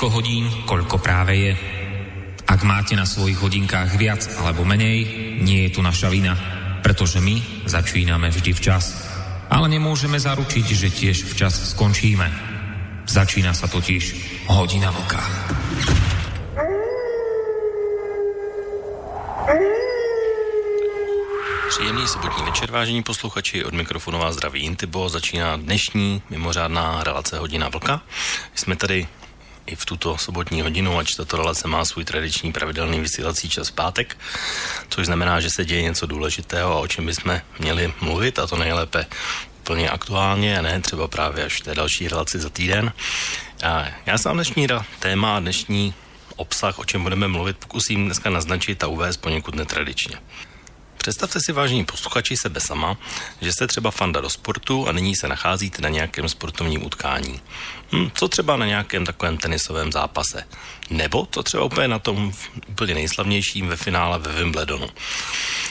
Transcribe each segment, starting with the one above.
Toľko hodín, koľko práve je. Ak máte na svojich hodinkách viac alebo menej, nie je tu naša vina, pretože my začíname vždy včas. Ale nemôžeme zaručiť, že tiež včas skončíme. Začína sa totiž hodina vlka. Příjemný sobotní večer, vážení posluchači, od mikrofonu vás zdraví Intibo, začíná dnešní mimořádná relace Hodina Vlka. Jsme tady i v tuto sobotní hodinu, ač tato relace má svůj tradiční pravidelný vysílací čas v pátek, což znamená, že se děje něco důležitého a o čem bychom měli mluvit a to nejlépe úplně aktuálně a ne třeba právě až v té další relaci za týden. A já sám dnešní téma a dnešní obsah, o čem budeme mluvit, pokusím dneska naznačit a uvést poněkud netradičně. Představte si, vážení posluchači, sebe sama, že jste třeba fanda do sportu a nyní se nacházíte na nějakém sportovním utkání. Hm, co třeba na nějakém takovém tenisovém zápase? Nebo co třeba úplně na tom úplně nejslavnějším ve finále ve Wimbledonu.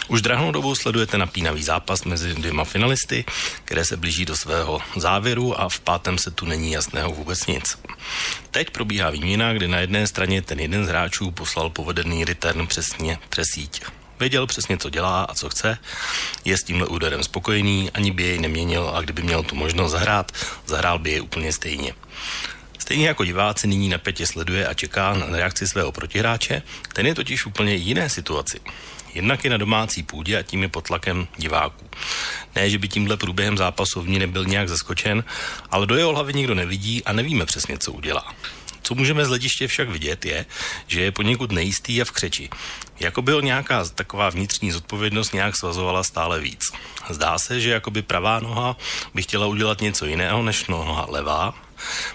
Už drahnou dobu sledujete napínavý zápas mezi dvěma finalisty, které se blíží do svého závěru a v pátém se tu není jasného vůbec nic. Teď probíhá výměna, kdy na jedné straně ten jeden z hráčů poslal povedený return přesně přes síť. Věděl přesně, co dělá a co chce, je s tímhle úderem spokojený, ani by jej neměnil a kdyby měl tu možnost zahrát, zahrál by jej úplně stejně. Stejně jako diváci nyní napětě sleduje a čeká na reakci svého protihráče, ten je totiž úplně jiné situaci. Jednak je na domácí půdě a tím je pod tlakem diváků. Ne, že by tímhle průběhem zápasu v ní nebyl nějak zaskočen, ale do jeho hlavy nikdo nevidí a nevíme přesně, co udělá. Co můžeme z hlediště však vidět je, že je poněkud nejistý a v křeči. Jako byl nějaká taková vnitřní zodpovědnost nějak svazovala stále víc. Zdá se, že jakoby pravá noha by chtěla udělat něco jiného než noha levá.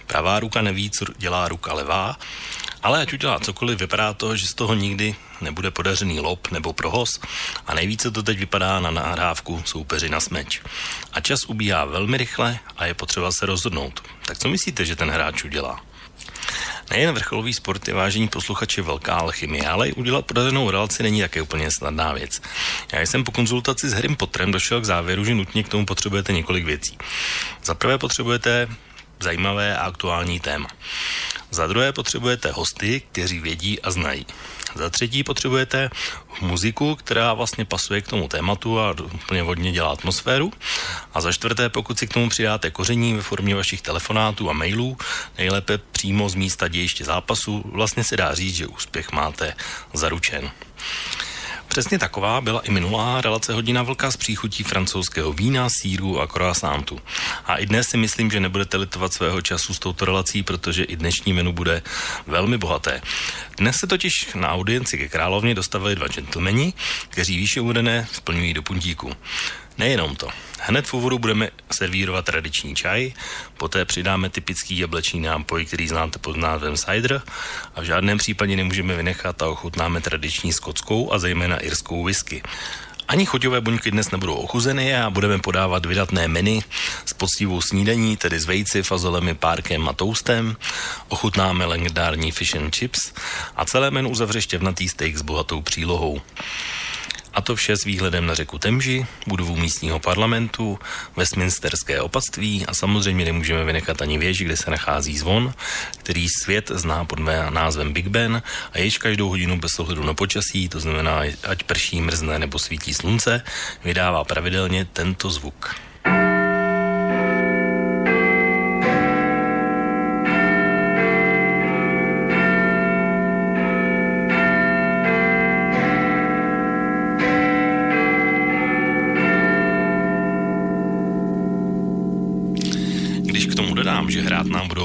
Pravá ruka neví, co dělá ruka levá, ale ať udělá cokoliv, vypadá to, že z toho nikdy nebude podařený lob nebo prohos a nejvíce to teď vypadá na nahrávku soupeři na smeč. A čas ubíhá velmi rychle a je potřeba se rozhodnout. Tak co myslíte, že ten hráč udělá? Nejen vrcholový sport je vážení posluchači velká alchymie, ale i udělat podařenou relaci není také úplně snadná věc. Já jsem po konzultaci s Harrym Potterem došel k závěru, že nutně k tomu potřebujete několik věcí. Za prvé potřebujete zajímavé a aktuální téma. Za druhé potřebujete hosty, kteří vědí a znají. Za třetí potřebujete muziku, která vlastně pasuje k tomu tématu a úplně vodně dělá atmosféru. A za čtvrté, pokud si k tomu přidáte koření ve formě vašich telefonátů a mailů, nejlépe přímo z místa dějiště zápasu, vlastně se dá říct, že úspěch máte zaručen. Přesně taková byla i minulá relace Hodina vlka s příchutí francouzského vína, síru a croissantu. A i dnes si myslím, že nebudete litovat svého času s touto relací, protože i dnešní menu bude velmi bohaté. Dnes se totiž na audienci ke královně dostavili dva gentlemani, kteří výše uvedené splňují do puntíku. Nejenom to. Hned v úvodu budeme servírovat tradiční čaj, poté přidáme typický jablečný nápoj, který znáte pod názvem cider a v žádném případě nemůžeme vynechat a ochutnáme tradiční skotskou a zejména irskou whisky. Ani chuťové buňky dnes nebudou ochuzeny a budeme podávat vydatné menu s poctivou snídaní, tedy s vejci, fazolemi, párkem a toastem. Ochutnáme legendární fish and chips a celé menu uzavře štěvnatý steak s bohatou přílohou. A to vše s výhledem na řeku Temži, budovu místního parlamentu, Westminsterské opatství a samozřejmě nemůžeme vynechat ani věž, kde se nachází zvon, který svět zná pod názvem Big Ben a jež každou hodinu bez ohledu na počasí, to znamená ať prší, mrzne nebo svítí slunce, vydává pravidelně tento zvuk.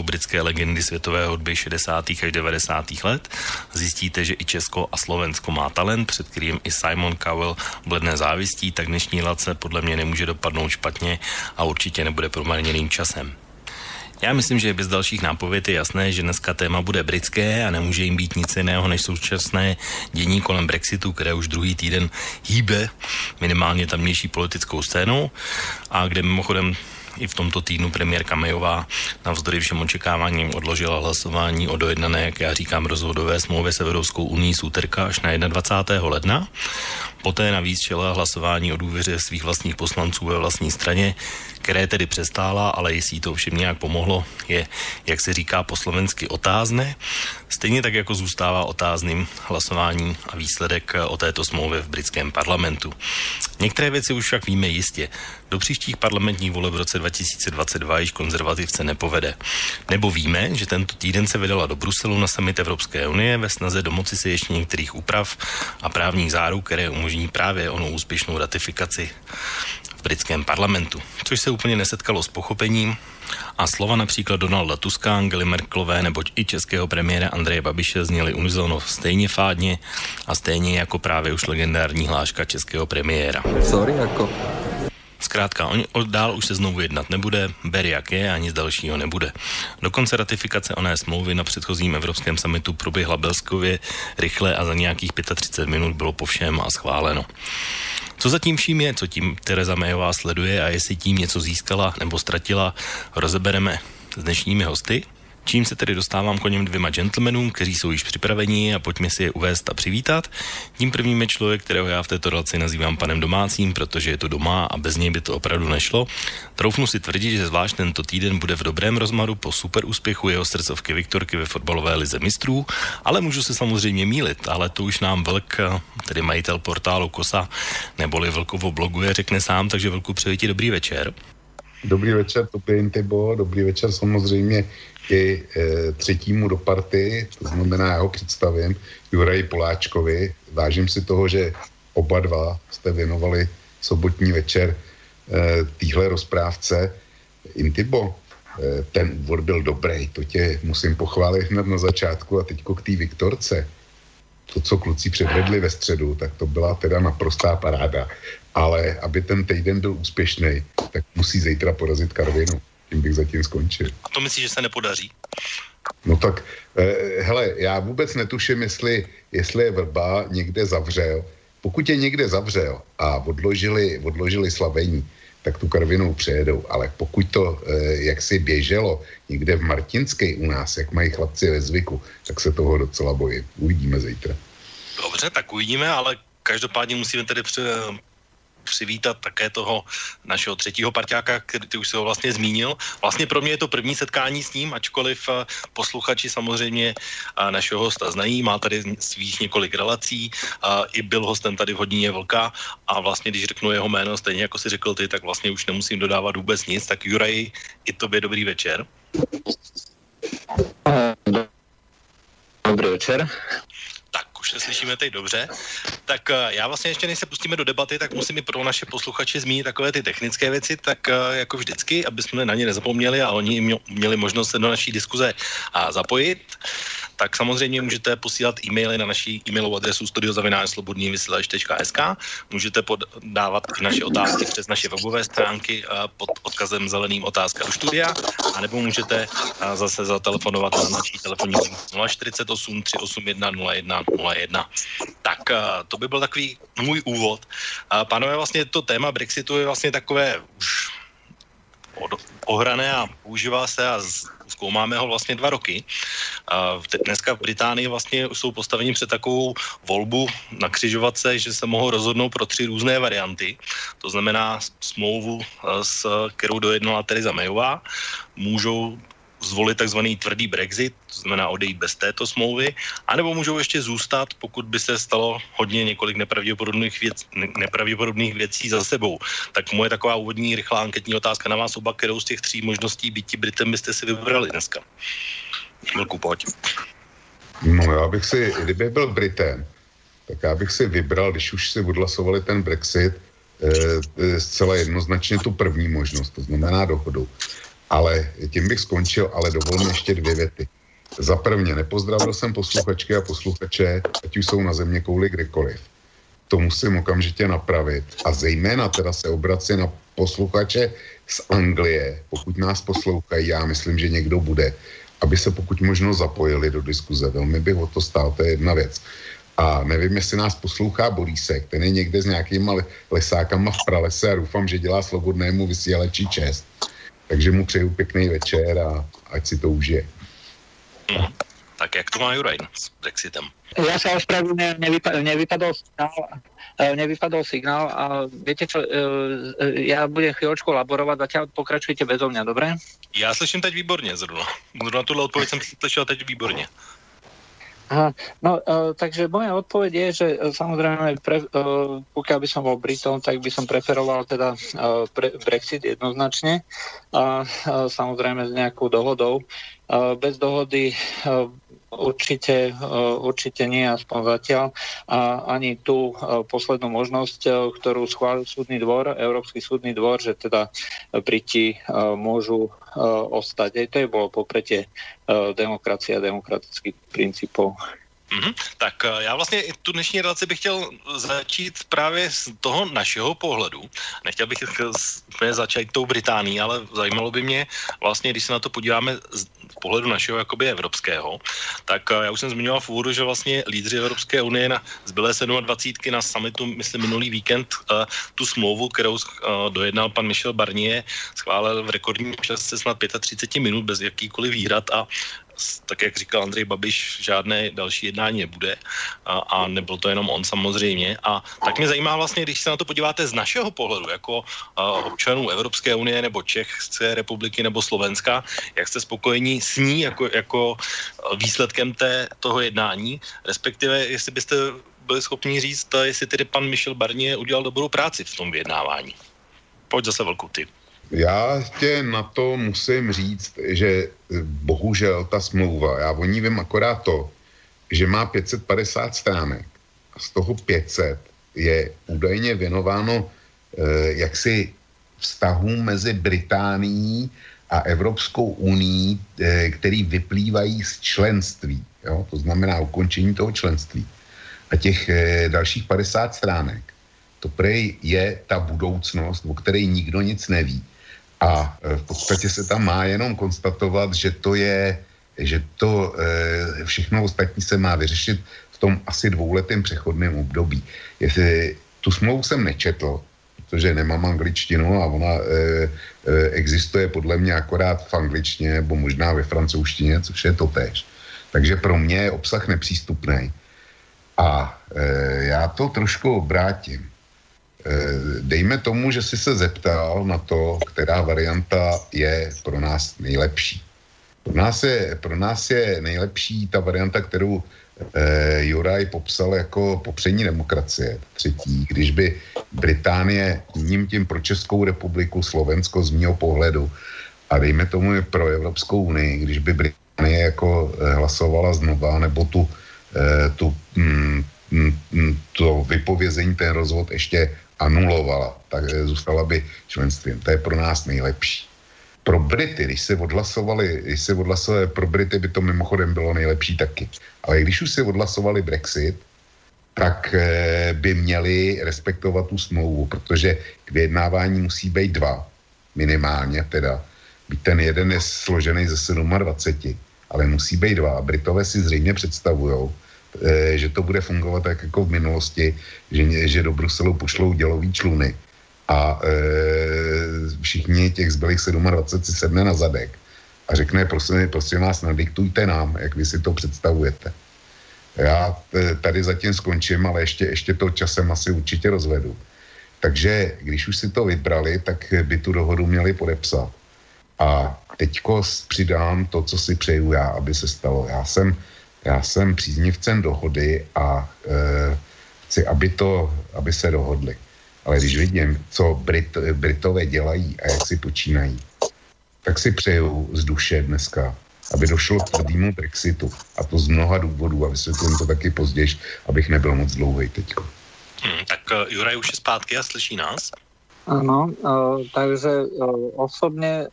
Britské legendy světové hudby 60. až 90. let, zjistíte, že i Česko a Slovensko má talent, před kterým i Simon Cowell bledné závistí, tak dnešní lace podle mě nemůže dopadnout špatně a určitě nebude promarněným časem. Já myslím, že bez dalších nápověd je jasné, že dneska téma bude britské a nemůže jim být nic jiného než současné dění kolem Brexitu, které už druhý týden hýbe minimálně tamnější politickou scénou a kde mimochodem i v tomto týdnu premiérka Mayová navzdory všem očekáváním odložila hlasování o dojednané, jak já říkám, rozhodové smlouvě s Evropskou unii z úterka až na 21. ledna. Poté navíc čela hlasování o důvěře svých vlastních poslanců ve vlastní straně, které tedy přestála, ale jestli to všem nějak pomohlo, je, jak se říká po slovensky, otázné. Stejně tak jako zůstává otázným hlasování a výsledek o této smlouvě v britském parlamentu. Některé věci už však víme jistě. Do příštích parlamentních voleb v roce 2022 již konzervativce nepovede. Nebo víme, že tento týden se vydala do Bruselu na summit Evropské unie ve snaze domoci se ještě některých úprav a právních záruk, které umožní právě onu úspěšnou ratifikaci v britském parlamentu, což se úplně nesetkalo s pochopením a slova například Donalda Tuska, Angely Merklové nebo i českého premiéra Andreje Babiše zněly unizono stejně fádně a stejně jako právě už legendární hláška českého premiéra. Sorry, jako Zkrátka, on, dál už se znovu jednat nebude, ber jak je a nic dalšího nebude. Dokonce ratifikace oné smlouvy na předchozím Evropském samitu proběhla Belskově rychle a za nějakých 35 minut bylo po všem a schváleno. Co zatím vším je, co tím Tereza Mayová sleduje a jestli tím něco získala nebo ztratila, rozebereme s dnešními hosty. Čím se tedy dostávám k něm dvěma gentlemanům, kteří jsou již připraveni a pojďme si je uvést a přivítat. Tím prvním je člověk, kterého já v této relaci nazývám panem domácím, protože je to doma a bez něj by to opravdu nešlo. Troufnu si tvrdit, že zvlášť tento týden bude v dobrém rozmaru po super úspěchu jeho srdcovky Viktorky ve fotbalové lize mistrů, ale můžu se samozřejmě mílit, ale to už nám Vlk, tedy majitel portálu Kosa, neboli Vlkovo bloguje, řekne sám, takže Vlku přeji dobrý večer. Dobrý večer, Topě Intibo, dobrý večer samozřejmě i e, třetímu do party, to znamená, já ho představím, Juraji Poláčkovi. Vážím si toho, že oba dva jste věnovali sobotní večer e, týhle rozprávce. Intibo, e, ten úvod byl dobrý, to tě musím pochválit hned na začátku a teďko k té Viktorce. To, co kluci předvedli ve středu, tak to byla teda naprostá paráda. Ale aby ten týden byl úspěšný, tak musí zítra porazit Karvinu tím bych zatím skončil. A to myslíš, že se nepodaří? No tak, eh, hele, já vůbec netuším, jestli, jestli je vrba někde zavřel. Pokud je někde zavřel a odložili, odložili slavení, tak tu karvinou přejedou. Ale pokud to, eh, jak si běželo někde v Martinské u nás, jak mají chlapci ve zvyku, tak se toho docela bojím. Uvidíme zítra. Dobře, tak uvidíme, ale každopádně musíme tedy přivítat také toho našeho třetího parťáka, který ty už se ho vlastně zmínil. Vlastně pro mě je to první setkání s ním, ačkoliv eh, posluchači samozřejmě eh, našeho hosta znají, má tady svých několik relací, i byl hostem tady v Hodině Vlka a vlastně, když řeknu jeho jméno, stejně jako si řekl ty, tak vlastně už nemusím dodávat vůbec nic. Tak Juraj, i tobě dobrý večer. Dobrý večer už se slyšíme teď dobře. Tak eh, já vlastně ještě, než se pustíme do debaty, tak musím i pro naše posluchače zmínit takové ty technické věci, tak eh, jako vždycky, aby jsme na ně nezapomněli a oni měli možnost se do naší diskuze zapojit tak samozřejmě můžete posílat e-maily na naší e-mailovou adresu studiozavináčslobodnývysílač.sk můžete podávat i naše otázky přes naše webové stránky eh, pod odkazem zeleným otázka do studia, anebo můžete eh, zase zatelefonovat na naší telefonní 048 381 01 01. Tak eh, to by byl takový můj úvod. Pánové, vlastně to téma Brexitu je vlastně takové už ohrané a používá se a zkoumáme ho vlastně dva roky. A dneska v Británii vlastně jsou postaveni před takovou volbu na křižovatce, že se mohou rozhodnout pro tři různé varianty. To znamená smlouvu, s kterou dojednala Teresa Mayová, můžou zvolit takzvaný tvrdý Brexit, to znamená odejít bez této smlouvy, anebo můžou ještě zůstat, pokud by se stalo hodně několik nepravděpodobných, věc, nepravděpodobných věcí za sebou. Tak moje taková úvodní rychlá anketní otázka na vás oba, kterou z těch tří možností bytí Britem byste si vybrali dneska. Chvilku, pojď. No já bych si, kdyby byl Britem, tak já bych si vybral, když už si odhlasovali ten Brexit, e, zcela jednoznačně tu první možnost, to znamená dohodu. Ale tím bych skončil, ale dovolím ještě dvě věty. Za prvně, nepozdravil jsem posluchačky a posluchače, ať už jsou na země kouli kdekoliv. To musím okamžitě napravit. A zejména teda se obrací na posluchače z Anglie, pokud nás poslouchají, já myslím, že někdo bude, aby se pokud možno zapojili do diskuze. Velmi bych o to stál, to je jedna věc. A nevím, jestli nás poslouchá Borísek, ten je někde s nějakýma lesákama v pralese a doufám, že dělá slobodnému vysílači čest takže mu přeju pěkný večer a ať si to užije. Tak jak to má Juraj s Brexitem? Ja sa ospravedlňujem, nevypa- nevypadol signál, e, nevypadol signál a viete čo, e, e, ja budem chvíľočku laborovať, zatiaľ pokračujte bezo mňa, dobre? Já slyším teď výborně zrovna. Zrovna tuhle odpověď jsem slyšel teď výborně. Aha, no, uh, takže moja odpoveď je, že uh, samozrejme, pre, uh, pokiaľ by som bol Britom, tak by som preferoval teda uh, pre, Brexit jednoznačne a uh, samozrejme s nejakou dohodou. Uh, bez dohody uh, Určite, určite nie, aspoň zatiaľ. A ani tú poslednú možnosť, ktorú schválil súdny dvor, Európsky súdny dvor, že teda Briti môžu ostať. Aj to je bolo popretie demokracie a demokratických princípov. Mm-hmm. Tak eh, já vlastně tu dnešní relaci bych chtěl začít právě z toho našeho pohledu. Nechtěl bych začít tou Británií, ale zajímalo by mě vlastně, když se na to podíváme pohledu našeho jakoby evropského, tak eh, já už jsem zmiňoval v úvodu, že vlastně lídři Evropské unie na zbylé 27 na summitu, myslím minulý víkend, uh, tu smlouvu, kterou uh, dojednal pan Michel Barnier, schválil v rekordním čase snad 35 minut bez jakýkoliv výhrad a tak jak říkal Andrej Babiš, žádné další jednání nebude a, a nebyl to jenom on samozřejmě. A tak mě zajímá vlastně, když se na to podíváte z našeho pohledu, jako a, občanů Evropské unie nebo České republiky nebo Slovenska, jak jste spokojení s ní jako, jako výsledkem té, toho jednání, respektive jestli byste byli schopni říct, jestli tedy pan Michel Barnier udělal dobrou práci v tom vyjednávání. Pojď zase velkou ty. Já tě na to musím říct, že eh, bohužel ta smlouva, já o ní vím akorát to, že má 550 stránek a z toho 500 je údajně věnováno eh, jaksi vztahům mezi Británií a Evropskou unii, eh, který vyplývají z členství. Jo? To znamená ukončení toho členství. A těch eh, dalších 50 stránek, to prej je ta budoucnost, o které nikdo nic neví. A e, v podstatě se tam má jenom konstatovat, že to je, že to e, všechno ostatní se má vyřešit v tom asi dvouletém přechodném období. Jestli, tu smlouvu jsem nečetl, protože nemám angličtinu a ona e, e, existuje podle mě akorát v angličtině nebo možná ve francouzštině, což je to tež. Takže pro mě je obsah nepřístupný. A e, já to trošku obrátím. Eh, dejme tomu, že jsi se zeptal na to, která varianta je pro nás nejlepší. Pro nás je, pro nás je nejlepší ta varianta, kterou eh, Juraj popsal jako popření demokracie, třetí, když by Británie ním tím pro Českou republiku, Slovensko z mého pohledu a dejme tomu i pro Evropskou unii, když by Británie jako eh, hlasovala znova, nebo tu, eh, tu mm, mm, mm, to vypovězení, ten rozvod ještě anulovala, tak zůstala by členstvím. To je pro nás nejlepší. Pro Brity, když se odhlasovali, když se odhlasovali pro Brity, by to mimochodem bylo nejlepší taky. Ale když už si odhlasovali Brexit, tak eh, by měli respektovat tu smlouvu, protože k vyjednávání musí být dva, minimálně teda. Ten jeden je složený ze 27, ale musí být dva. Britové si zřejmě představují, že to bude fungovat tak jako v minulosti, že, že do Bruselu pošlou dělový čluny a e, všichni těch zbylých 27 si sedne na zadek a řekne, prosím, prosím vás, nadiktujte nám, jak vy si to představujete. Já eh, tady zatím skončím, ale ještě, ještě to časem asi určitě rozvedu. Takže když už si to vybrali, tak by tu dohodu měli podepsat. A teďko přidám to, co si přeju já, aby se stalo. Já jsem já jsem příznivcem dohody a e, chci, aby, to, aby se dohodli. Ale když vidím, co Brit, Britové dělají a jak si počínají, tak si přeju z duše dneska, aby došlo k tvrdému Brexitu. A to z mnoha důvodů a vysvětlím to taky později, abych nebyl moc dlouhý teď. Hmm, tak uh, Juraj už je zpátky a slyší nás? Áno, takže osobne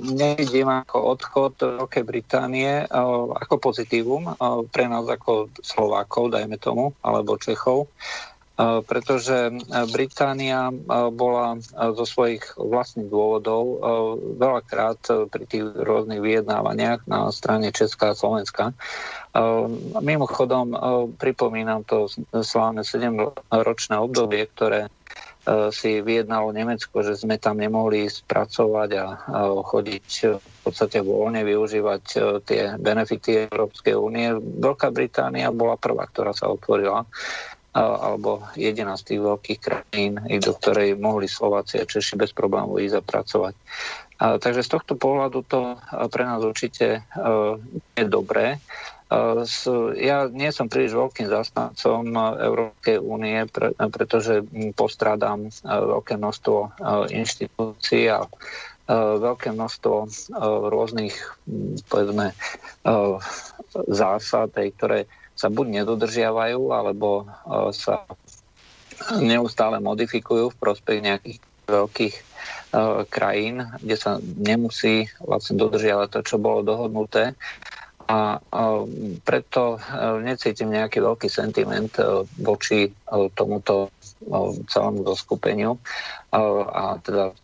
nevidím ako odchod Veľkej Británie ako pozitívum pre nás ako Slovákov, dajme tomu, alebo Čechov, pretože Británia bola zo svojich vlastných dôvodov veľakrát pri tých rôznych vyjednávaniach na strane Česká a Slovenska. Mimochodom, pripomínam to slávne 7-ročné obdobie, ktoré si vyjednalo Nemecko, že sme tam nemohli spracovať a chodiť v podstate voľne využívať tie benefity Európskej únie. Veľká Británia bola prvá, ktorá sa otvorila alebo jediná z tých veľkých krajín, do ktorej mohli Slováci a Češi bez problémov ísť. A, takže z tohto pohľadu to pre nás určite je dobré. S, ja nie som príliš veľkým zastancom Európskej únie, pre, pretože postrádam uh, veľké množstvo inštitúcií a veľké množstvo rôznych, povedzme, uh, zásad, ktoré sa buď nedodržiavajú, alebo sa neustále modifikujú v prospech nejakých veľkých krajín, kde sa nemusí vlastne dodržiavať to, čo bolo dohodnuté. A preto uh, necítim nejaký veľký sentiment uh, voči uh, tomuto celému zoskupeniu a teda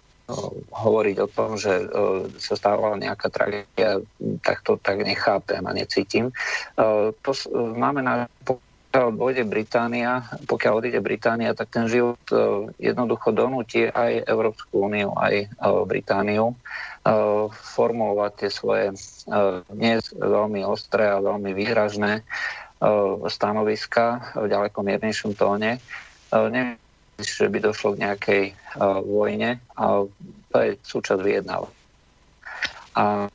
hovoriť o tom, že sa stávala nejaká tragédia, tak to tak nechápem a necítim. Máme na pokiaľ dojde Británia, pokiaľ odíde Británia, tak ten život jednoducho donúti aj Európsku úniu, aj Britániu formulovať tie svoje dnes veľmi ostré a veľmi výhražné stanoviska v ďaleko miernejšom tóne. Neviem, že by došlo k nejakej vojne a to je súčasť vyjednávania. A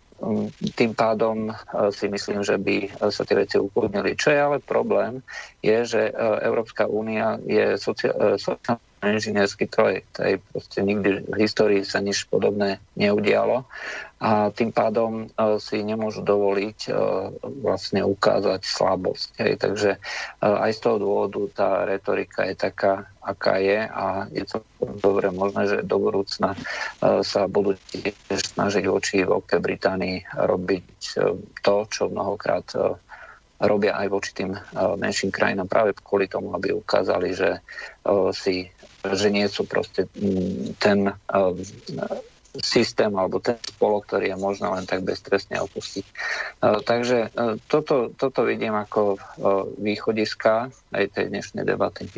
tým pádom uh, si myslím, že by sa tie veci ukludnili. Čo je ale problém, je, že uh, Európska únia je sociálna inžinierský projekt. Aj proste nikdy v histórii sa nič podobné neudialo a tým pádom uh, si nemôžu dovoliť uh, vlastne ukázať slabosť. Takže uh, aj z toho dôvodu tá retorika je taká, aká je a je to dobre možné, že do budúcna sa budú tiež snažiť voči Veľkej Británii robiť to, čo mnohokrát robia aj voči tým menším krajinám práve kvôli tomu, aby ukázali, že si že nie sú proste mm, ten uh, systém alebo ten spolo, ktorý je možno len tak beztrestne opustiť. Uh, takže uh, toto, toto vidím ako východiska aj tej dnešnej debaty.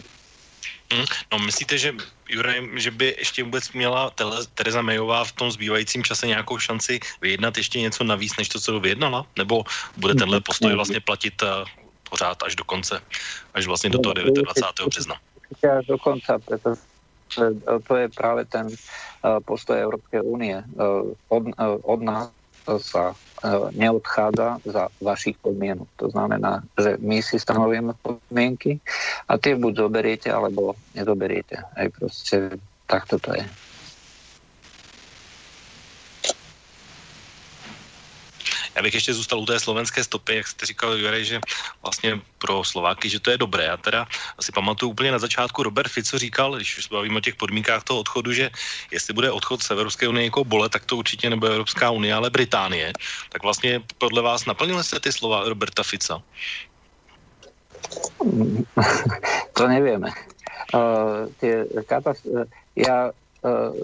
Hmm, no myslíte, že Juraj, že by ještě vůbec měla Tereza Mayová v tom zbývajícím čase nějakou šanci vyjednat ještě něco navíc, než to, co vyjednala? Nebo bude tenhle postoj vlastně platit pořád až do konce, až vlastně do toho 29. března? Určite až do konca, pretože to je práve ten uh, postoj Európskej únie. Uh, od, uh, od nás sa neodchádza za vašich podmienok. To znamená, že my si stanovíme podmienky a tie buď zoberiete, alebo nezoberiete. Aj proste takto to je. Já bych ještě zůstal u té slovenské stopy, jak jste říkal, Jurej, že vlastně pro Slováky, že to je dobré. Já teda asi pamatuju úplně na začátku Robert Fico říkal, když už bavíme o těch podmínkách toho odchodu, že jestli bude odchod z Evropské unie jako bolet, tak to určitě nebude Evropská unie, ale Británie. Tak vlastně podle vás naplnily se ty slova Roberta Fica? To nevieme. Uh, tie katast- ja E,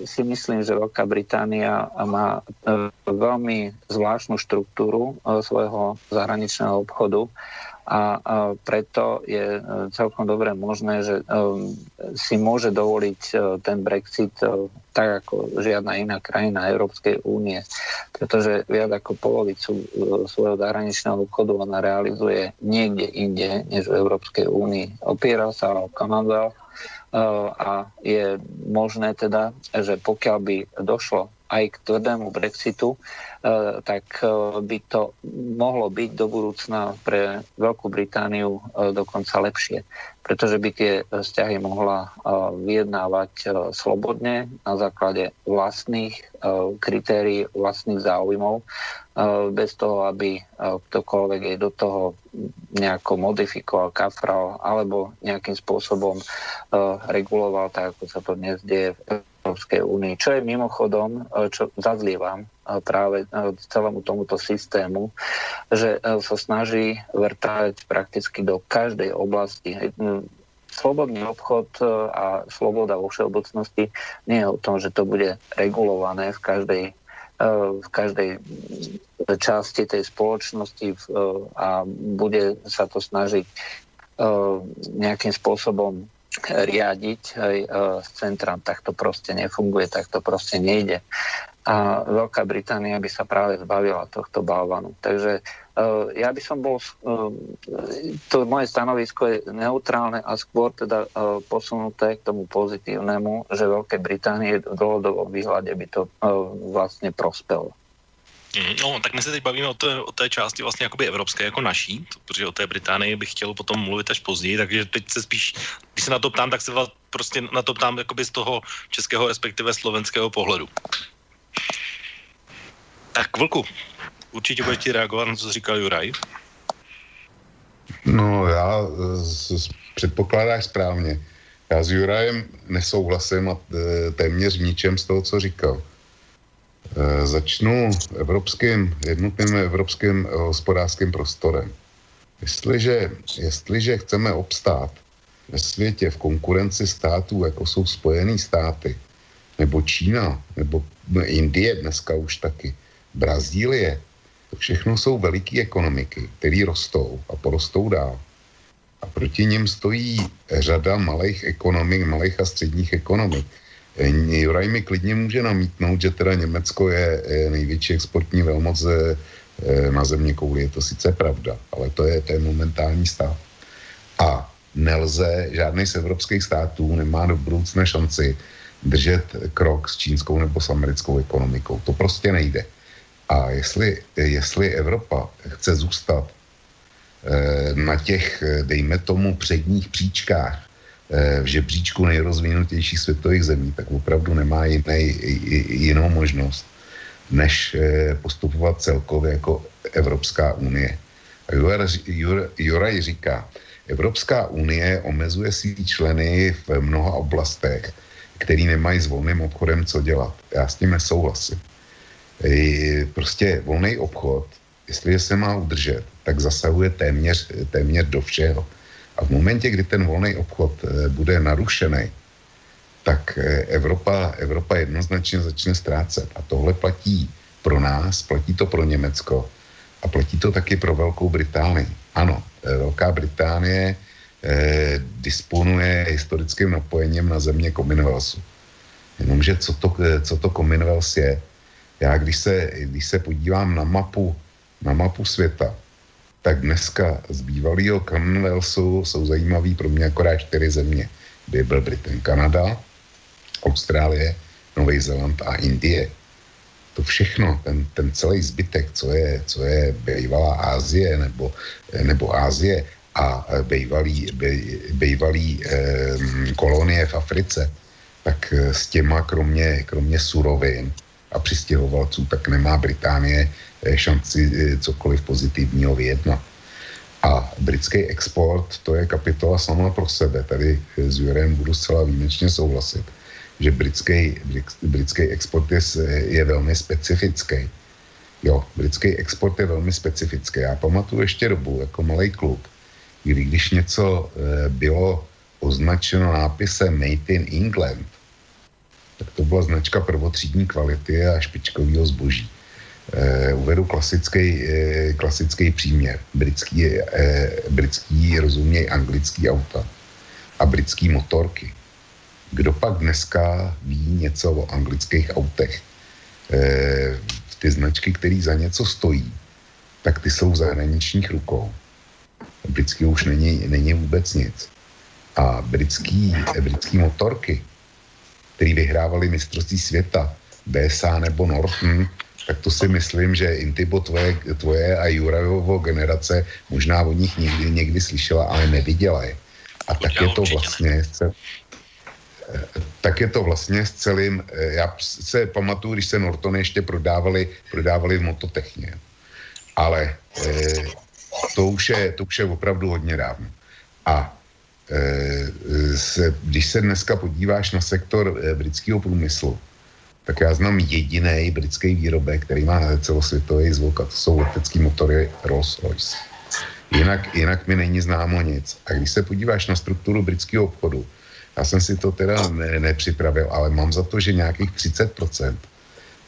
si myslím, že Veľká Británia má e, veľmi zvláštnu štruktúru e, svojho zahraničného obchodu a preto je celkom dobre možné, že si môže dovoliť ten Brexit tak ako žiadna iná krajina Európskej únie, pretože viac ako polovicu svojho zahraničného obchodu ona realizuje niekde inde než v Európskej únii. Opiera sa o Commonwealth, a je možné teda, že pokiaľ by došlo aj k tvrdému Brexitu, tak by to mohlo byť do budúcna pre Veľkú Britániu dokonca lepšie, pretože by tie vzťahy mohla vyjednávať slobodne na základe vlastných kritérií, vlastných záujmov, bez toho, aby ktokoľvek jej do toho nejako modifikoval, kafral alebo nejakým spôsobom reguloval, tak ako sa to dnes deje v Európskej únii. Čo je mimochodom, čo zazlievam práve celému tomuto systému, že sa snaží vrtať prakticky do každej oblasti. Slobodný obchod a sloboda vo všeobecnosti nie je o tom, že to bude regulované v každej v každej časti tej spoločnosti a bude sa to snažiť nejakým spôsobom riadiť aj, z centra, tak to proste nefunguje, tak to proste nejde. A Veľká Británia by sa práve zbavila tohto balvanu. Takže uh, ja by som bol, uh, to moje stanovisko je neutrálne a skôr teda posunuté k tomu pozitívnemu, že Veľké Británie v dlhodobom výhľade by to vlastne prospelo. Mhm, no, tak my se teď bavíme o té, o té části vlastně jakoby evropské jako naší, protože o té Británii bych chtěl potom mluvit až později, takže teď se spíš, když se na to ptám, tak se prostě na to ptám jakoby z toho českého, respektive slovenského pohledu. Tak Vlku, určitě budete reagovat na to, co říkal Juraj. No, já předpokládáš správně. Já s Jurajem nesouhlasím a e, téměř ničem z toho, co říkal. E, začnu evropským, jednotným evropským hospodářským prostorem. Jestliže, jestliže chceme obstát ve světě v konkurenci států, jako jsou Spojené státy, nebo Čína, nebo Indie dneska už taky, Brazílie, to všechno jsou veliké ekonomiky, které rostou a porostou dál. A proti nim stojí řada malých ekonomik, malých a středních ekonomik. Juraj mi klidně může namítnout, že teda Německo je největší exportní velmoc eh, na země kouli. Je to sice pravda, ale to je ten momentální stav. A nelze, žádný z evropských států nemá do budoucna šanci držet krok s čínskou nebo s americkou ekonomikou. To prostě nejde. A jestli, jestli Evropa chce zůstat eh, na těch, eh, dejme tomu, předních příčkách v žebříčku nejrozvinutějších světových zemí, tak opravdu nemá jiný, jinou možnost, než postupovat celkově jako Evropská unie. A Juraj říká, Evropská unie omezuje svý členy v mnoha oblastech, který nemají s volným obchodem co dělat. Já s tím nesouhlasím prostě volný obchod, jestliže se má udržet, tak zasahuje téměř, téměř do všeho. A v momentě, kdy ten volný obchod eh, bude narušený, tak eh, Evropa, Evropa jednoznačně začne ztrácet. A tohle platí pro nás, platí to pro Německo a platí to taky pro Velkou Británii. Ano, eh, Velká Británie eh, disponuje historickým napojením na země Commonwealthu. Jenomže co to, co to Commonwealth je? Já když se, když se podívám na mapu, na mapu světa, tak dneska z bývalého Commonwealthu jsou zajímavý pro mě akorát čtyři země. By byl Britain, Kanada, Austrálie, Nový Zéland a Indie. To všechno, ten, ten celý zbytek, co je, co je bývalá Ázie nebo, nebo Ázie a bývalý, bej, bývalý eh, kolonie v Africe, tak s těma kromě, kromě surovin a přistěhovalců, tak nemá Británie eh, šanci eh, cokoliv pozitivního vyjednat. A britský export, to je kapitola sama pro sebe. Tady eh, s Jurem budu zcela výjimečně souhlasit, že britský, britský export je, je velmi specifický. Jo, britský export je velmi specifický. Já pamatuju ještě dobu, jako malý kluk, kdy když něco bylo označeno nápisem Made in England, tak to byla značka prvotřídní kvality a špičkového zboží. E, uvedu klasický, e, klasický příměr. Britský, e, britský rozuměj anglický auta a britský motorky. Kdo pak dneska ví něco o anglických autech? Ty značky, které za něco stojí, tak ty jsou v zahraničních rukou. Britský už není, není vůbec nic. A britský, britský motorky, který vyhrávali mistrovství světa, BSA nebo Norton, tak to si myslím, že Intibo tvoje, tvoje a Jurajovo generace možná o nich někdy, někdy slyšela, ale neviděla je. A tak je to vlastně tak je to vlastně s celým, já se pamatuju, když se Norton ještě prodávali, prodávali v mototechně. Ale eh, to, už je, to už je opravdu hodně dávno. A Eh, se, když se dneska podíváš na sektor eh, britského průmyslu, tak já znám jediný britský výrobek, který má celosvětový zvuk a to jsou letecký motory Rolls-Royce. Jinak, jinak mi není známo nic. A když se podíváš na strukturu britského obchodu, já jsem si to teda ne, nepřipravil, ale mám za to, že nějakých 30%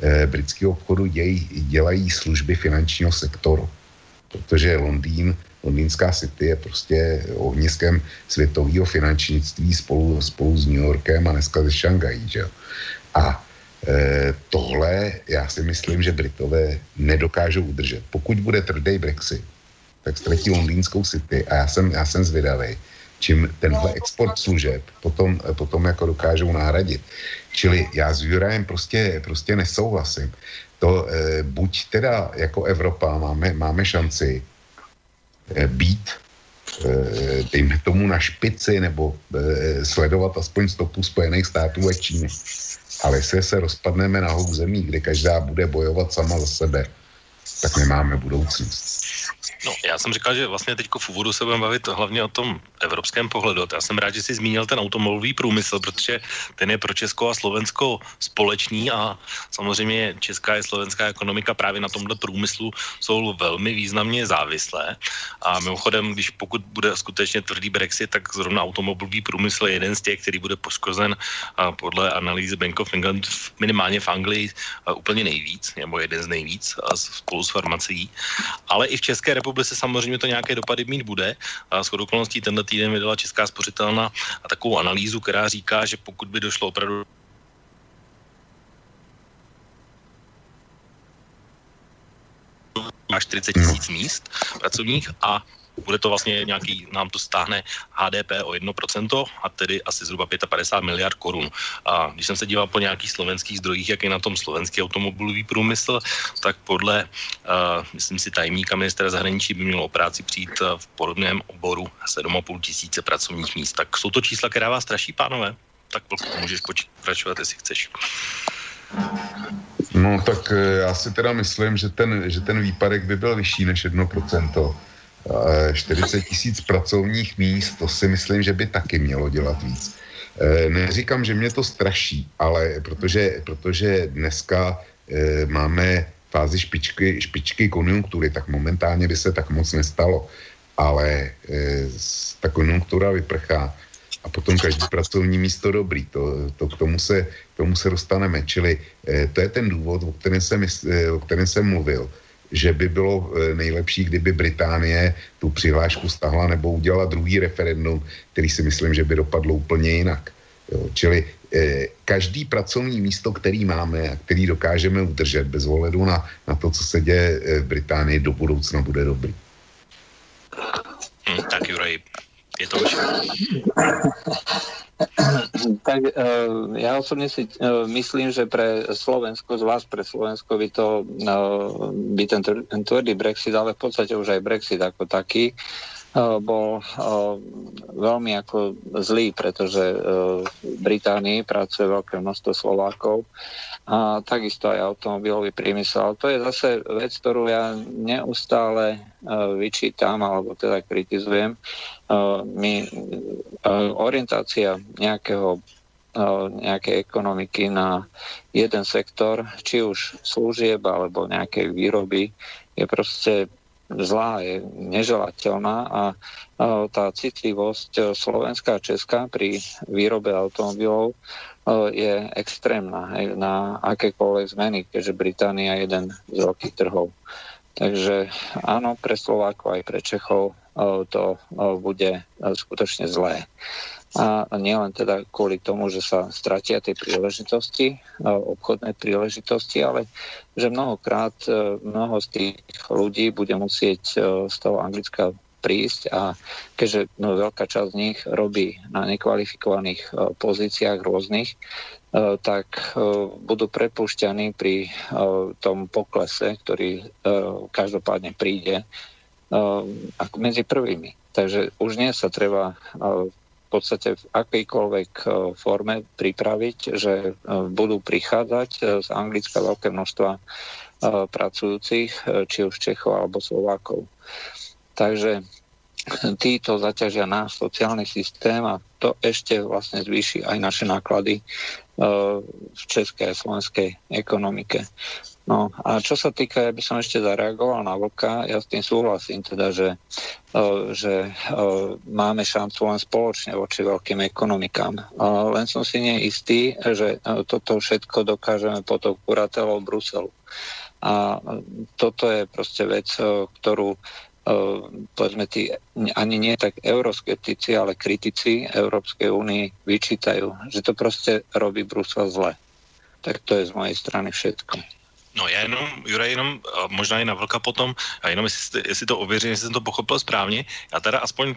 eh, britského obchodu dějí, dělají služby finančního sektoru. Protože Londýn Londýnská City je prostě ohniskem světového finančnictví spolu, spolu s New Yorkem a dneska ze Šangají. A tohle já si myslím, že Britové nedokážou udržet. Pokud bude tvrdý Brexit, tak ztratí londýnskou City a já jsem, já jsem zvědavý, čím tenhle export služeb potom, potom jako dokážou nahradit. Čili já s Jurajem prostě, prostě nesouhlasím. To e, buď teda jako Evropa máme, máme šanci e, být e, dejme tomu na špici nebo sledovat aspoň stopu Spojených států a Číny. Ale jestli se rozpadneme na zemí, kde každá bude bojovat sama za sebe, tak nemáme budoucnost. No, já jsem říkal, že vlastně teď v úvodu se budeme bavit hlavně o tom evropském pohledu. Já jsem rád, že jsi zmínil ten automobilový průmysl, protože ten je pro Česko a Slovensko společný a samozřejmě česká i slovenská ekonomika právě na tomhle průmyslu jsou velmi významně závislé. A mimochodem, když pokud bude skutečně tvrdý Brexit, tak zrovna automobilový průmysl je jeden z těch, který bude poškozen podle analýzy Bank of England minimálně v Anglii úplně nejvíc, nebo jeden z nejvíc spolu s farmacií. Ale i v České republice samozřejmě to nějaké dopady mít bude. A s okolností tenhle týden vydala Česká spořitelna a takovou analýzu, která říká, že pokud by došlo opravdu až 40 tisíc míst pracovních a bude to vlastně nějaký, nám to stáhne HDP o 1% a tedy asi zhruba 55 miliard korun. A když jsem se díval po nějakých slovenských zdrojích, jak je na tom slovenský automobilový průmysl, tak podle, uh, myslím si, tajemníka ministra zahraničí by mělo o práci přijít uh, v podobném oboru 7,5 tisíce pracovních míst. Tak jsou to čísla, která vás straší, pánové? Tak můžeš pokračovat, jestli chceš. No tak eh, já si teda myslím, že ten, že ten výpadek by byl vyšší než 1%. 40 tisíc pracovních míst, to si myslím, že by taky mělo dělat víc. E, neříkám, že mě to straší, ale protože, protože dneska e, máme fázi špičky, špičky konjunktury, tak momentálně by se tak moc nestalo. Ale ta konjunktura vyprchá a potom každý pracovní místo dobrý. To, to k tomu se, k tomu se dostaneme. Čili to je ten důvod, o kterém jsem, o kterém jsem mluvil že by bylo eh, nejlepší, kdyby Británie tu přihlášku stahla nebo udělala druhý referendum, který si myslím, že by dopadlo úplně jinak. Jo, čili eh, každý pracovní místo, který máme a který dokážeme udržet bez ohledu na, na to, co se děje eh, v Británii, do budoucna bude dobrý. Hmm, tak Juraj, je to už. tak uh, ja osobne si uh, myslím, že pre Slovensko, zvlášť pre Slovensko by to uh, by ten, tvrdý Brexit, ale v podstate už aj Brexit ako taký, bol veľmi ako zlý, pretože v Británii pracuje veľké množstvo Slovákov a takisto aj automobilový priemysel. To je zase vec, ktorú ja neustále vyčítam alebo teda kritizujem. My, orientácia nejakého nejakej ekonomiky na jeden sektor, či už služieb alebo nejakej výroby, je proste zlá, je neželateľná a tá citlivosť e, slovenská a česká pri výrobe automobilov e, je extrémna hej, na akékoľvek zmeny, keďže Británia je jeden z veľkých trhov. Takže áno, pre Slovákov aj pre Čechov e, to bude skutočne zlé. A nielen teda kvôli tomu, že sa stratia tie príležitosti, obchodné príležitosti, ale že mnohokrát mnoho z tých ľudí bude musieť z toho Anglicka prísť a keďže no, veľká časť z nich robí na nekvalifikovaných pozíciách rôznych, tak budú prepušťaní pri tom poklese, ktorý každopádne príde ako medzi prvými. Takže už nie sa treba podstate v akejkoľvek e, forme pripraviť, že e, budú prichádzať e, z Anglicka veľké množstva pracujúcich, či už Čechov alebo Slovákov. Takže títo zaťažia náš sociálny systém a to ešte vlastne zvýši aj naše náklady v českej a slovenskej ekonomike. No a čo sa týka, ja by som ešte zareagoval na vlka, ja s tým súhlasím teda, že, že máme šancu len spoločne voči veľkým ekonomikám. Len som si neistý, že toto všetko dokážeme pod kuratelou Bruselu. A toto je proste vec, ktorú povedzme tí ani nie tak euroskeptici, ale kritici Európskej únie vyčítajú, že to proste robí Brusel zle. Tak to je z mojej strany všetko. No já jenom, Jura, jenom možná i na Vlka potom, a jenom jestli, jestli to ověřím, jestli jsem to pochopil správně, já teda aspoň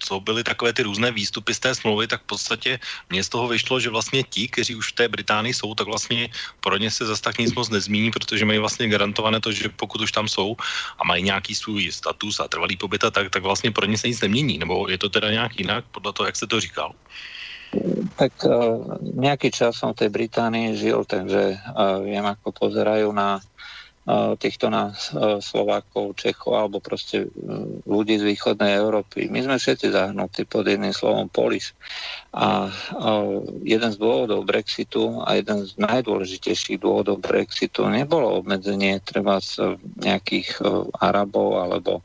co byly takové ty různé výstupy z té smlouvy, tak v podstatě mně z toho vyšlo, že vlastně ti, kteří už v té Británii jsou, tak vlastně pro ně se zase tak nic moc nezmíní, protože mají vlastně garantované to, že pokud už tam jsou a mají nějaký svůj status a trvalý pobyt, tak, tak vlastně pro ně se nic nemění. Nebo je to teda nějak jinak, podle toho, jak se to říkal? Tak uh, nejaký čas som v tej Británii žil, takže uh, viem, ako pozerajú na týchto nás Slovákov, Čechov alebo proste ľudí z východnej Európy. My sme všetci zahnutí pod jedným slovom polis. A jeden z dôvodov Brexitu a jeden z najdôležitejších dôvodov Brexitu nebolo obmedzenie treba z nejakých Arabov alebo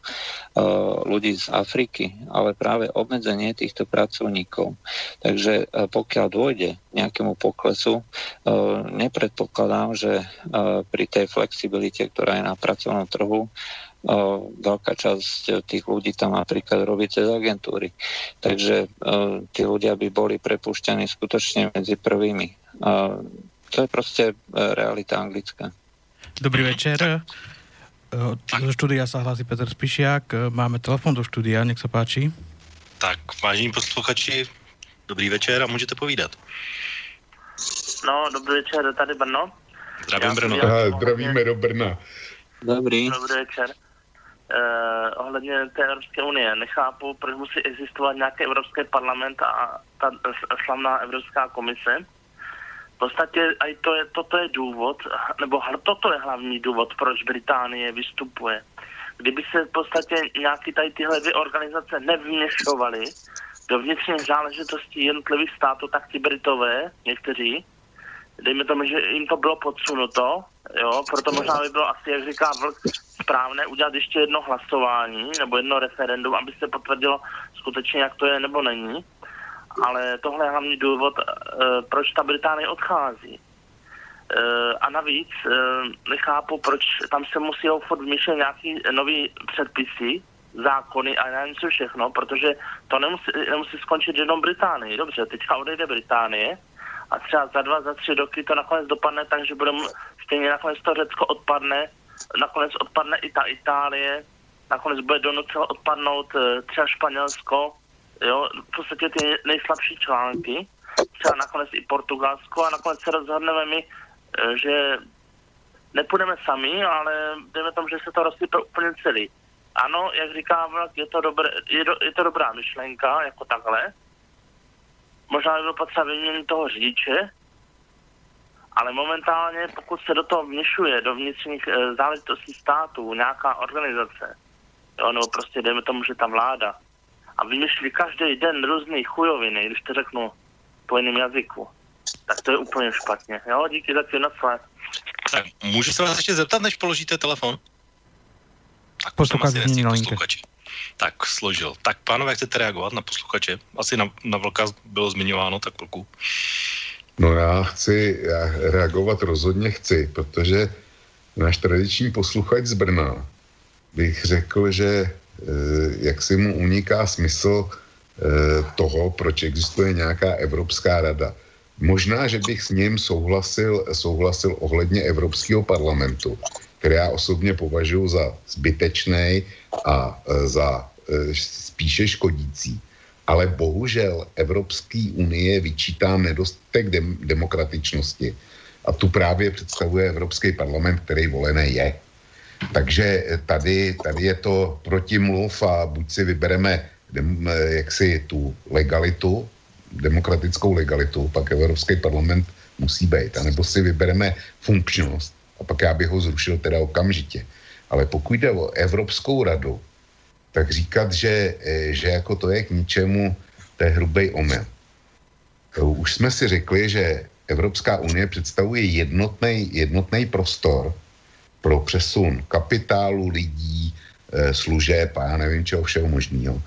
ľudí z Afriky, ale práve obmedzenie týchto pracovníkov. Takže pokiaľ dôjde nejakému poklesu, nepredpokladám, že pri tej flexibilite ktorá je na pracovnom trhu, veľká časť tých ľudí tam napríklad robí cez agentúry. Takže tí ľudia by boli prepušťaní skutočne medzi prvými. To je proste e, realita anglická. Dobrý večer. Do štúdia sa hlási Petr Spišiak. Máme telefon do štúdia, nech sa páči. Tak, vážení posluchači, dobrý večer a můžete povídat. No, dobrý večer, tady Brno. Zdravím Brno. Aha, zdravíme do Brna. Dobrý. Dobrý večer. Uh, ohledně té Evropské unie. Nechápu, proč musí existovat nějaký Evropský parlament a ta slavná Evropská komise. V podstatě aj to je, toto je důvod, nebo toto je hlavní důvod, proč Británie vystupuje. Kdyby se v podstatě nějaký tady tyhle dvě organizace nevměšovaly do vnitřních záležitostí jednotlivých států, tak ti Britové, někteří, dejme tomu, že jim to bylo podsunuto, jo, proto možná by bylo asi, jak říká Vlk, správné udělat ještě jedno hlasování nebo jedno referendum, aby se potvrdilo skutečně, jak to je nebo není. Ale tohle je hlavní důvod, e, proč ta Británie odchází. E, a navíc e, nechápu, proč tam se musí furt vymýšlet nějaký nový předpisy, zákony a nevím co všechno, protože to nemusí, nemusí skončit jenom Británii. Dobře, teďka odejde Británie, a třeba za dva, za tři roky to nakonec dopadne tak, že budeme stejně nakonec to Řecko odpadne, nakonec odpadne i ta Itálie, nakonec bude donuceno odpadnout eh, třeba Španělsko, jo, v podstatě ty nejslabší články, třeba nakonec i Portugalsko a nakonec se rozhodneme my, eh, že nepůjdeme sami, ale jdeme tomu, že se to rozsype úplně celý. Ano, jak říká je to, dobré, je, do, je to dobrá myšlenka, jako takhle, možná by bylo potřeba vyměnit toho řidiče, ale momentálně, pokud se do toho vněšuje, do vnitřních e, záležitostí státu, nějaká organizace, jo, nebo prostě jdeme tomu, že ta vláda, a vymýšlí každý den různý chujoviny, když to řeknu po jiném jazyku, tak to je úplně špatně. Jo, díky za na Tak můžu se vás ještě zeptat, než položíte telefon? Tak posluchač na tak složil. Tak pánové, chcete reagovat na posluchače? Asi na, na vlka bylo zmiňováno, tak vlku. No já chci já reagovat rozhodně chci, protože náš tradiční posluchač z Brna bych řekl, že e, jak si mu uniká smysl e, toho, proč existuje nějaká Evropská rada. Možná, že bych s ním souhlasil, souhlasil ohledně Evropského parlamentu, který já osobně považuji za zbytečný a e, za e, spíše škodící. Ale bohužel Evropské unie vyčítá nedostatek dem- demokratičnosti. A tu právě představuje Evropský parlament, který volený je. Takže tady, tady je to protimluv a buď si vybereme dem, jaksi tu legalitu, demokratickou legalitu, pak Evropský parlament musí být, anebo si vybereme funkčnost a pak já bych ho zrušil teda okamžitě. Ale pokud jde o Evropskou radu, tak říkat, že, eh, že jako to je k ničemu, to je hrubý omyl. Už jsme si řekli, že Evropská unie představuje jednotný prostor pro přesun kapitálu, lidí, eh, služeb a já nevím čeho všeho možného.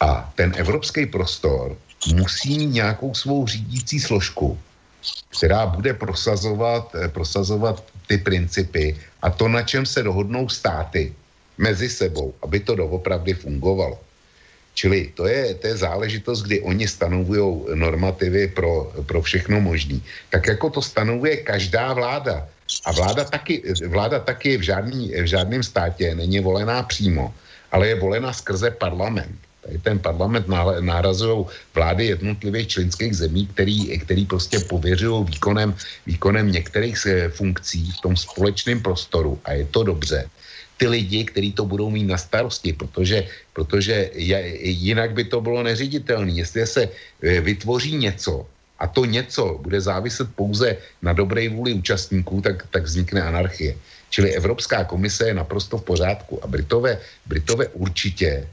A ten evropský prostor musí mít nějakou svou řídící složku, která bude prosazovat, eh, prosazovat ty principy a to, na čem se dohodnou státy, mezi sebou, aby to doopravdy fungovalo. Čili to je, to je záležitost, kdy oni stanovují normativy pro, pro všechno možný. Tak jako to stanovuje každá vláda. A vláda taky, vláda taky v, žádný, v žádném státě není volená přímo, ale je volená skrze parlament. Tady ten parlament nárazují vlády jednotlivých členských zemí, který, který prostě pověřují výkonem, výkonem některých eh, funkcí v tom společném prostoru a je to dobře ty lidi, kteří to budou mít na starosti, protože, protože jinak by to bylo neřiditelné. Jestli se eh, vytvoří něco a to něco bude záviset pouze na dobré vůli účastníků, tak, tak vznikne anarchie. Čili Evropská komise je naprosto v pořádku a Britové, Britové určitě,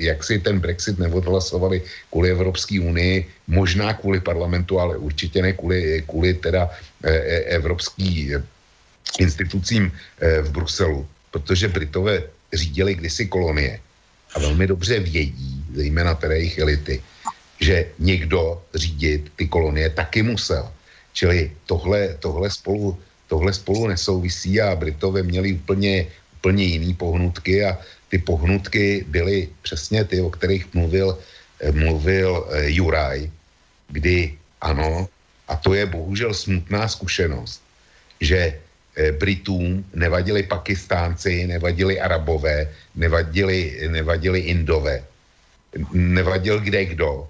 jak si ten Brexit neodhlasovali kvůli Evropské unii, možná kvůli parlamentu, ale určitě ne kvůli, kvůli teda eh, evropským institucím eh, v Bruselu, protože Britové řídili kdysi kolonie a velmi dobře vědí, zejména teda jejich elity, že někdo řídit ty kolonie taky musel. Čili tohle, tohle, spolu, tohle spolu nesouvisí a Britové měli úplně, úplně jiný pohnutky a ty pohnutky byly přesně ty, o kterých mluvil, eh, mluvil eh, Juraj, kdy ano, a to je bohužel smutná zkušenost, že Eh, Britům nevadili Pakistánci, nevadili Arabové, nevadili, nevadili Indové, nevadil kde kdo,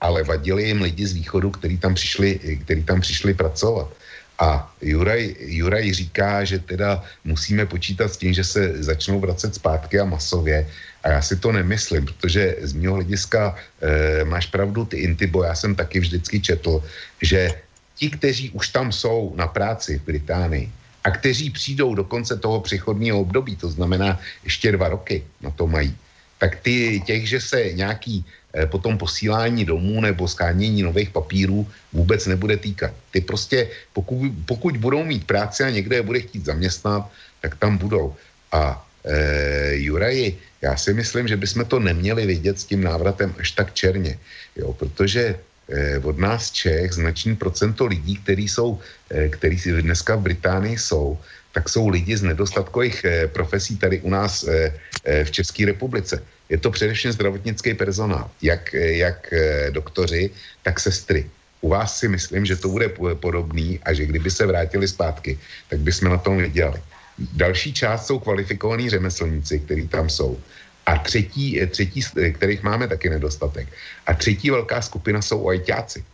ale vadili jim lidi z východu, kteří tam přišli, který tam přišli pracovat. A Juraj, Juraj říká, že teda musíme počítat s tím, že se začnou vracet zpátky a masově. A já si to nemyslím, protože z mého hlediska e, máš pravdu ty Intibo, já jsem taky vždycky četl, že ti, kteří už tam jsou na práci v Británii, a kteří přijdou do konce toho přechodního období, to znamená ještě dva roky na to mají, tak ty, těch, že se nějaký potom posílání domů nebo skánění nových papírů vůbec nebude týkat. Ty prostě, pokud, pokud budou mít práci a někdo je bude chtít zaměstnat, tak tam budou. A e, Juraji, já si myslím, že bychom to neměli vidět s tím návratem až tak černě, jo, protože Eh, od nás Čech značný procento lidí, který jsou, eh, který dneska v Británii jsou, tak jsou lidi z nedostatkových eh, profesí tady u nás v České republice. Je to především zdravotnický personál, jak, jak doktoři, tak sestry. U vás si myslím, že to bude podobný a že kdyby se vrátili zpátky, tak bychom na tom vydělali. Další část jsou kvalifikovaní řemeslníci, kteří tam jsou. A třetí, eh, třetí, eh, kterých máme taky nedostatek. A třetí velká skupina jsou ajťáci.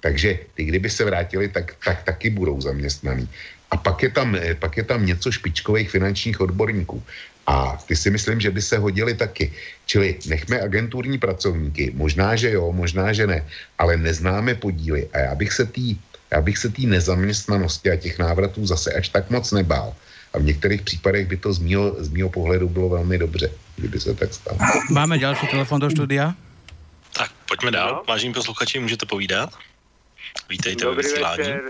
Takže ty, kdyby se vrátili, tak, tak taky budou zaměstnaný. A pak je, tam, eh, pak je tam něco špičkových finančních odborníků. A ty si myslím, že by se hodili taky. Čili nechme agenturní pracovníky, možná, že jo, možná, že ne, ale neznáme podíly. A já bych se tý, já bych se té nezaměstnanosti a těch návratů zase až tak moc nebál. A v některých případech by to z mýho, z mýho pohledu bylo velmi dobře, kdyby se tak stalo. Máme další telefon do studia? Tak, pojďme dál. No. Vážení posluchači, můžete povídat? Vítejte Dobrý ve vysílání. večer,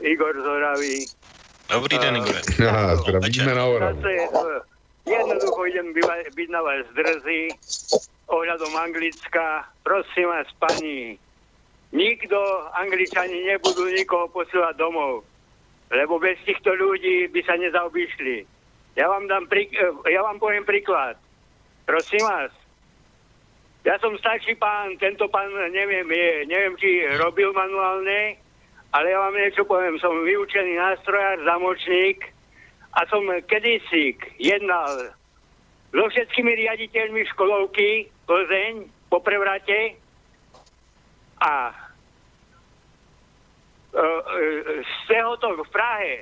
Igor Zoravý. Dobrý den, Igor. Ja, zdravíme na Oravu. Jednoducho idem byť na vás drzí ohľadom Anglicka. Prosím vás, pani, nikto, Angličani nebudú nikoho posielať domov lebo bez týchto ľudí by sa nezaobišli. Ja vám, dám prí, eh, ja vám poviem príklad. Prosím vás, ja som starší pán, tento pán neviem, je, neviem, či robil manuálne, ale ja vám niečo poviem. Som vyučený nástrojár, zamočník a som kedysi jednal so všetkými riaditeľmi školovky Plzeň po prevrate a z to v Prahe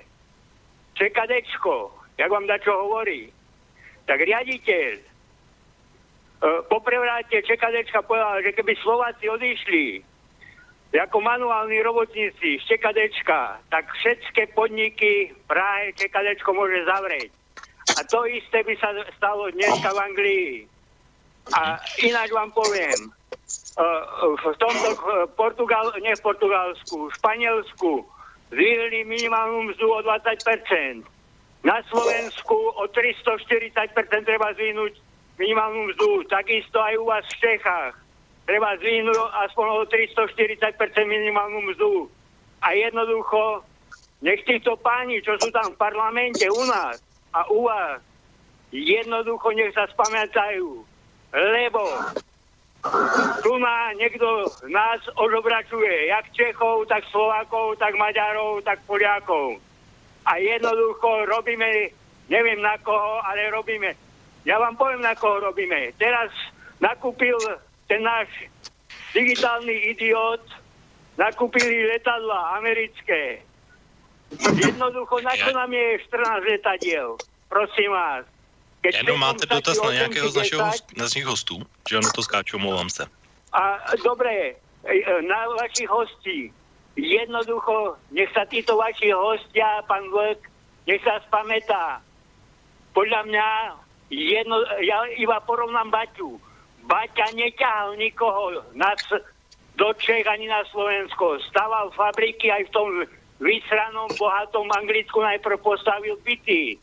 čekadečko, jak vám dačo hovorí, tak riaditeľ e, po prevráte čekadečka povedal, že keby Slováci odišli ako manuálni robotníci z čekadečka, tak všetky podniky Prahe čekadečko môže zavrieť. A to isté by sa stalo dneska v Anglii. A ináč vám poviem, v tomto Portugal, nie v Portugalsku, v Španielsku zvýhli minimálnu mzdu o 20%. Na Slovensku o 340% treba zvýhnuť minimálnu mzdu. Takisto aj u vás v Čechách. Treba zvýhnuť aspoň o 340% minimálnu mzdu. A jednoducho, nech títo páni, čo sú tam v parlamente u nás a u vás, jednoducho nech sa spamätajú, lebo tu má niekto nás odobračuje, jak Čechov, tak Slovákov, tak Maďarov, tak Poliakov. A jednoducho robíme, neviem na koho, ale robíme. Ja vám poviem, na koho robíme. Teraz nakúpil ten náš digitálny idiot, nakúpili letadla americké. Jednoducho, na čo nám je 14 letadiel? Prosím vás. Keď Jenom máte dotaz na nějakého z, našeho, z našich hostů, že ano, to skáču, omlouvám se. A dobre, e, na vašich hostí, jednoducho, nech sa títo vaši hostia, pán Vlk, nech sa spamätá. Podľa mňa, jedno, ja iba porovnám Baťu. Baťa neťahal nikoho na, do Čech ani na Slovensko. Staval fabriky aj v tom vysranom, bohatom Anglicku najprv postavil byty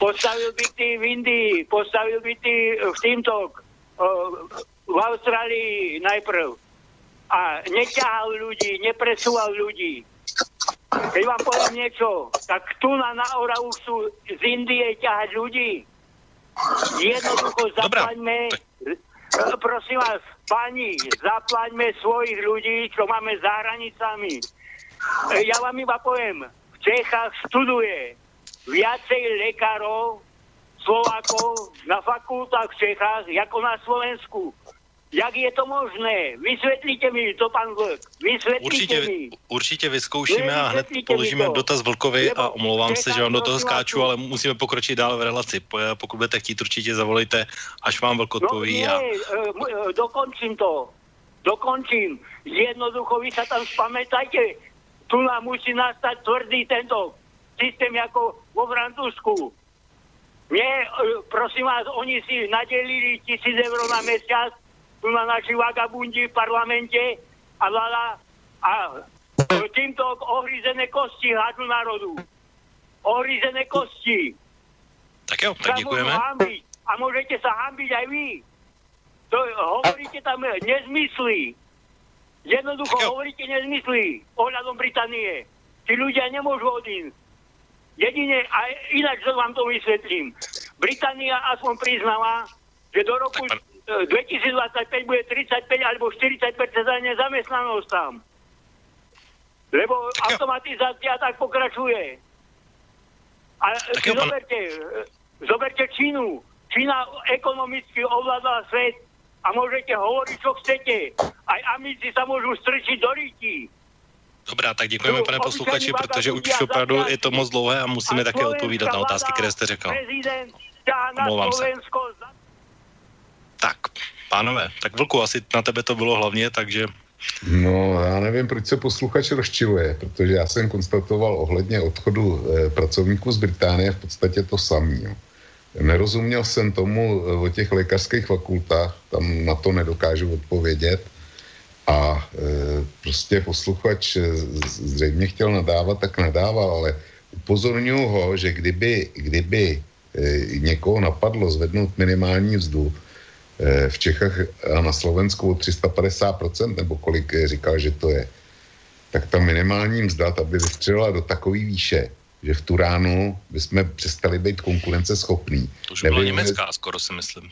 postavil byty v Indii, postavil byty v týmto, v Austrálii najprv. A neťahal ľudí, nepresúval ľudí. Keď vám poviem niečo, tak tu na, na Oravu chcú z Indie ťahať ľudí. Jednoducho zaplaňme, prosím vás, pani, zaplaňme svojich ľudí, čo máme za hranicami. Ja vám iba poviem, v Čechách studuje viacej lekárov, Slovákov na fakultách v Čechách, ako na Slovensku. Jak je to možné? Vysvětlíte mi to, pan Vlk. Vysvětlíte určitě, mi. Určitě vyzkoušíme a hned položíme dotaz Vlkovi a omlouvám se, že vám do toho skáču, ale musíme pokročit dál v relaci. Pokud budete chtít, určitě zavolejte, až vám Vlk odpoví. No, nie, a... E, dokončím to. Dokončím. Jednoducho, vy sa tam spamätajte. Tu nám musí nastať tvrdý tento systém jako vo Francúzsku. Mne, e, prosím vás, oni si nadelili tisíc eur na tu na naši vagabundi v parlamente a vláda a týmto ohryzené kosti hadu národu. Ohryzené kosti. Tak jo, tak děkujeme. A môžete sa hambiť aj vy. To, hovoríte tam nezmysly. Jednoducho hovoríte nezmysly ohľadom Británie. Tí ľudia nemôžu odísť. Jedine, a ináč vám to vysvetlím. Británia aspoň priznala, že do roku 2025 bude 35 alebo 40 nezamestnanosť tam. Lebo automatizácia tak pokračuje. A tak zoberte, zoberte Čínu. Čína ekonomicky ovládala svet a môžete hovoriť, čo chcete. Aj amici sa môžu strčiť do ryti. Dobrá, tak děkujeme, pane posluchači, protože už opravdu je to moc dlouhé a musíme také odpovídat na otázky, které jste řekl. Omlouvám se. Tak, pánové, tak Vlku, asi na tebe to bylo hlavně, takže... No, já nevím, proč se posluchač rozčiluje, protože já jsem konstatoval ohledně odchodu eh, pracovníků z Británie v podstatě to samý. Jo. Nerozuměl jsem tomu eh, o těch lékařských fakultách, tam na to nedokážu odpovědět a e, prostě posluchač e, zřejmě chtěl nadávat, tak nadával, ale upozorňuji ho, že kdyby, kdyby e, někoho napadlo zvednout minimální vzdu e, v Čechách a na Slovensku o 350%, nebo kolik říkal, že to je, tak ta minimální mzda, ta by vystřelila do takové výše, že v Turánu bychom přestali být konkurenceschopní. To už byla německá, skoro si myslím.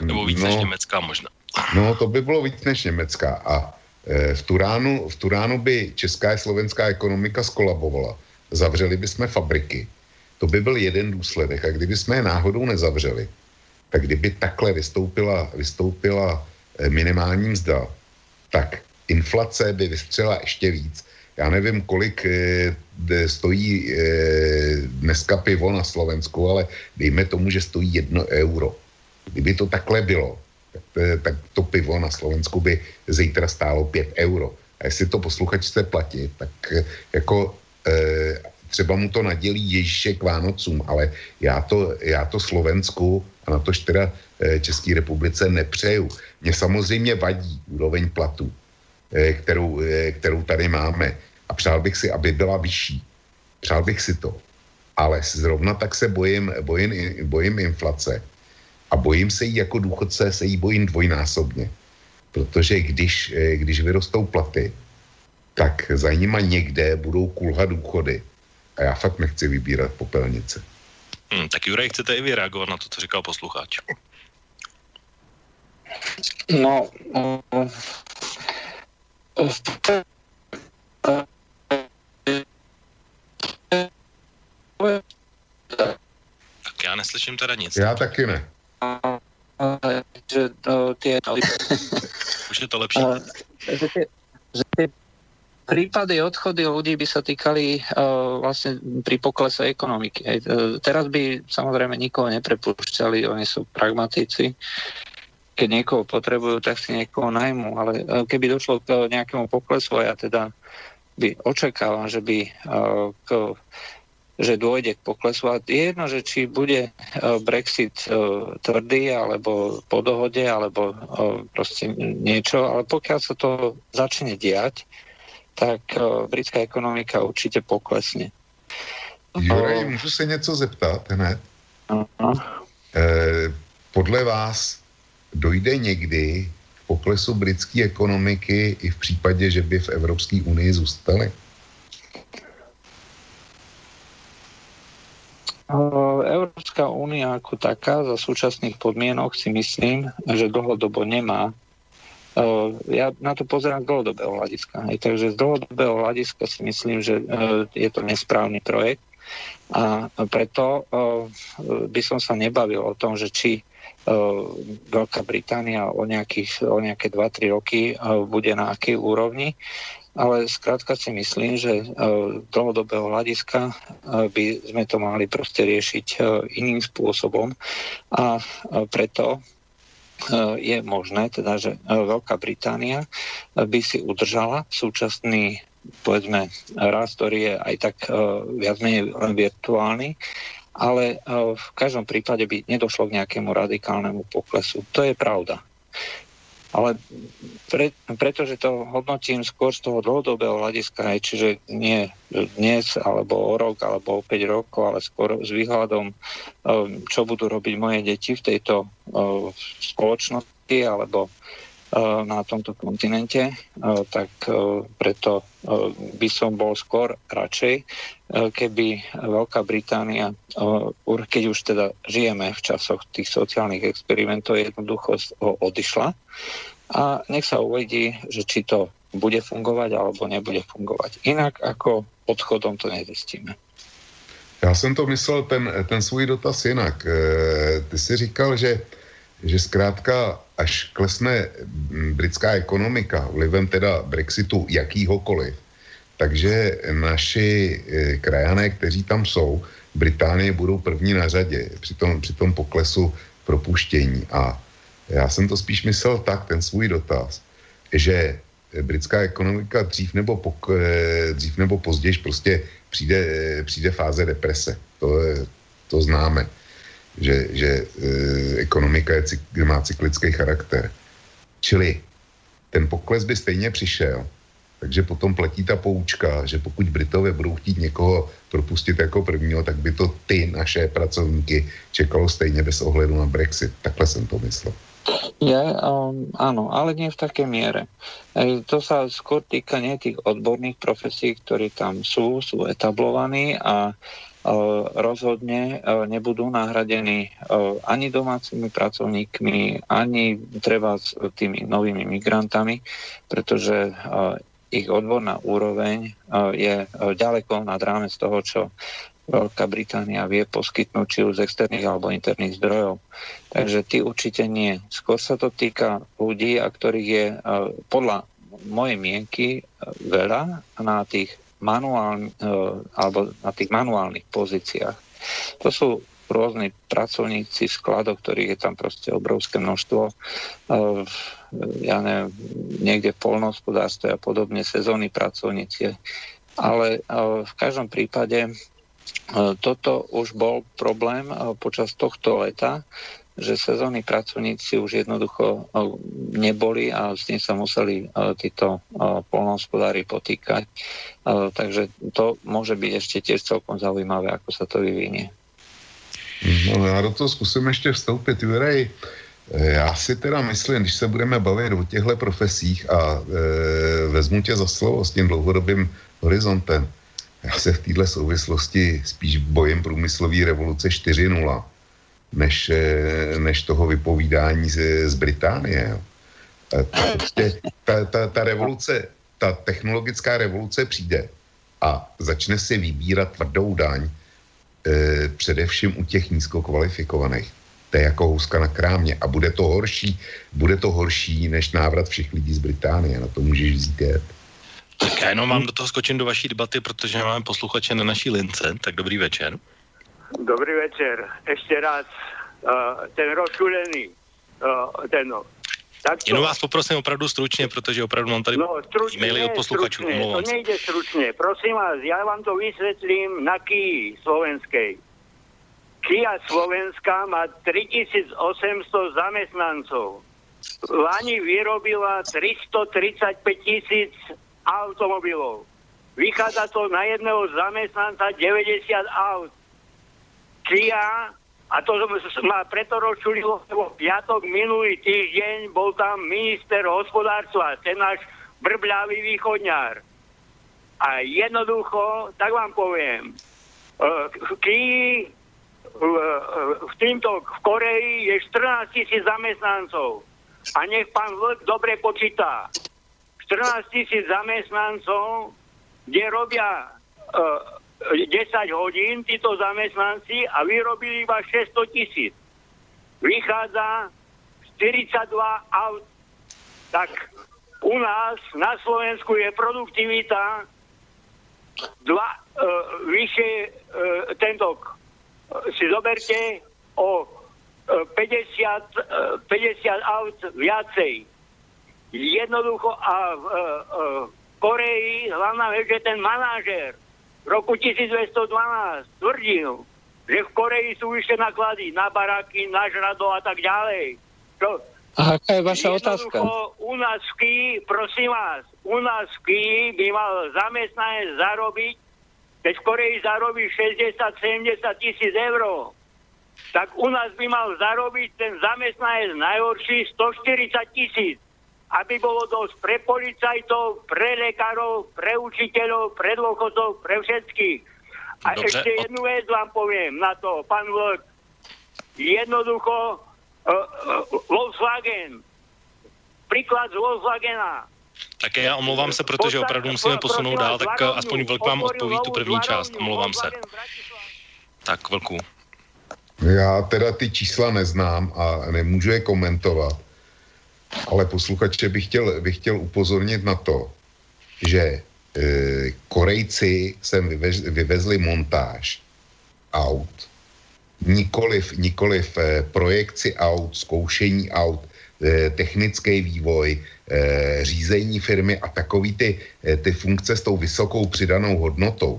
Nebo víc no, než německá možná. No, to by bylo víc než německá. A e, v Turánu, v Turánu by česká a slovenská ekonomika skolabovala. Zavřeli bychom fabriky. To by byl jeden důsledek. A kdyby jsme je náhodou nezavřeli, tak kdyby takhle vystoupila, vystoupila e, minimální mzda, tak inflace by vystřela ještě víc. Já nevím, kolik e, stojí e, dneska pivo na Slovensku, ale dejme tomu, že stojí jedno euro. Kdyby to takhle bylo, tak, to pivo na Slovensku by zítra stálo 5 euro. A jestli to posluchač chce platit, tak eh, jako třeba mu to nadělí Ježíše k Vánocům, ale já to, já to Slovensku a na tož teda e, České republice nepřeju. Mně samozřejmě vadí úroveň platu, e, kterou, e, kterou tady máme a přál bych si, aby byla vyšší. Přál bych si to. Ale zrovna tak se bojím, bojím, bojím inflace a bojím se jí jako důchodce, se jí bojím dvojnásobně. Protože když, eh, když vyrostou platy, tak za nima někde budou kulhat důchody. A já fakt nechci vybírat popelnice. Hmm, tak Juraj, chcete i vy reagovat na to, co říkal posluchač? No, tak já neslyším teda nic. Já taky ne. že. Už je to lepší. Že tie prípady odchody ľudí by sa týkali uh, vlastne pri poklese ekonomiky. Hej. Uh, teraz by samozrejme nikoho neprepúšťali, oni sú pragmatici. Keď niekoho potrebujú, tak si niekoho najmu, ale uh, keby došlo k nejakému poklesu, ja teda by očakávam, že by uh, k, že dôjde k poklesu. A je jedno, že či bude Brexit tvrdý, alebo po dohode, alebo proste niečo, ale pokiaľ sa to začne diať, tak uh, britská ekonomika určitě poklesne. Juraj, můžu se něco zeptat hned? Uh-huh. Eh, podle vás dojde někdy k poklesu britské ekonomiky i v případě, že by v Evropské unii zůstaly? Európska únia ako taká za súčasných podmienok si myslím, že dlhodobo nemá ja na to pozerám z dlhodobého hľadiska. Hej. Takže z dlhodobého hľadiska si myslím, že je to nesprávny projekt a preto by som sa nebavil o tom, že či Veľká Británia o, nejakých, o nejaké 2-3 roky bude na akej úrovni, ale skrátka si myslím, že z dlhodobého hľadiska by sme to mali proste riešiť iným spôsobom a preto je možné, teda, že Veľká Británia by si udržala súčasný povedzme rast, ktorý je aj tak viac menej virtuálny, ale v každom prípade by nedošlo k nejakému radikálnemu poklesu. To je pravda. Ale pre, pretože to hodnotím skôr z toho dlhodobého hľadiska, aj čiže nie dnes, alebo o rok, alebo o 5 rokov, ale skôr s výhľadom, um, čo budú robiť moje deti v tejto uh, spoločnosti, alebo na tomto kontinente, uh, tak preto by som bol skôr radšej, keby Veľká Británia, keď už teda žijeme v časoch tých sociálnych experimentov, jednoducho odišla a nech sa uvedí, že či to bude fungovať alebo nebude fungovať. Inak ako odchodom to nezjistíme. Já jsem to myslel, ten, ten svůj dotaz jinak. Ty jsi říkal, že, že zkrátka, až klesne britská ekonomika vlivem teda Brexitu jakýhokoliv, takže naši e, krajané, kteří tam jsou, Británie budou první na řadě při tom, při tom poklesu propuštění. A já jsem to spíš myslel tak, ten svůj dotaz, že britská ekonomika dřív nebo, pok, eh, dřív nebo později prostě přijde, eh, přijde fáze deprese. To, to známe, že, že eh, ekonomika je, má cyklický charakter. Čili ten pokles by stejně přišel, takže potom platí ta poučka, že pokud Britové budou chtít někoho propustit jako prvního, tak by to ty naše pracovníky čekalo stejně bez ohledu na Brexit. Takhle jsem to myslel. Je, um, áno, ale nie v takej miere. E, to sa skôr týka nie tých odborných profesí, ktorí tam sú, sú etablovaní a e, rozhodne e, nebudú nahradení e, ani domácimi pracovníkmi, ani treba s tými novými migrantami, pretože ich odborná úroveň je ďaleko nad rámec toho, čo Veľká Británia vie poskytnúť či už z externých alebo interných zdrojov. Takže ty určite nie. Skôr sa to týka ľudí, a ktorých je podľa mojej mienky veľa na tých, manuálny, e, alebo na tých manuálnych pozíciách. To sú rôzni pracovníci skladov, ktorých je tam proste obrovské množstvo. Ja neviem, niekde v polnohospodárstve a podobne, sezónni pracovníci. Ale v každom prípade toto už bol problém počas tohto leta, že sezónni pracovníci už jednoducho e, neboli a s tým sa museli títo polnohospodári potýkať. Takže to môže byť ešte tiež celkom zaujímavé, ako sa to vyvinie. No já do toho zkusím ještě vstoupit. Jurej, já si teda myslím, když se budeme bavit o těchto profesích a e, vezmu tě za slovo s tím dlouhodobým horizontem, já se v této souvislosti spíš bojím průmyslové revoluce 4.0, než, eh, než toho vypovídání z, z Británie. Ta, prostě, ta, ta, ta revoluce, ta technologická revoluce přijde a začne si vybírat tvrdou daň e, především u těch nízkokvalifikovaných. To je jako houska na krámě a bude to horší, bude to horší než návrat všech lidí z Británie, na to můžeš vzít. Tak já jenom vám do toho skočím do vaší debaty, protože máme posluchače na naší lince, tak dobrý večer. Dobrý večer, ještě raz. Uh, ten rozčulený, uh, ten tak to... Jenom vás poprosím opravdu stručně, protože opravdu mám tady no, stručně, e-maily od posluchačů. Stručně, to nejde stručně. Prosím vás, já vám to vysvětlím na Kii slovenskej. Kia Slovenska má 3800 zamestnancov. Lani vyrobila 335 tisíc automobilov. Vychádza to na jedného zamestnanca 90 aut. Kia a to ma preto rozčulilo, lebo piatok minulý týždeň bol tam minister hospodárstva, ten náš brbľavý východňár. A jednoducho, tak vám poviem, Ký v, v týmto v Koreji je 14 tisíc zamestnancov. A nech pán Vlk dobre počíta. 14 tisíc zamestnancov, kde robia uh, 10 hodín títo zamestnanci a vyrobili iba 600 tisíc. Vychádza 42 aut. Tak u nás na Slovensku je produktivita dva, uh, vyššie uh, tento si zoberte o uh, 50, uh, 50 aut viacej. Jednoducho a v uh, Koreji hlavná vec, že ten manažér v roku 1212 tvrdil, že v Koreji sú vyššie náklady na baraky, na žrado a tak ďalej. To, a aká je vaša otázka? U nás v prosím vás, u nás v by mal zamestnanec zarobiť, keď v Koreji zarobí 60-70 tisíc eur, tak u nás by mal zarobiť ten zamestnanec najhorší 140 tisíc aby bolo dosť pre policajtov, pre lekárov, pre učiteľov, pre dôchodcov, pre všetkých. A Dobře, ešte jednu vec vám poviem na to, pán Vlk. Jednoducho, uh, uh, Volkswagen, príklad z Volkswagena. Tak já omlouvám se, protože opravdu musíme posunout dál, tak aspoň Vlk vám odpoví tu první část. Omlouvám se. Tak, Vlku. Já teda ty čísla neznám a nemůžu je komentovat ale posluchače bych chtěl, bych chtěl upozornit na to, že e, Korejci sem vyvez, vyvezli montáž aut, nikoliv, nikoliv e, projekci aut, zkoušení aut, e, technický vývoj, řízení firmy a takový ty, ty funkce s tou vysokou přidanou hodnotou.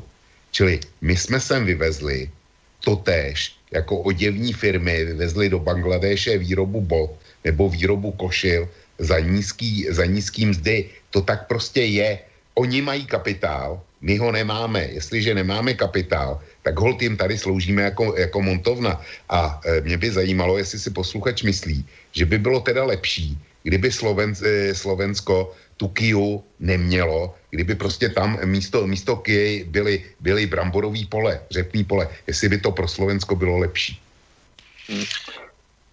Čili my jsme sem vyvezli totéž jako oděvní firmy, vyvezli do Bangladeše výrobu bot, nebo výrobu košil za nízký, za nízký mzdy. To tak prostě je. Oni mají kapitál, my ho nemáme. Jestliže nemáme kapitál, tak hold jim tady sloužíme jako, jako montovna. A e, mě by zajímalo, jestli si posluchač myslí, že by bylo teda lepší, kdyby Sloven, e, Slovensko tu Kiu nemělo, kdyby prostě tam místo, místo Kie byly, byly bramborový pole, řepný pole, jestli by to pro Slovensko bylo lepší. Hmm.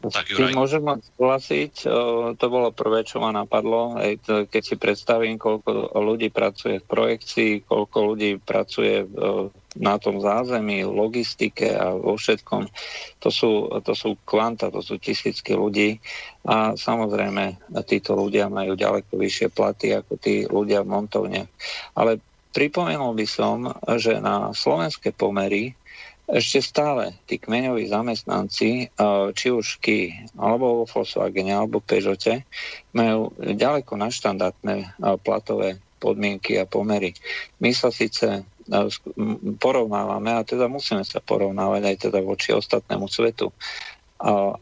Tak, Juraj. môžem ma súhlasiť, to bolo prvé, čo ma napadlo, keď si predstavím, koľko ľudí pracuje v projekcii, koľko ľudí pracuje na tom zázemí, logistike a vo všetkom. To sú, to sú kvanta, to sú tisícky ľudí a samozrejme títo ľudia majú ďaleko vyššie platy ako tí ľudia v montovne. Ale pripomenul by som, že na slovenské pomery ešte stále tí kmeňoví zamestnanci, či už Ky, alebo vo Volkswagene, alebo Peugeote, majú ďaleko naštandardné platové podmienky a pomery. My sa síce porovnávame, a teda musíme sa porovnávať aj teda voči ostatnému svetu,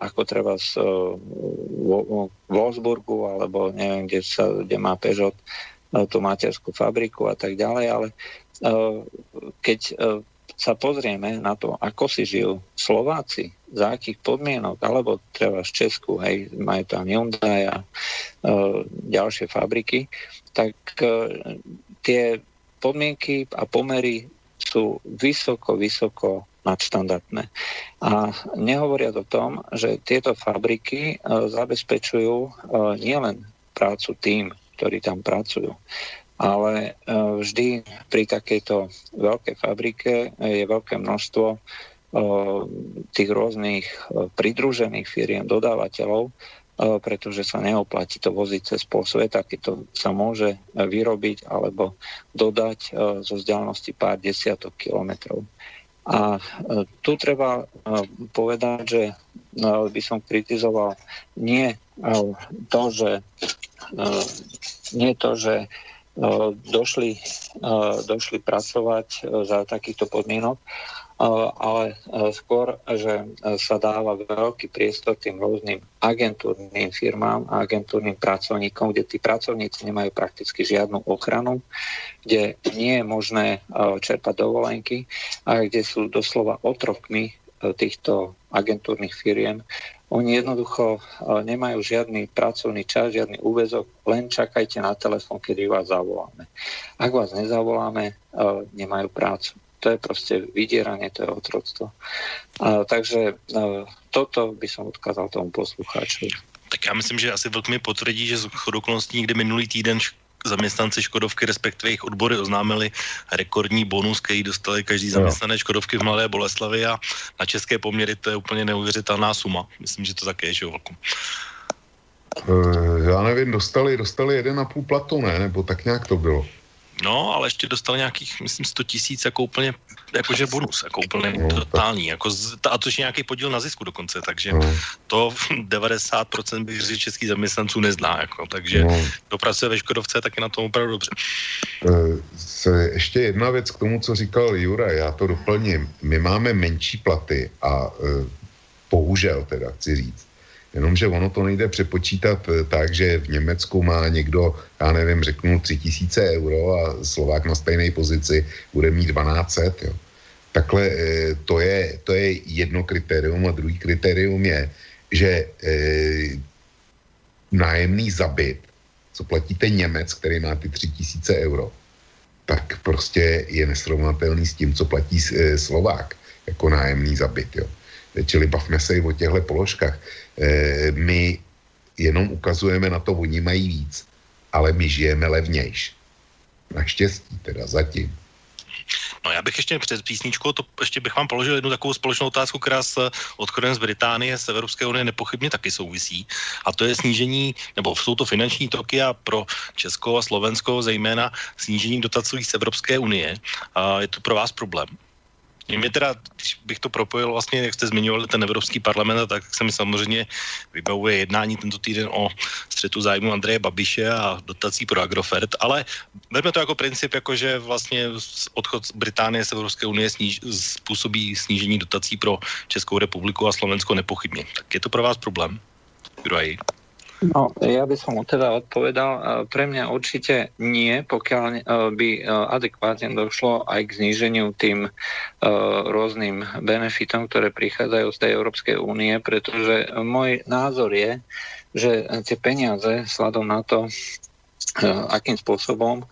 ako treba z Wolfsburgu, alebo neviem, kde, sa, kde má Peugeot tú materskú fabriku a tak ďalej, ale keď sa pozrieme na to, ako si žijú Slováci, za akých podmienok, alebo treba z Česku, hej, majú tam Hyundai a e, ďalšie fabriky, tak e, tie podmienky a pomery sú vysoko, vysoko nadštandardné. A nehovoria o tom, že tieto fabriky zabezpečujú nielen prácu tým, ktorí tam pracujú, ale vždy pri takejto veľkej fabrike je veľké množstvo tých rôznych pridružených firiem, dodávateľov, pretože sa neoplatí to voziť cez pol sveta, keď to sa môže vyrobiť alebo dodať zo vzdialenosti pár desiatok kilometrov. A tu treba povedať, že by som kritizoval nie to, že nie to, že došli, došli pracovať za takýchto podmienok, ale skôr, že sa dáva veľký priestor tým rôznym agentúrnym firmám a agentúrnym pracovníkom, kde tí pracovníci nemajú prakticky žiadnu ochranu, kde nie je možné čerpať dovolenky a kde sú doslova otrokmi týchto agentúrnych firiem. Oni jednoducho nemajú žiadny pracovný čas, žiadny úvezok, len čakajte na telefón, kedy vás zavoláme. Ak vás nezavoláme, nemajú prácu to je proste vydieranie, to je otroctvo. Takže a, toto by som odkázal tomu poslucháčovi. Tak já myslím, že asi Vlk mi potvrdí, že z okolností někdy minulý týden zaměstnanci Škodovky, respektive jejich odbory oznámili rekordní bonus, který dostali každý zaměstnanec Škodovky v Malé Boleslavi a na české poměry to je úplně neuvěřitelná suma. Myslím, že to také je, že Vlku. Uh, já nevím, dostali, dostali jeden a půl platu, ne? Nebo tak nějak to bylo. No, ale ještě dostal nějakých, myslím, 100 tisíc jako úplně, jakože bonus, jako úplně no, totální, jako z, a to je nějaký podíl na zisku dokonce, takže no. to 90% bych řekl českých zaměstnanců nezná, jako, takže no. kdo pracuje ve Škodovce, tak je na tom opravdu dobře. E, se, ještě jedna věc k tomu, co říkal Jura, já to doplním. My máme menší platy a e, bohužel teda chci říct, Jenomže ono to nejde přepočítat eh, tak, že v Německu má někdo, já nevím, řeknu 3000 euro a Slovák na stejné pozici bude mít 1200. Jo. Takhle eh, to je, to je jedno kritérium a druhý kritérium je, že eh, nájemný zabit, co platíte Němec, který má ty 3000 euro, tak prostě je nesrovnatelný s tím, co platí Slovák jako nájemný zabit. Jo. Čili bavme se i o těchto položkách. E, my jenom ukazujeme na to, oni mají víc, ale my žijeme levnějš. Naštěstí teda zatím. No já bych ještě před písničkou, to ještě bych vám položil jednu takovou společnou otázku, která s odchodem z Británie, z Evropské unie nepochybně taky souvisí. A to je snížení, nebo jsou to finanční toky a pro Česko a Slovensko zejména snížení dotací z Evropské unie. A je to pro vás problém? Mě teda, když bych to propojil vlastně, jak jste zmiňovali ten Evropský parlament, tak se mi samozřejmě vybavuje jednání tento týden o střetu zájmu Andreje Babiše a dotací pro Agrofert, ale vezme to jako princip, jako že vlastně odchod Británie z Evropské unie sníž, způsobí snížení dotací pro Českou republiku a Slovensko nepochybně. Tak je to pro vás problém? Juraj. No, ja by som teda odpovedal, pre mňa určite nie, pokiaľ e, by e, adekvátne došlo aj k zníženiu tým e, rôznym benefitom, ktoré prichádzajú z tej Európskej únie, pretože môj názor je, že tie peniaze, sladom na to, akým spôsobom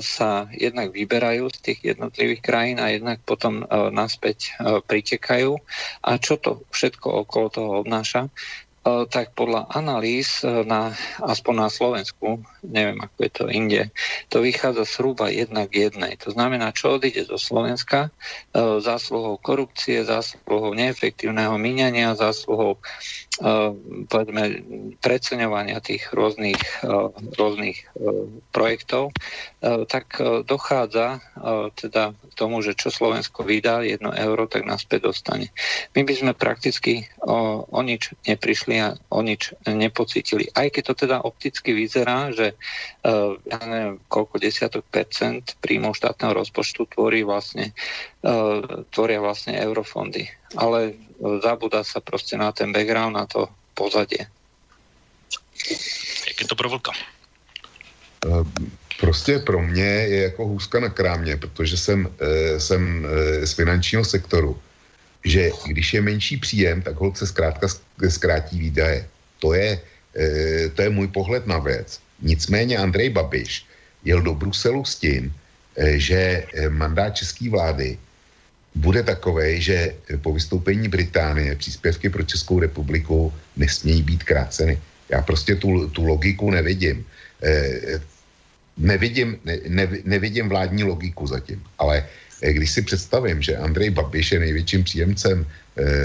sa jednak vyberajú z tých jednotlivých krajín a jednak potom naspäť pritekajú. A čo to všetko okolo toho obnáša, tak podľa analýz e, na, aspoň na Slovensku, neviem ako je to inde, to vychádza zhruba jedna k jednej. To znamená, čo odíde zo Slovenska, e, zásluhou korupcie, zásluhou neefektívneho míňania, zásluhou povedzme, preceňovania tých rôznych, rôznych projektov, tak dochádza teda k tomu, že čo Slovensko vydá, jedno euro, tak naspäť dostane. My by sme prakticky o, o nič neprišli a o nič nepocítili. Aj keď to teda opticky vyzerá, že ja neviem, koľko desiatok percent príjmov štátneho rozpočtu tvorí vlastne, tvoria vlastne eurofondy. Ale zabúda sa proste na ten background, na to pozadie. Jak je to pro vlka? Eh, prostě pro mě je jako hůzka na krámě, protože jsem, eh, jsem eh, z finančního sektoru, že když je menší příjem, tak holce zkrátka zkrátí výdaje. To je, to je můj pohled na věc. Nicméně Andrej Babiš jel do Bruselu s tím, že mandát české vlády bude takový, že po vystoupení Británie příspěvky pro Českou republiku nesmějí být kráceny. Já prostě tu, tu logiku nevidím. Nevidím, ne, ne, nevidím vládní logiku zatím, ale když si představím, že Andrej Babiš je největším příjemcem,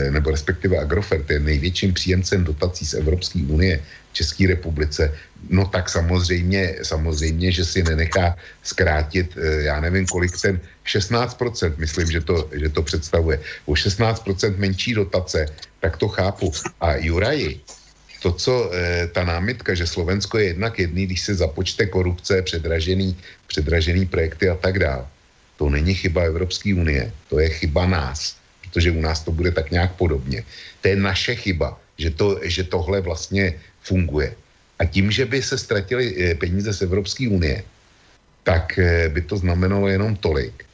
nebo respektive Agrofert je největším příjemcem dotací z Evropské unie České republice, no tak samozřejmě, samozřejmě, že si nenechá zkrátit, eh, já nevím kolik ten, 16%, myslím, že to, že to představuje. O 16% menší dotace, tak to chápu. A Juraji, to, co e, ta námitka, že Slovensko je jednak jedný, když se započte korupce, předražený, předražený projekty a tak dále, to není chyba Evropské unie, to je chyba nás, protože u nás to bude tak nějak podobně. To je naše chyba, že, to, že tohle vlastně funguje. A tím, že by se ztratily eh, peníze z Evropské unie, tak eh, by to znamenalo jenom tolik,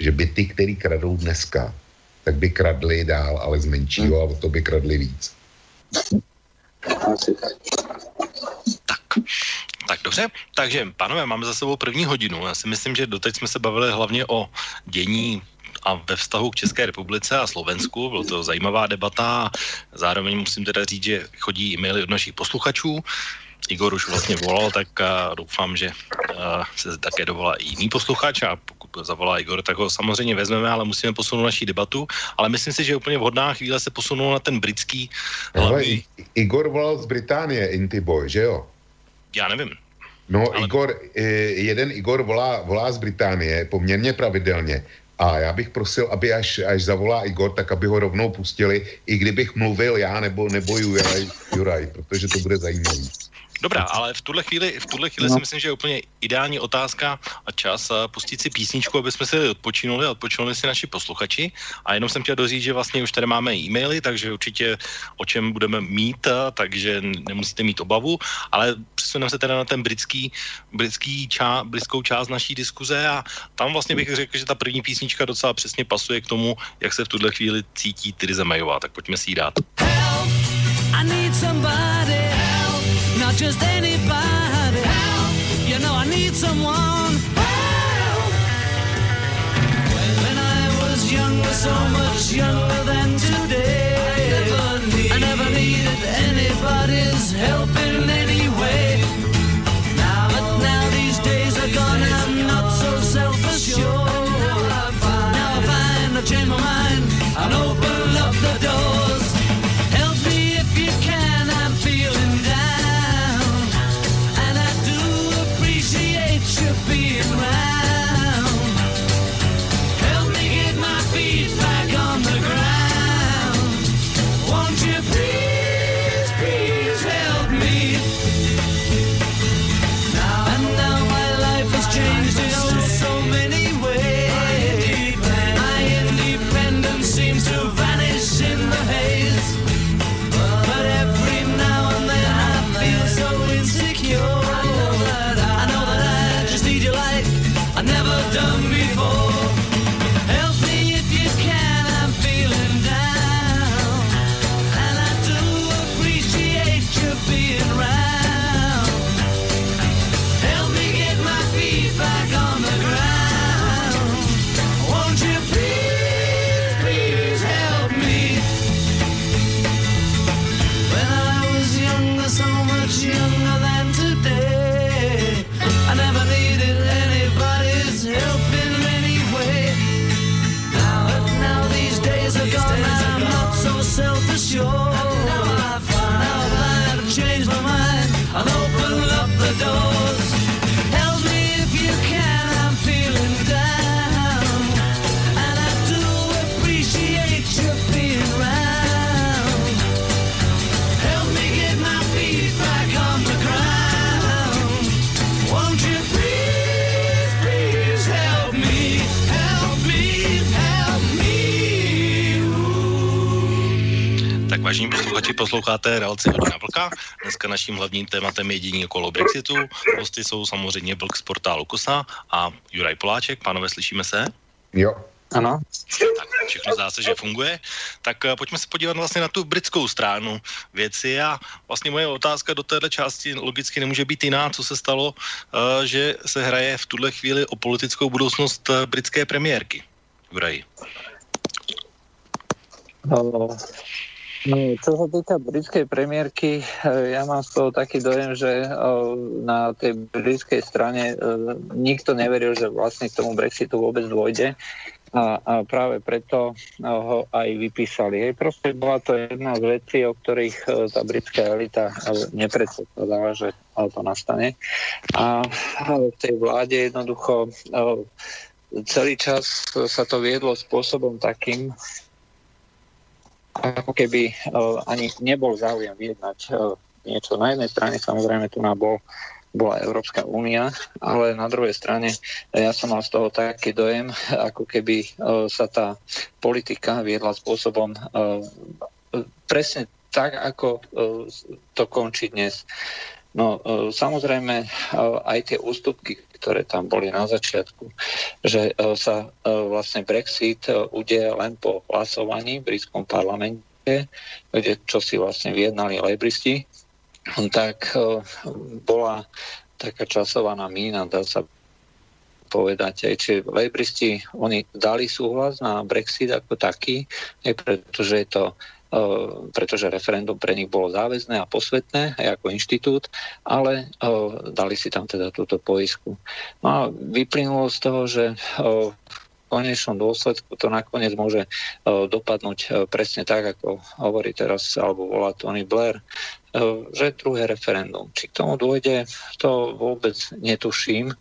že by ty, který kradou dneska, tak by kradli dál, ale z menšího a to by kradli víc. Tak, tak dobře, takže pánové, máme za sebou první hodinu. Já si myslím, že doteď jsme se bavili hlavně o dění a ve vztahu k České republice a Slovensku. Bylo to zajímavá debata. Zároveň musím teda říct, že chodí e-maily od našich posluchačů. Igor už vlastně volal, tak doufám, že se také dovolá i jiný posluchač a pokud zavolá Igor, tak ho samozřejmě vezmeme, ale musíme posunout naší debatu. Ale myslím si, že je úplně vhodná chvíle se posunout na ten britský hlavní... Igor volal z Británie, Intiboy, že jo? Já nevím. No, ale... Igor, jeden Igor volá, volá z Británie poměrně pravidelně a já bych prosil, aby až, až zavolá Igor, tak aby ho rovnou pustili, i kdybych mluvil já nebo, nebo Juraj, Juraj, protože to bude zajímavý. Dobrá, ale v tuhle chvíli, v tuhle chvíli no. si myslím, že je úplně ideální otázka a čas pustit si písničku, aby jsme si odpočinuli, odpočinuli si naši posluchači. A jenom jsem chtěl dozít, že vlastně už tady máme e-maily, takže určitě o čem budeme mít, takže nemusíte mít obavu, ale přesuneme se teda na ten britský, britský čá, britskou část naší diskuze a tam vlastně bych řekl, že ta první písnička docela přesně pasuje k tomu, jak se v tuhle chvíli cítí Tyriza Mayová, tak pojďme si ji dát. Help, I need somebody not just anybody. Help. You know I need someone. Help. When I was younger, so much younger than today, I never, need, I never needed anybody's help in any way. Now, but now these days are gone, I'm not so self-assured. Now I find I've changed my mind. Posluchači, posloucháte relaci Hodina Vlka. Dneska naším hlavním tématem je dění okolo Brexitu. Hosty jsou samozřejmě Vlk z portálu Kosa a Juraj Poláček. Pánové, slyšíme se? Jo. Ano. Tak všechno zdá se, že funguje. Tak uh, pojďme se podívat vlastně na tu britskou stranu věci a vlastně moje otázka do této části logicky nemůže být jiná, co se stalo, uh, že se hraje v tuhle chvíli o politickou budoucnost uh, britské premiérky v Raji. No, no, sa týka britskej premiérky, ja mám z toho taký dojem, že na tej britskej strane nikto neveril, že vlastne k tomu Brexitu vôbec dôjde a, a práve preto ho aj vypísali. Hej, proste bola to jedna z vecí, o ktorých tá britská elita nepredpokladala, že to nastane. A v tej vláde jednoducho celý čas sa to viedlo spôsobom takým, ako keby e, ani nebol záujem vyjednať niečo. Na jednej strane samozrejme tu na bol bola Európska únia, ale na druhej strane ja som mal z toho taký dojem, ako keby sa tá politika viedla spôsobom presne tak, ako to končí dnes. No samozrejme aj tie ústupky, ktoré tam boli na začiatku, že sa vlastne Brexit udeje len po hlasovaní v britskom parlamente, kde čo si vlastne vyjednali lejbristi, tak e, bola taká časovaná mína, dá sa povedať. Aj, či lejbristi, oni dali súhlas na Brexit ako taký, aj pretože je to e, pretože referendum pre nich bolo záväzné a posvetné aj ako inštitút, ale uh, dali si tam teda túto poisku. No a vyplynulo z toho, že v konečnom dôsledku to nakoniec môže dopadnúť presne tak, ako hovorí teraz, alebo volá Tony Blair, že druhé referendum. Či k tomu dôjde, to vôbec netuším. E,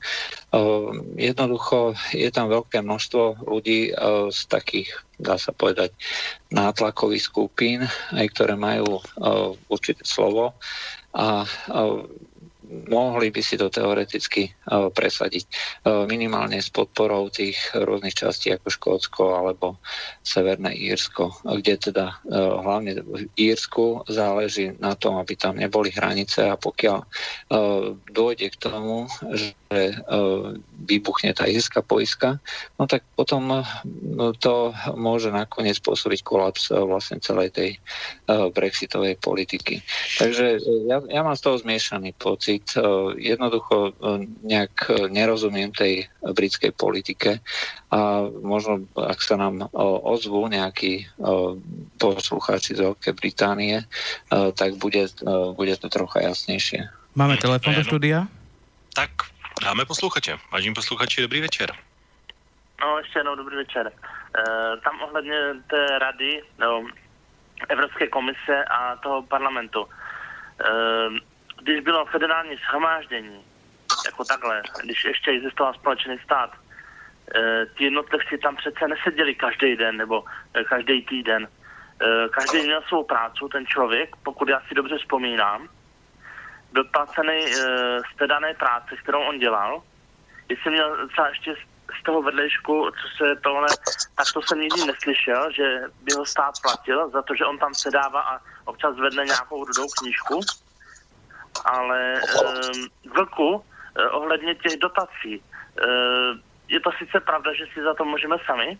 jednoducho je tam veľké množstvo ľudí e, z takých, dá sa povedať, nátlakových skupín, aj ktoré majú určité slovo a mohli by si to teoreticky uh, presadiť. Uh, minimálne s podporou tých rôznych častí ako Škótsko alebo Severné Írsko, kde teda uh, hlavne v Írsku záleží na tom, aby tam neboli hranice a pokiaľ dôjde k tomu, že vybuchne tá írska poiska, no tak potom to môže nakoniec spôsobiť kolaps vlastne celej tej brexitovej politiky. Takže ja, ja mám z toho zmiešaný pocit, Brexit. E, jednoducho e, nejak e, nerozumiem tej britskej politike a možno, ak sa nám ozvú nejakí poslucháči z Veľkej Británie, tak bude, bude to trocha jasnejšie. Máme telefon do štúdia? Tak, dáme posluchače. Vážím posluchači, dobrý večer. No, ještě jednou dobrý večer. E, tam ohledně té rady, no, Evropské komise a toho parlamentu. E, když bylo federální shromáždění, jako takhle, když ještě existoval společný stát, e, ti jednotlivci tam přece neseděli každý den nebo e, každý týden. E, každý měl svou práci, ten člověk, pokud já si dobře vzpomínám, byl placený z té dané práce, kterou on dělal. Jestli měl třeba ještě z toho vedlejšku, co se tohle, tak to jsem nikdy neslyšel, že by ho stát platil za to, že on tam sedává a občas vedne nějakou rudou knížku ale um, vlku eh, ohledně těch dotací. Uh, je to sice pravda, že si za to můžeme sami,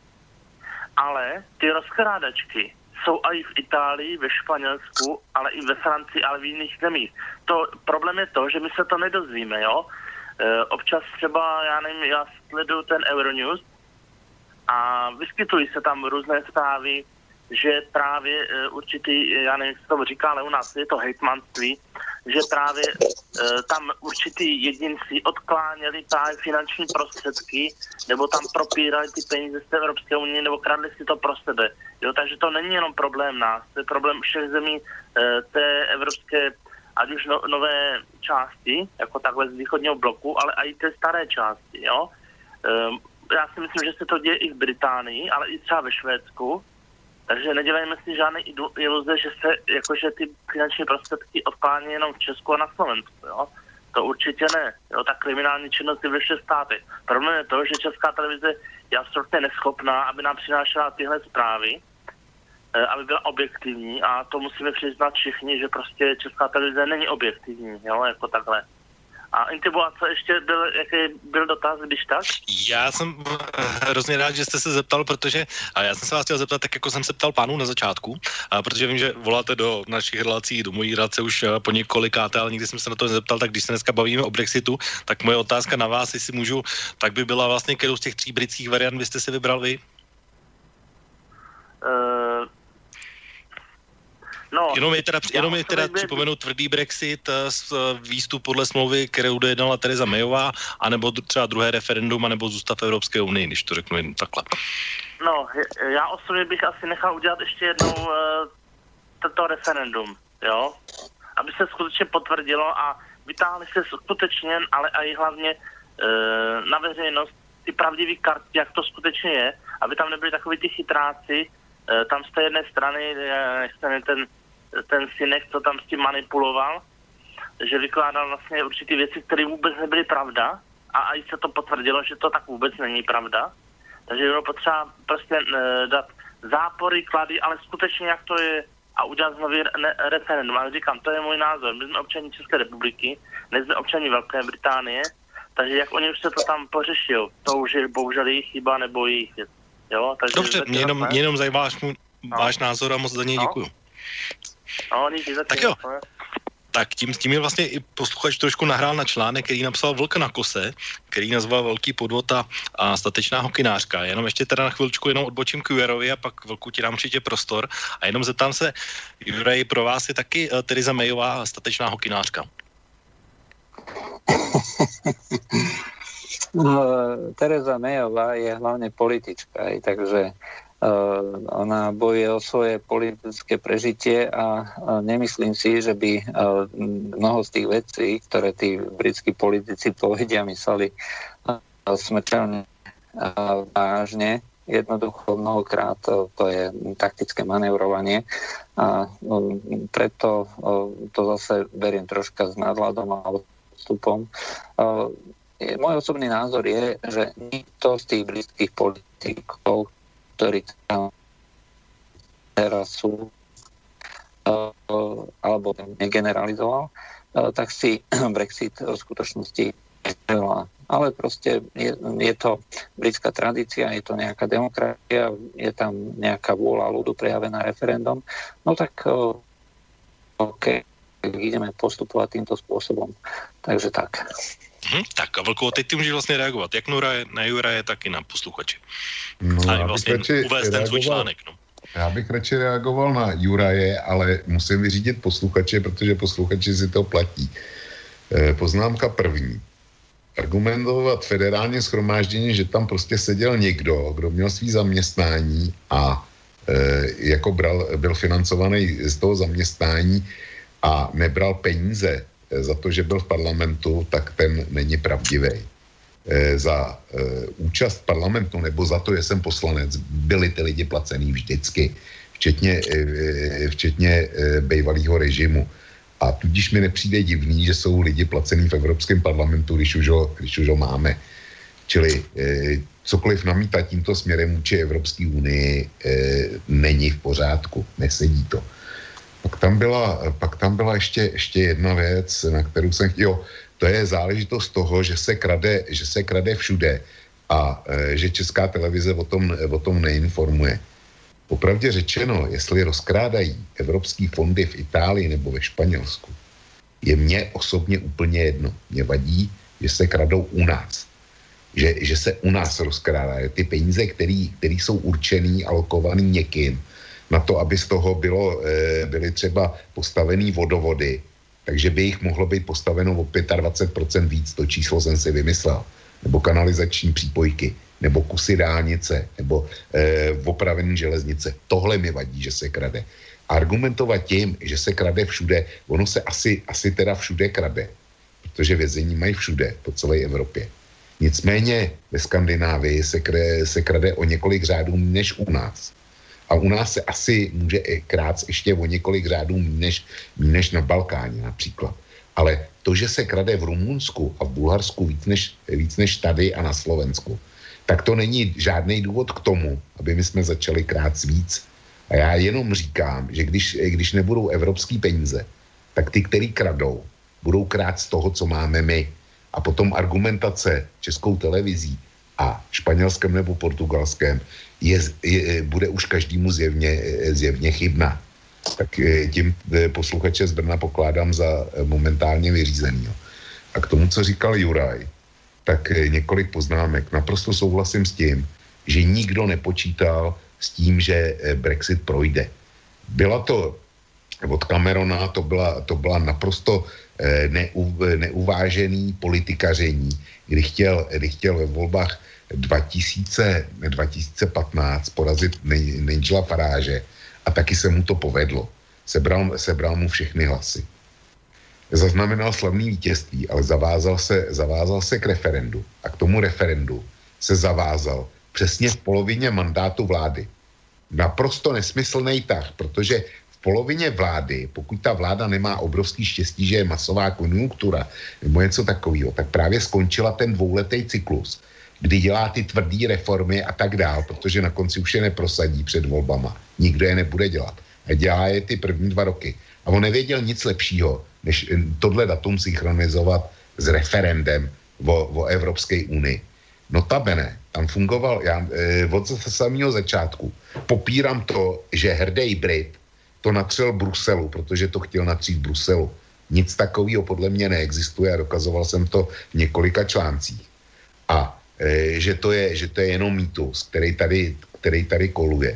ale ty rozkrádačky jsou i v Itálii, ve Španělsku, ale i ve Francii, ale v jiných zemích. To, problém je to, že my se to nedozvíme, jo. E, občas třeba, já nevím, já sleduju ten Euronews a vyskytují se tam různé zprávy, že právě e, určitý, já nevím, jak se to říká, ale u nás je to hejtmanství, že právě e, tam určitý jedinci odkláněli právě finanční prostředky, nebo tam propírali ty peníze z Evropské unie, nebo kradli si to pro sebe. Jo, takže to není jenom problém nás, to je problém všech zemí e, té evropské, ať už no, nové části, jako takhle z východního bloku, ale i té staré části. Jo. E, já si myslím, že se to děje i v Británii, ale i třeba ve Švédsku, takže nedělejme si žádné iluze, že se jakože ty finanční prostředky odklání jenom v Česku a na Slovensku. Jo? To určitě ne. Jo? Ta kriminální činnost je ve všech státech. Problém je to, že Česká televize je absolutně neschopná, aby nám přinášela tyhle zprávy, eh, aby byla objektivní a to musíme přiznat všichni, že prostě Česká televize není objektivní, jo? jako takhle. A co ještě byl, jaký byl dotaz, když tak? Já jsem hrozně rád, že jste se zeptal, protože a já jsem se vás chtěl zeptat, tak jako jsem se ptal pánů na začátku, a protože vím, že voláte do našich relací, do mojí relace už po několikáté, ale nikdy jsem se na to nezeptal, tak když se dneska bavíme o Brexitu, tak moje otázka na vás, jestli můžu, tak by byla vlastně, kterou z těch tří britských variant byste si vybral vy? Uh, No, jenom je teda, jenom je teda připomenu tvrdý Brexit z eh, eh, výstup podle smlouvy, kterou dojednala Tereza Mayová, anebo třeba druhé referendum, anebo zůstav v Evropské unii, když to řeknu jen takhle. No, já osobně bych asi nechal udělat ještě jednou uh, tento referendum, jo? Aby se skutečně potvrdilo a vytáhli se skutečně, ale i hlavně uh, na veřejnost ty pravdivé karty, jak to skutečně je, aby tam nebyli takový ty chytráci, uh, tam z té jedné strany, uh, ten ten synek, co tam s tím manipuloval, že vykládal vlastně určitý věci, které vůbec nebyly pravda a i se to potvrdilo, že to tak vůbec není pravda. Takže bylo potřeba prostě e, dát zápory, klady, ale skutečně jak to je a udělat znovu re- referendum. Ale říkám, to je můj názor. My jsme občani České republiky, nejsme občani Velké Británie, takže jak oni už se to tam pořešili, to už je bohužel jejich chyba nebo jejich věc. Jo, takže Dobře, mě jenom, mě jenom zajímá váš, no. váš názor a moc za něj no. děkuju. No, tak jo. Tak tím, s tím je vlastně i posluchač trošku nahrál na článek, který napsal Vlk na kose, který nazval Velký podvod a, a statečná hokinářka. Jenom ještě teda na chvilčku jenom odbočím k Juerovi a pak Vlku ti dám určitě prostor. A jenom zeptám se, Juraj, pro vás je taky uh, Teresa Mayová statečná hokinářka? No, Teresa Mayová je hlavne politička, takže Eh, ona bojuje o svoje politické prežitie a nemyslím si, že by eh, mnoho z tých vecí, ktoré tí britskí politici povedia, mysleli eh, smrteľne vážne. Jednoducho mnohokrát to je taktické manevrovanie a preto to zase beriem troška s nadhľadom a odstupom. Môj osobný názor je, že nikto z tých britských politikov, ktorí teraz sú alebo negeneralizoval, eh, tak si Brexit v skutočnosti neželá. Ale proste je, je to britská tradícia, je to nejaká demokracia, je tam nejaká vôľa ľudu prejavená referendum, no tak eh, OK, ideme postupovať týmto spôsobom. Takže tak. Hmm, tak a Vlko, teď ty můžeš vlastně reagovat, jak na Juraje, tak i na posluchače. No, a vlastně uvést ten svůj článek. No. Já bych radši reagoval na Juraje, ale musím vyřídit posluchače, protože posluchači si to platí. E, poznámka první. Argumentovat federálně schromáždění, že tam prostě seděl někdo, kdo měl svý zaměstnání a e, jako bral, byl financovaný z toho zaměstnání a nebral peníze za to, že byl v parlamentu, tak ten není pravdivý. E, za e, účast parlamentu nebo za to, že jsem poslanec, byli ty lidi placený vždycky, včetně, včetně bývalého režimu. A tudíž mi nepřijde divný, že jsou lidi placený v Evropském parlamentu, když už ho, když už ho máme. Čili cokoliv namítat tímto směrem vůči Evropské unii není v pořádku, nesedí to. Pak tam byla, pak tam byla ještě, ještě jedna věc, na kterou jsem chtěl. To je záležitost toho, že se krade, že se krade všude a e, že česká televize o tom, o tom neinformuje. Popravdě řečeno, jestli rozkrádají evropské fondy v Itálii nebo ve Španělsku, je mně osobně úplně jedno. Mě vadí, že se kradou u nás. Že, že se u nás rozkrádají. Ty peníze, které jsou určený, alokovaný někým, na to, aby z toho bylo, eh, byly třeba postavený vodovody, takže by jich mohlo být postaveno o 25% víc, to číslo jsem si vymyslel, nebo kanalizační přípojky, nebo kusy dálnice, nebo e, opravený železnice. Tohle mi vadí, že se krade. Argumentovat tím, že se krade všude, ono se asi, asi teda všude krade, protože vězení mají všude, po celé Evropě. Nicméně ve Skandinávii se, krade, se krade o několik řádů než u nás. A u nás se asi může krát ještě o několik řádů než, než na Balkáně například. Ale to, že se krade v Rumunsku a v Bulharsku víc než, víc než tady a na Slovensku, tak to není žádný důvod k tomu, aby my jsme začali krát víc. A já jenom říkám, že když, když nebudou evropský peníze, tak ty, který kradou, budou krát z toho, co máme my. a potom argumentace českou televizí a španělském nebo portugalském je, je, bude už každému zjevně, zjevně chybná. Tak tím posluchače z Brna pokládám za momentálně vyřízený. A k tomu, co říkal Juraj, tak několik poznámek. Naprosto souhlasím s tím, že nikdo nepočítal s tím, že Brexit projde. Byla to od Camerona, to byla, to byla naprosto Eh, neu, neuvážený politikaření, kdy chtěl, kdy chtěl ve volbách 2000, 2015 porazit Nigela Faráže a taky se mu to povedlo. Sebral, sebral mu všechny hlasy. Zaznamenal slavný vítězství, ale zavázal se, zavázal se k referendu. A k tomu referendu se zavázal přesně v polovině mandátu vlády. Naprosto nesmyslný tah, protože polovině vlády, pokud ta vláda nemá obrovský štěstí, že je masová konjunktura nebo něco takového, tak právě skončila ten dvouletý cyklus, kdy dělá ty tvrdé reformy a tak dál, protože na konci už je neprosadí před volbama. Nikdo je nebude dělat. A dělá je ty první dva roky. A on nevěděl nic lepšího, než tohle datum synchronizovat s referendem o, o Evropské unii. Notabene, tam fungoval, já e, od samého začátku popírám to, že hrdý Brit to natřel Bruselu, protože to chtěl natřít Bruselu. Nic takového podle mě neexistuje a dokazoval jsem to v několika článcích. A e, že, to je, že to je jenom mýtus, který tady, který tady koluje.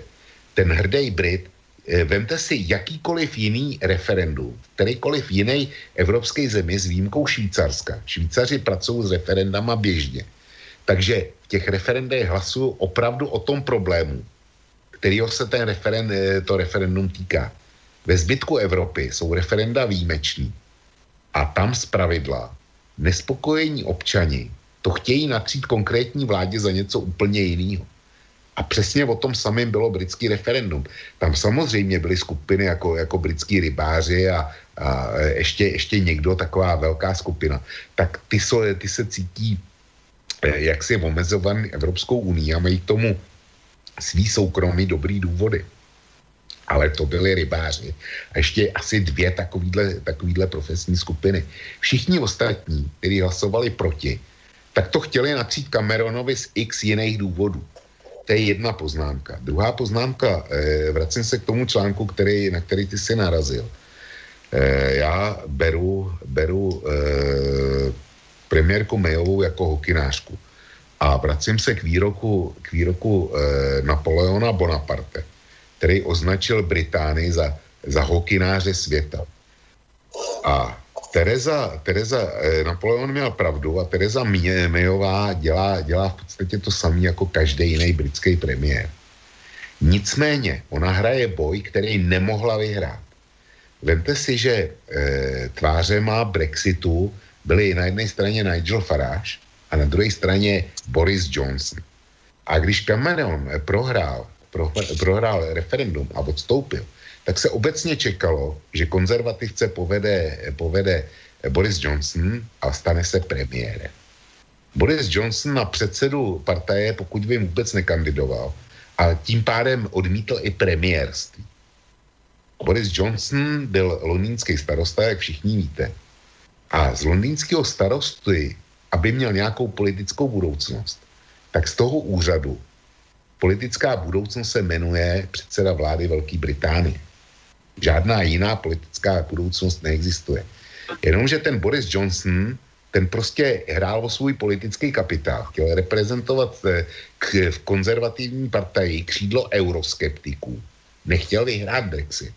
Ten hrdý Brit, e, vemte si jakýkoliv jiný referendum, kterýkoliv jiný evropský zemi s výjimkou Švýcarska. Švýcaři pracují s referendama běžně. Takže v těch referendech hlasují opravdu o tom problému, kterého se ten referend, eh, to referendum týká. Ve zbytku Evropy jsou referenda výjimeční a tam z pravidla nespokojení občani to chtějí natřít konkrétní vládě za něco úplně jiného. A přesně o tom samém bylo britský referendum. Tam samozřejmě byly skupiny jako, jako britský rybáři a, a ještě, ještě někdo, taková velká skupina. Tak ty, so, ty se cítí eh, jaksi omezovaný Evropskou unii a mají k tomu svý soukromí dobrý důvody. Ale to byli rybáři. A ještě asi dvě takovýhle, takovýhle profesní skupiny. Všichni ostatní, kteří hlasovali proti, tak to chtěli natřít Cameronovi z x jiných důvodů. To je jedna poznámka. Druhá poznámka, eh, vracím se k tomu článku, který, na který ty si narazil. Eh, já beru, beru eh, premiérku Mayovou jako hokinářku. A vracím se k výroku, k výroku eh, Napoleona Bonaparte, který označil Británii za, za hokináře světa. A Tereza, Tereza eh, Napoleon měl pravdu a Tereza Mayová dělá, dělá v podstatě to samé jako každý jiný britský premiér. Nicméně, ona hraje boj, který nemohla vyhrát. Vemte si, že e, tváře má Brexitu byly na jedné straně Nigel Farage a na druhé straně Boris Johnson. A když Cameron prohrál, pro, prohrál referendum a odstoupil, tak se obecně čekalo, že konzervativce povede, povede Boris Johnson a stane se premiérem. Boris Johnson na předsedu partaje, pokud by vůbec nekandidoval, a tím pádem odmítl i premiérství. Boris Johnson byl londýnský starosta, jak všichni víte. A z londýnského starosty aby měl nějakou politickou budoucnost, tak z toho úřadu politická budoucnost se jmenuje předseda vlády Velké Británie. Žádná jiná politická budoucnost neexistuje. Jenomže ten Boris Johnson, ten prostě hrál o svůj politický kapitál. Chtěl reprezentovat eh, k, v konzervativní partaji křídlo euroskeptiků. Nechtěl vyhrát Brexit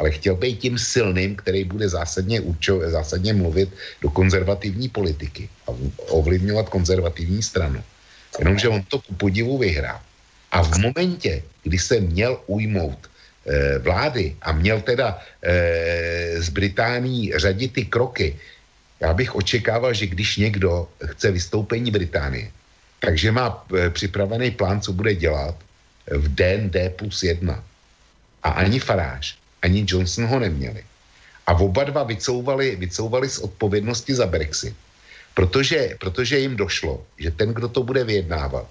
ale chtěl být tím silným, který bude zásadně, určo, zásadně mluvit do konzervativní politiky a ovlivňovat konzervativní stranu. Jenomže on to ku podivu vyhrál. A v momentě, kdy se měl ujmout e, vlády a měl teda e, z Británii řadit ty kroky, já bych očekával, že když někdo chce vystoupení Británie, takže má e, připravený plán, co bude dělat v den D plus 1. A ani faráž ani Johnson ho neměli. A oba dva vycouvali, vycouvali z odpovědnosti za Brexit, protože, protože jim došlo, že ten, kdo to bude vyjednávat,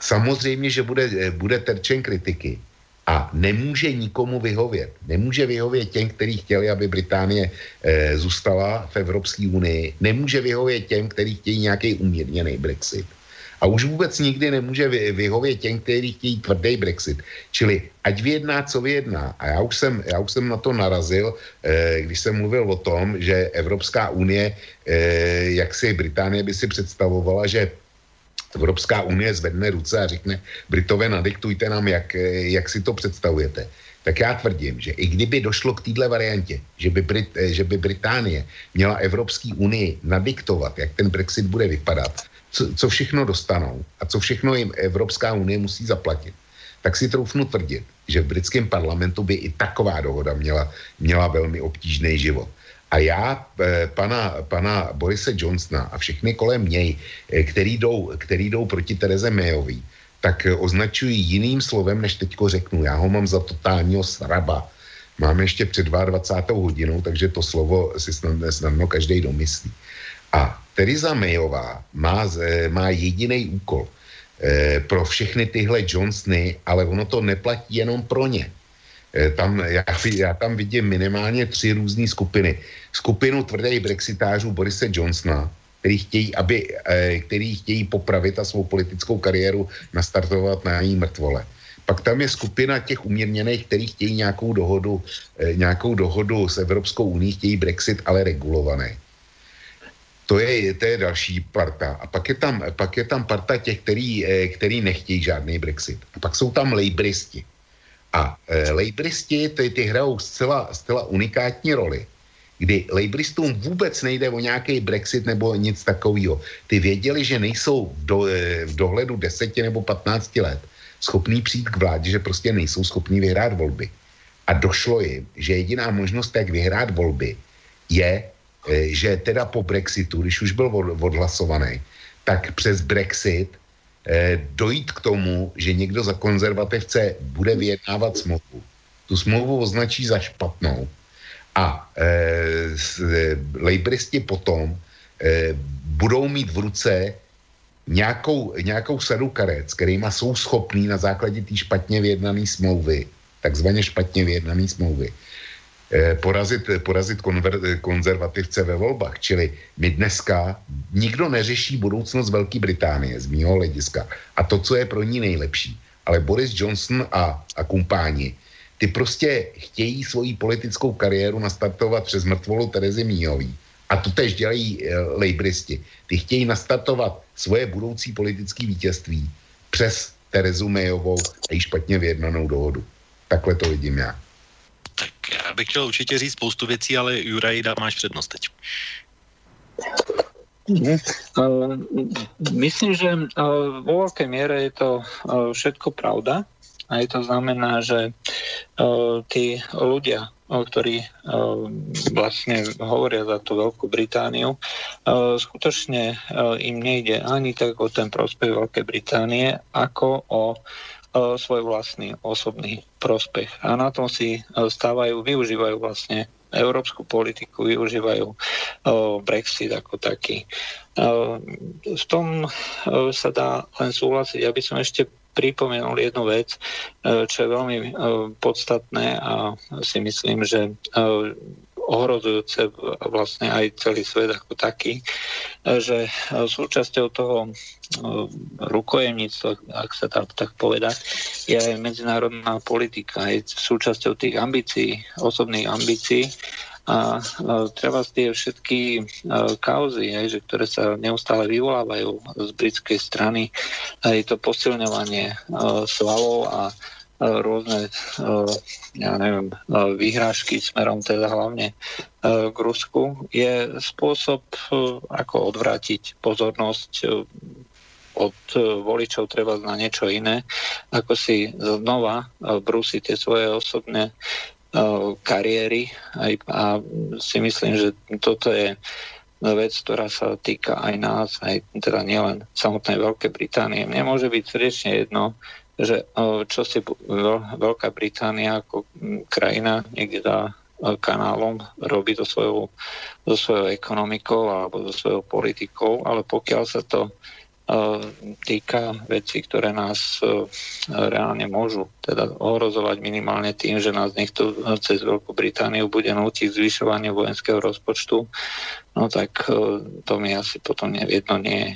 samozřejmě, že bude, bude terčen kritiky, a nemůže nikomu vyhovět. Nemůže vyhovět těm, kteří chtěli, aby Británie e, zůstala v Evropské unii. Nemůže vyhovět těm, kteří chtějí nějaký umírněný Brexit. A už vůbec nikdy nemůže vy, vyhovět těm, kteří chtějí tvrdý Brexit. Čili ať vyjedná, co vyjedná. A já už jsem, já už jsem na to narazil, e, když jsem mluvil o tom, že Evropská unie, e, jak si Británie by si představovala, že Evropská unie zvedne ruce a řekne, Britové, nadiktujte nám, jak, jak si to představujete. Tak já tvrdím, že i kdyby došlo k této variantě, že by, Brit, že by Británie měla Evropské unii nadiktovat, jak ten Brexit bude vypadat, co, co všechno dostanou a co všechno jim Evropská unie musí zaplatit, tak si troufnu tvrdit, že v britském parlamentu by i taková dohoda měla, měla velmi obtížný život. A já eh, pana, pana Borise Johnsona a všechny kolem něj, eh, který jdou, který jdou proti Tereze Mayový, tak eh, označují jiným slovem, než teďko řeknu. Já ho mám za totálního sraba. Mám ještě před 22. hodinou, takže to slovo si snadno, snadno každý domyslí. A Teresa Mayová má, má jediný úkol pro všechny tyhle Johnsony, ale ono to neplatí jenom pro ně. tam, já, já tam vidím minimálně tři různé skupiny skupinu tvrdých brexitářů Borise Johnsona, který chtějí, aby, eh, který chtějí popravit a svou politickou kariéru nastartovat na její mrtvole. Pak tam je skupina těch umírněných, kteří chtějí nějakou dohodu, eh, nějakou dohodu s Evropskou uní, chtějí Brexit, ale regulovaný. To je, to je další parta. A pak je tam, pak je tam parta těch, který, eh, který nechtějí žádný Brexit. A pak jsou tam lejbristi. A e, lejbristi, ty, ty hrajou zcela, zcela unikátní roli kdy Labouristům vůbec nejde o nějaký Brexit nebo nic takového. Ty věděli, že nejsou do, eh, v dohledu deseti nebo 15 let schopní přijít k vládě, že prostě nejsou schopní vyhrát volby. A došlo jim, že jediná možnost, jak vyhrát volby, je, eh, že teda po Brexitu, když už byl odhlasovaný, tak přes Brexit eh, dojít k tomu, že někdo za konzervativce bude vyjednávat smlouvu. Tu smlouvu označí za špatnou a e, e, lejbristi potom e, budou mít v ruce nějakou, nějakou sadu karet, kterýma jsou schopní na základě té špatně vyjednané smlouvy, takzvaně špatně vyjednané smlouvy, porazit, porazit konver, konzervativce ve volbách. Čili my dneska nikdo neřeší budoucnost Velké Británie z mého hlediska. A to, co je pro ní nejlepší. Ale Boris Johnson a, a kumpáni ty prostě chtějí svoji politickou kariéru nastartovat přes mrtvolu Terezy Míhový. A to tež dělají e, lejbristi. Ty chtějí nastartovat svoje budoucí politické vítězství přes Terezu Mayovou a její špatně vyjednanou dohodu. Takhle to vidím já. Tak já bych chtěl určitě říct spoustu věcí, ale Juraj, dá máš přednost teď. Uh, myslím, že uh, vo veľkej miere je to uh, všetko pravda. Aj to znamená, že ľudia, ktorí uh, vlastne hovoria za tú Veľkú Britániu, skutočne uh, im nejde ani tak o ten prospech Veľkej Británie, ako o svoj vlastný osobný prospech. A na tom si stávajú, využívajú vlastne európsku politiku, využívajú Brexit ako taký. V tom sa dá len súhlasiť. Ja by som ešte pripomenul jednu vec, e, čo je veľmi e, podstatné a si myslím, že e, ohrozujúce vlastne aj celý svet ako taký, že súčasťou toho rukojemníctva, ak sa dá tak povedať, je aj medzinárodná politika, je súčasťou tých ambícií, osobných ambícií. A, a treba tie všetky kauzy, aj, že, ktoré sa neustále vyvolávajú z britskej strany, aj to posilňovanie svalov a rôzne, ja neviem, vyhrážky smerom teda hlavne k Rusku, je spôsob, ako odvrátiť pozornosť od voličov treba na niečo iné, ako si znova brúsiť tie svoje osobné kariéry a si myslím, že toto je vec, ktorá sa týka aj nás, aj teda nielen samotnej Veľkej Británie. Mne môže byť srdečne jedno, že čo si Veľká Británia ako krajina niekde dá kanálom robí so svojou, so svojou ekonomikou alebo so svojou politikou, ale pokiaľ sa to týka vecí, ktoré nás reálne môžu teda ohrozovať minimálne tým, že nás niekto cez Veľkú Britániu bude nútiť zvyšovanie vojenského rozpočtu, no tak to mi asi potom jedno nie je.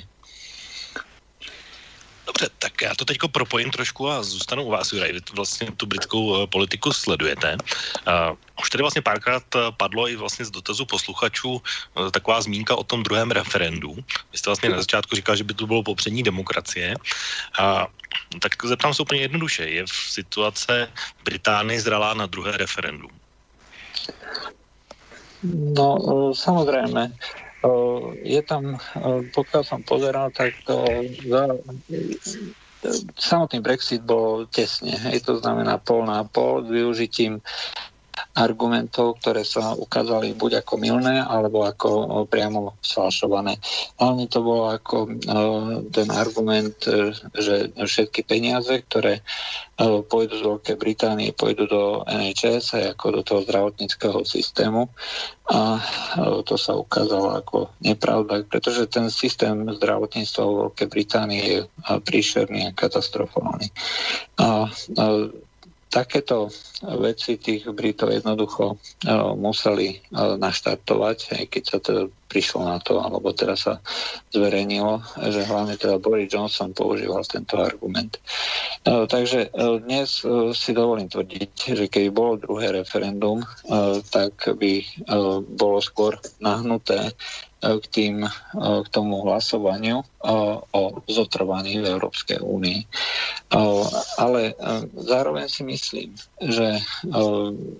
Dobře, tak já to teďko propojím trošku a zůstanu u vás, Juraj. Vy vlastně tu britskou uh, politiku sledujete. Uh, už tady vlastně párkrát uh, padlo i vlastně z dotazu posluchačů uh, taková zmínka o tom druhém referendu. Vy jste vlastně na začátku říkal, že by to bylo popřední demokracie. Uh, tak zeptám se úplně jednoduše. Je v situace Británie zralá na druhé referendum? No, samozrejme je tam, pokiaľ som pozeral, tak to za, samotný Brexit bol tesne, hej, to znamená pol na pol s využitím argumentov, ktoré sa ukázali buď ako milné, alebo ako priamo sfalšované. Hlavne to bolo ako ten argument, e, že všetky peniaze, ktoré e, pôjdu z Veľkej Británie, pôjdu do NHS a ako do toho zdravotníckého systému. A e, to sa ukázalo ako nepravda, pretože ten systém zdravotníctva vo Veľkej Británii je príšerný a katastrofálny. A takéto veci tých Britov jednoducho uh, museli uh, naštartovať, aj keď sa teda prišlo na to, alebo teraz sa zverejnilo, že hlavne teda Boris Johnson používal tento argument. Uh, takže uh, dnes uh, si dovolím tvrdiť, že keby bolo druhé referendum, uh, tak by bolo skôr nahnuté E, k, tým, e, k tomu hlasovaniu e, o zotrvaní v Európskej únii. Ale zároveň si myslím, že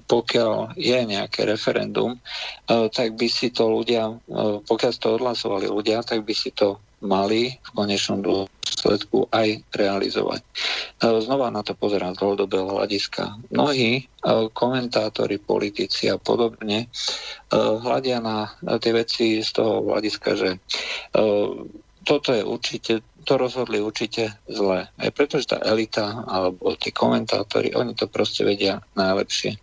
pokiaľ je nejaké referendum, tak by si to ľudia, pokiaľ si to odhlasovali ľudia, tak by si to mali v konečnom dôsledku aj realizovať. E, znova na to pozerám z dlhodobého hľadiska. Mnohí e, komentátori, politici a podobne e, hľadia na tie veci z toho hľadiska, že toto je určite, to rozhodli určite zle. Aj pretože tá elita alebo tí komentátori, oni to proste vedia najlepšie.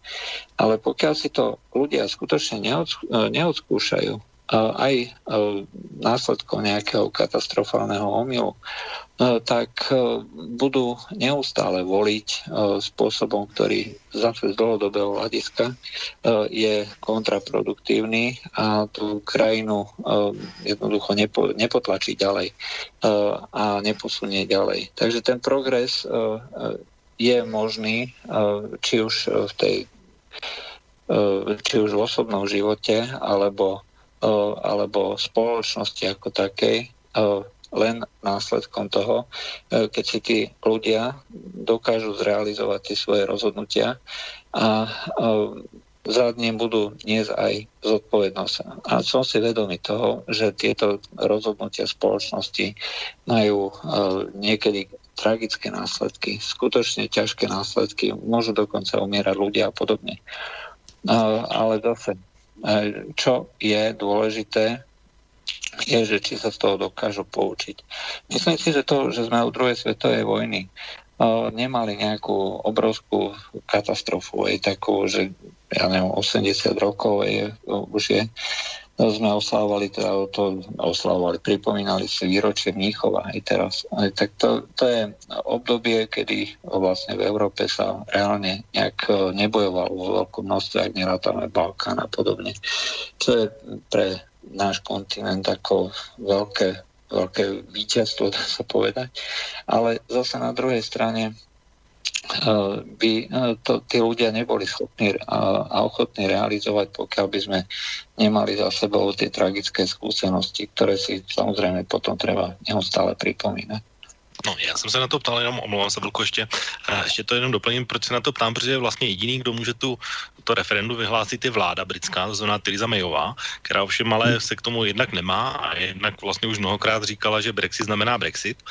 Ale pokiaľ si to ľudia skutočne neodskúšajú, aj e, následkom nejakého katastrofálneho omylu, e, tak e, budú neustále voliť spôsobom, ktorý zase z dlhodobého hľadiska je kontraproduktívny a tú krajinu jednoducho nepo, nepotlačí ďalej a neposunie ďalej. Takže ten progres je možný, či už v tej či už v osobnom živote, alebo alebo spoločnosti ako takej len následkom toho, keď si tí ľudia dokážu zrealizovať tie svoje rozhodnutia a za ním budú dnes aj zodpovednosť. A som si vedomý toho, že tieto rozhodnutia spoločnosti majú niekedy tragické následky, skutočne ťažké následky, môžu dokonca umierať ľudia a podobne. Ale zase čo je dôležité, je, že či sa z toho dokážu poučiť. Myslím si, že to, že sme u druhej svetovej vojny nemali nejakú obrovskú katastrofu, aj takú, že ja neviem, 80 rokov je, už je, sme oslavovali, teda to oslavovali, pripomínali si výročie Mníchova aj teraz. Aj tak to, to je obdobie, kedy vlastne v Európe sa reálne nejak e, nebojovalo vo veľkom množstve, ak nerátame Balkán a podobne. Čo je pre náš kontinent ako veľké, veľké víťazstvo, dá sa povedať. Ale zase na druhej strane Eh, by eh, to, tí ľudia neboli schopní eh, a ochotní realizovať, pokiaľ by sme nemali za sebou tie tragické skúsenosti, ktoré si samozrejme potom treba neustále pripomínať. No, já jsem se na to ptal, jenom omlouvám se, Vlko, ještě, ještě to jenom doplním, proč se na to ptám, protože vlastně jediný, kdo může tu, to referendum vyhlásit, je vláda britská, to znamená Theresa Mayová, která ovšem ale se k tomu jednak nemá a jednak vlastně už mnohokrát říkala, že Brexit znamená Brexit.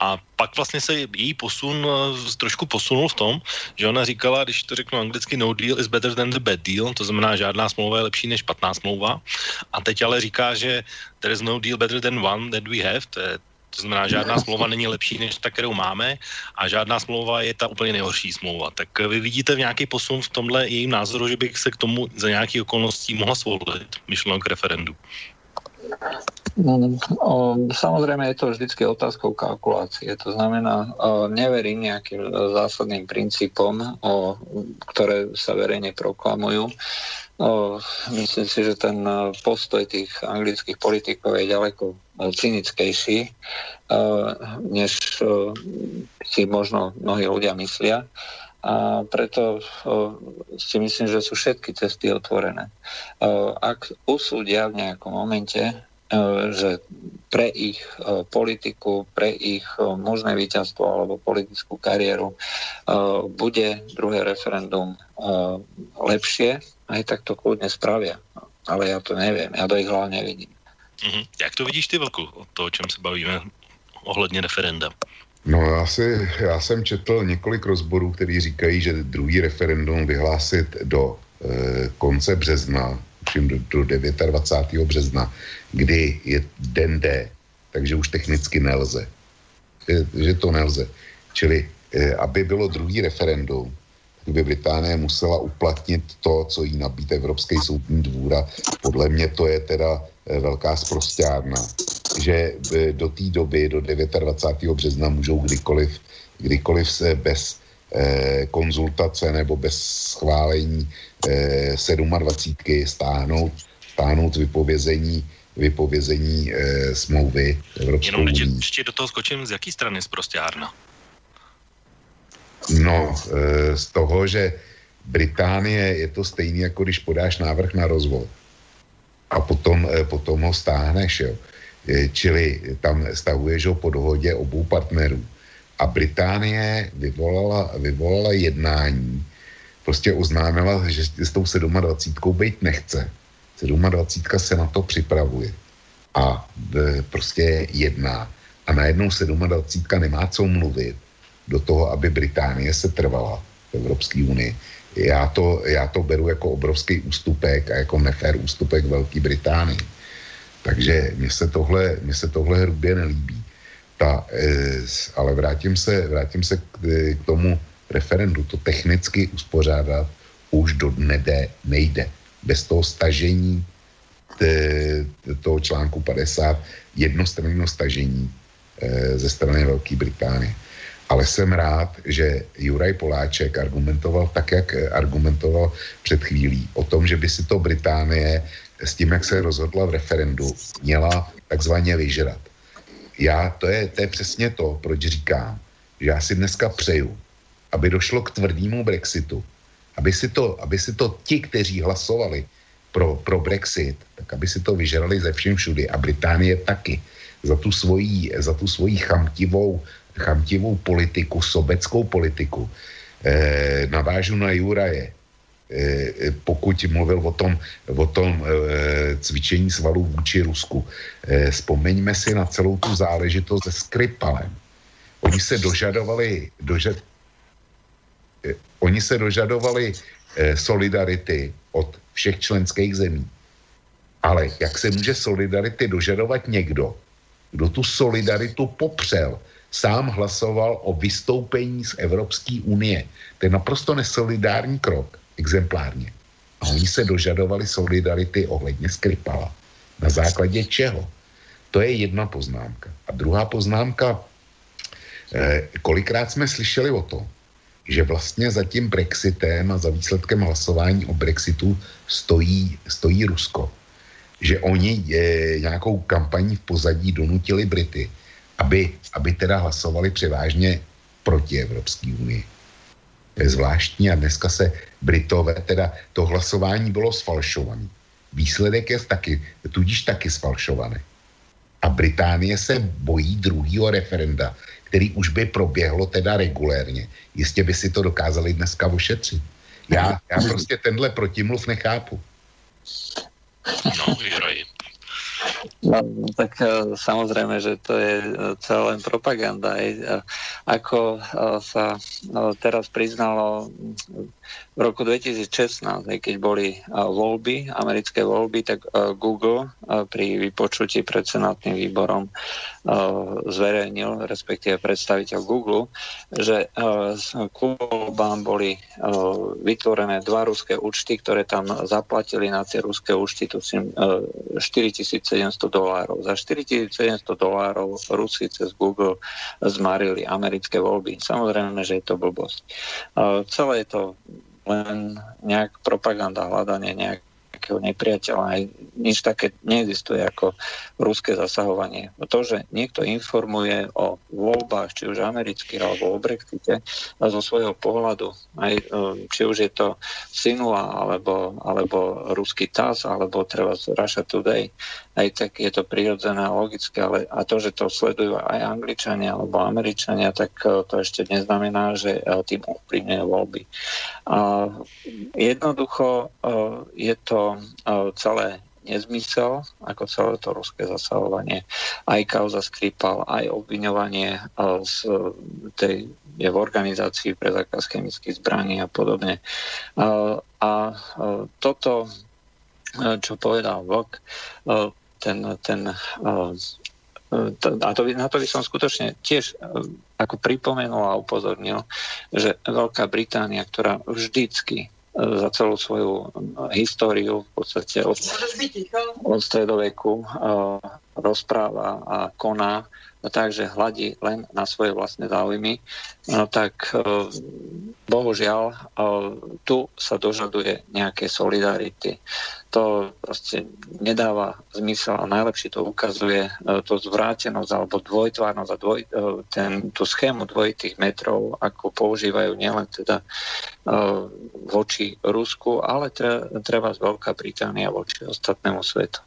A pak vlastně se její posun eh, trošku posunul v tom, že ona říkala, když to řeknu anglicky, no deal is better than the bad deal, to znamená, žádná smlouva je lepší než špatná smlouva. A teď ale říká, že there is no deal better than one that we have, to je to znamená, žádná smlouva není lepší než ta, kterou máme a žádná smlouva je ta úplně nejhorší smlouva. Tak eh, vy vidíte nějaký posun v tomhle jejím názoru, že bych se k tomu za nějakých okolností mohla svolit, myšleno k referendu? Mm, samozrejme je to vždy otázkou kalkulácie. To znamená, neverím nejakým zásadným princípom, ktoré sa verejne proklamujú. Myslím si, že ten postoj tých anglických politikov je ďaleko cynickejší, než si možno mnohí ľudia myslia a preto si myslím, že sú všetky cesty otvorené. Ak usúdia v nejakom momente, že pre ich politiku, pre ich možné víťazstvo alebo politickú kariéru bude druhé referendum lepšie, aj tak to kľudne spravia. Ale ja to neviem, ja do ich hlav nevidím. Mm-hmm. Jak to vidíš ty, Vlku, o to, o čem se bavíme ohledně referenda? No já, si, já jsem četl několik rozborů, který říkají, že druhý referendum vyhlásit do e, konce března, do, do 29. března, kdy je den D, takže už technicky nelze. Že, že to nelze. Čili, e, aby bylo druhý referendum, by Británie musela uplatnit to, co jí nabít Evropský soudní dvůra. Podle mě to je teda velká zprostárna že e, do té doby, do 29. března, můžou kdykoliv, kdykoliv se bez eh, konzultace nebo bez schválení eh, 27. stáhnout, stáhnout vypovězení vypovězení eh, smlouvy Evropskou Jenom unii. ještě do toho skočím, z jaký strany zprostěrna? No, eh, z toho, že Británie je to stejný, jako když podáš návrh na rozvod a potom, eh, potom ho stáhneš, jo. Eh, čili tam stahuješ ho po dohodě obou partnerů. A Británie vyvolala, vyvolala jednání, prostě oznámila, že s tou 27 být nechce. 27 se na to připravuje a e, prostě jedná. A najednou 27 nemá co mluvit do toho, aby Británie se trvala v Evropské unii. Já to, já to beru jako obrovský ústupek a jako nefér ústupek Velké Británii. Takže mně se tohle, mně se tohle hrubě nelíbí. Ta, e, ale vrátím se, vrátím se k, k tomu referendu. To technicky uspořádat už do dne nejde. Bez toho stažení toho článku 50 jednostranného stažení e, ze strany Velké Británie. Ale jsem rád, že Juraj Poláček argumentoval tak, jak argumentoval před chvílí o tom, že by si to Británie s tím, jak se rozhodla v referendu, měla takzvaně vyžrat. Já, to je, to je přesně to, proč říkám, že já si dneska přeju, aby došlo k tvrdému Brexitu, aby si to, aby si to ti, kteří hlasovali pro, pro Brexit, tak aby si to vyžrali ze všem všudy. A Británie taky. Za tu svoji, za tu svoji chamtivou, chamtivou politiku, sobeckou politiku. Eh, navážu na Juraje. Eh, pokud mluvil o tom, o tom eh, cvičení svalů vůči Rusku. Eh, vzpomeňme si na celou tu záležitost se Skripalem. Oni se dožadovali, dožad, oni se dožadovali solidarity od všech členských zemí. Ale jak se může solidarity dožadovat někdo, kdo tu solidaritu popřel, sám hlasoval o vystoupení z Evropské unie. To je naprosto nesolidární krok exemplárně. A oni se dožadovali solidarity ohledně Skripala. Na základě čeho? To je jedna poznámka. A druhá poznámka, eh, kolikrát jsme slyšeli o tom, že vlastně za tím Brexitem a za výsledkem hlasování o Brexitu stojí, stojí Rusko. Že oni je, nějakou kampaní v pozadí donutili Brity, aby, aby teda hlasovali převážně proti Evropské unii. To je zvláštní a dneska se Britové, teda to hlasování bylo sfalšované. Výsledek je taky, tudíž taky sfalšovaný. A Británie se bojí druhého referenda, který už by proběhlo teda regulérně. Jistě by si to dokázali dneska ošetřit. Já, já prostě tenhle protimluv nechápu. No, No, tak e, samozrejme, že to je e, celá len propaganda. Ako e, sa teraz priznalo v roku 2016, keď boli voľby, americké voľby, tak Google pri vypočutí pred senátnym výborom zverejnil, respektíve predstaviteľ Google, že klubám boli vytvorené dva ruské účty, ktoré tam zaplatili na tie ruské účty, to 4700 dolárov. Za 4700 dolárov Rusi cez Google zmarili americké voľby. Samozrejme, že je to blbosť. Celé je to len nejak propaganda, hľadanie nejakého nepriateľa. Aj nič také neexistuje ako ruské zasahovanie. To, že niekto informuje o voľbách, či už amerických alebo o Brexite, a zo svojho pohľadu, aj, e, či už je to Sinua, alebo, alebo ruský TAS, alebo treba Russia Today, aj tak je to prirodzené a logické, ale a to, že to sledujú aj Angličania alebo Američania, tak e, to ešte neznamená, že e, tým ovplyvňuje voľby. A jednoducho e, je to celé nezmysel, ako celé to ruské zasahovanie, aj kauza Skripal, aj obviňovanie z tej, je v organizácii pre zákaz chemických zbraní a podobne. A toto, čo povedal Vlk, ten, ten a to, na to by som skutočne tiež ako pripomenul a upozornil, že Veľká Británia, ktorá vždycky za celú svoju históriu v podstate od, od stredoveku rozpráva a koná takže hladí len na svoje vlastné záujmy, no tak e, bohužiaľ e, tu sa dožaduje nejaké solidarity. To proste nedáva zmysel a najlepšie to ukazuje e, to zvrátenosť alebo dvojtvárnosť a dvoj, ten, tú schému dvojitých metrov, ako používajú nielen teda voči Rusku, ale treba z Veľká Británia voči ostatnému svetu.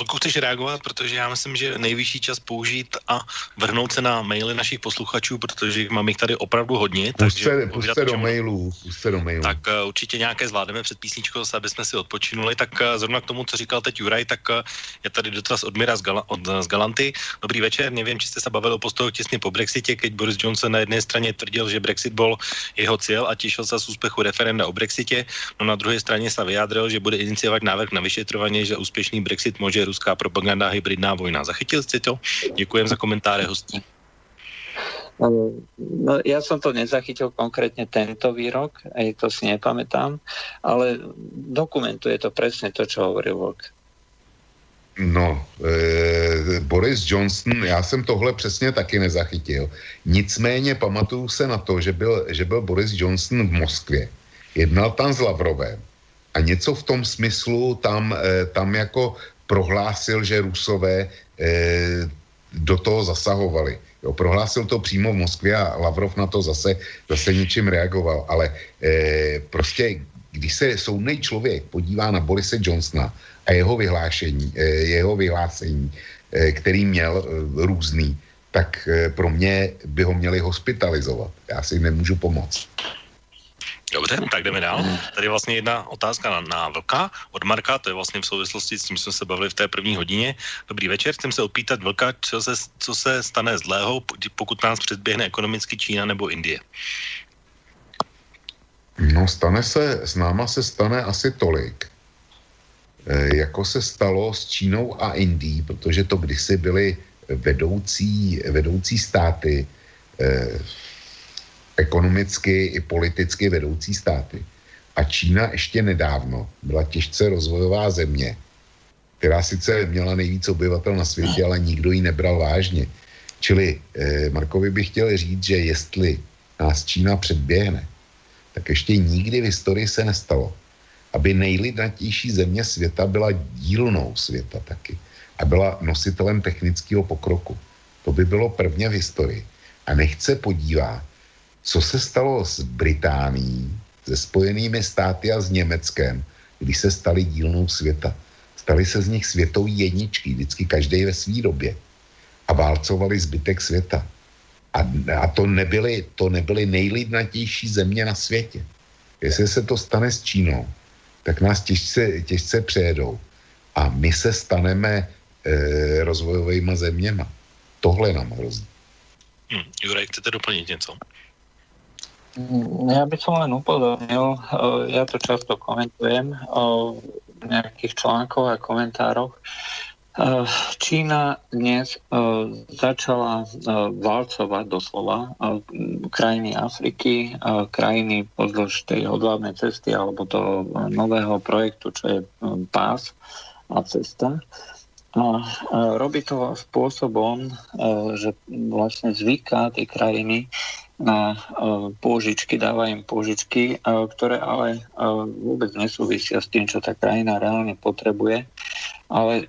Vlku, chceš reagovat, protože já myslím, že nejvyšší čas použít a vrhnout se na maily našich posluchačů, protože mám jich tady opravdu hodně. Puste, puste do mailů, puste do mailů. Tak uh, určitě nějaké zvládneme před písničkou, aby jsme si odpočinuli. Tak uh, zrovna k tomu, co říkal teď Juraj, tak uh, je tady dotaz od Mira z, Gala, od, z Galanty. Dobrý večer, nevím, či jste se bavili o postoju těsně po Brexitě, keď Boris Johnson na jedné straně tvrdil, že Brexit byl jeho cíl a těšil se z úspěchu referenda o Brexitě, no na druhé straně se vyjádřil, že bude iniciovat návrh na vyšetrování, že úspěšný Brexit může ruská propaganda a hybridná vojna. Zachytil jste to? Děkujem za komentáře hostí. No, ja som to nezachytil konkrétne tento výrok, aj to si nepamätám, ale dokumentuje to presne to, čo hovoril Vlk. No, e, Boris Johnson, já jsem tohle přesně taky nezachytil. Nicméně pamatuju se na to, že byl, že byl Boris Johnson v Moskvě. Jednal tam s Lavrovem a něco v tom smyslu tam, e, tam jako prohlásil, že Rusové eh, do toho zasahovali. Jo, prohlásil to přímo v Moskvě a Lavrov na to zase, zase ničím reagoval. Ale eh, prostě, když se soudný člověk podívá na Borise Johnsona a jeho vyhlášení, eh, jeho vyhlásení, eh, který měl eh, různý, tak eh, pro mě by ho měli hospitalizovat. Já si nemůžu pomoct. Dobře, tak jdeme dál. Tady je vlastně jedna otázka na, na Vlka od Marka, to je vlastně v souvislosti s tím, jsme se bavili v té první hodině. Dobrý večer, chcem se opýtat Vlka, co se, co se stane zlého, pokud nás předběhne ekonomicky Čína nebo Indie. No, stane se, s náma se stane asi tolik, e, jako se stalo s Čínou a Indií, protože to kdysi byly vedoucí, vedoucí státy e, ekonomicky i politicky vedoucí státy. A Čína ještě nedávno byla těžce rozvojová země, která sice měla nejvíc obyvatel na světě, ale nikdo ji nebral vážně. Čili eh, Markovi bych chtěl říct, že jestli nás Čína předběhne, tak ještě nikdy v historii se nestalo, aby nejlidnatější země světa byla dílnou světa taky a byla nositelem technického pokroku. To by bylo prvně v historii. A nechce podívat, co se stalo s Británií, se Spojenými státy a s Německem, když se stali dílnou světa. Stali se z nich světový jedničky, vždycky každý ve své době. A válcovali zbytek světa. A, a to, nebyly, to nebyly nejlidnatější země na světě. Jestli se to stane s Čínou, tak nás těžce, těžce přejedou. A my se staneme e, rozvojovými zeměma. Tohle nám hrozí. Hmm, Juraj, chcete doplnit něco? Ja by som len upozornil, ja to často komentujem v nejakých článkoch a komentároch, Eh, Čína dnes eh, začala eh, valcovať doslova krajiny Afriky, krajiny pozdĺž tej hodvábnej cesty alebo toho nového projektu, čo je pás a cesta. A robí to spôsobom, že vlastne zvyká tie krajiny na pôžičky, dáva im pôžičky, ktoré ale vôbec nesúvisia s tým, čo tá krajina reálne potrebuje ale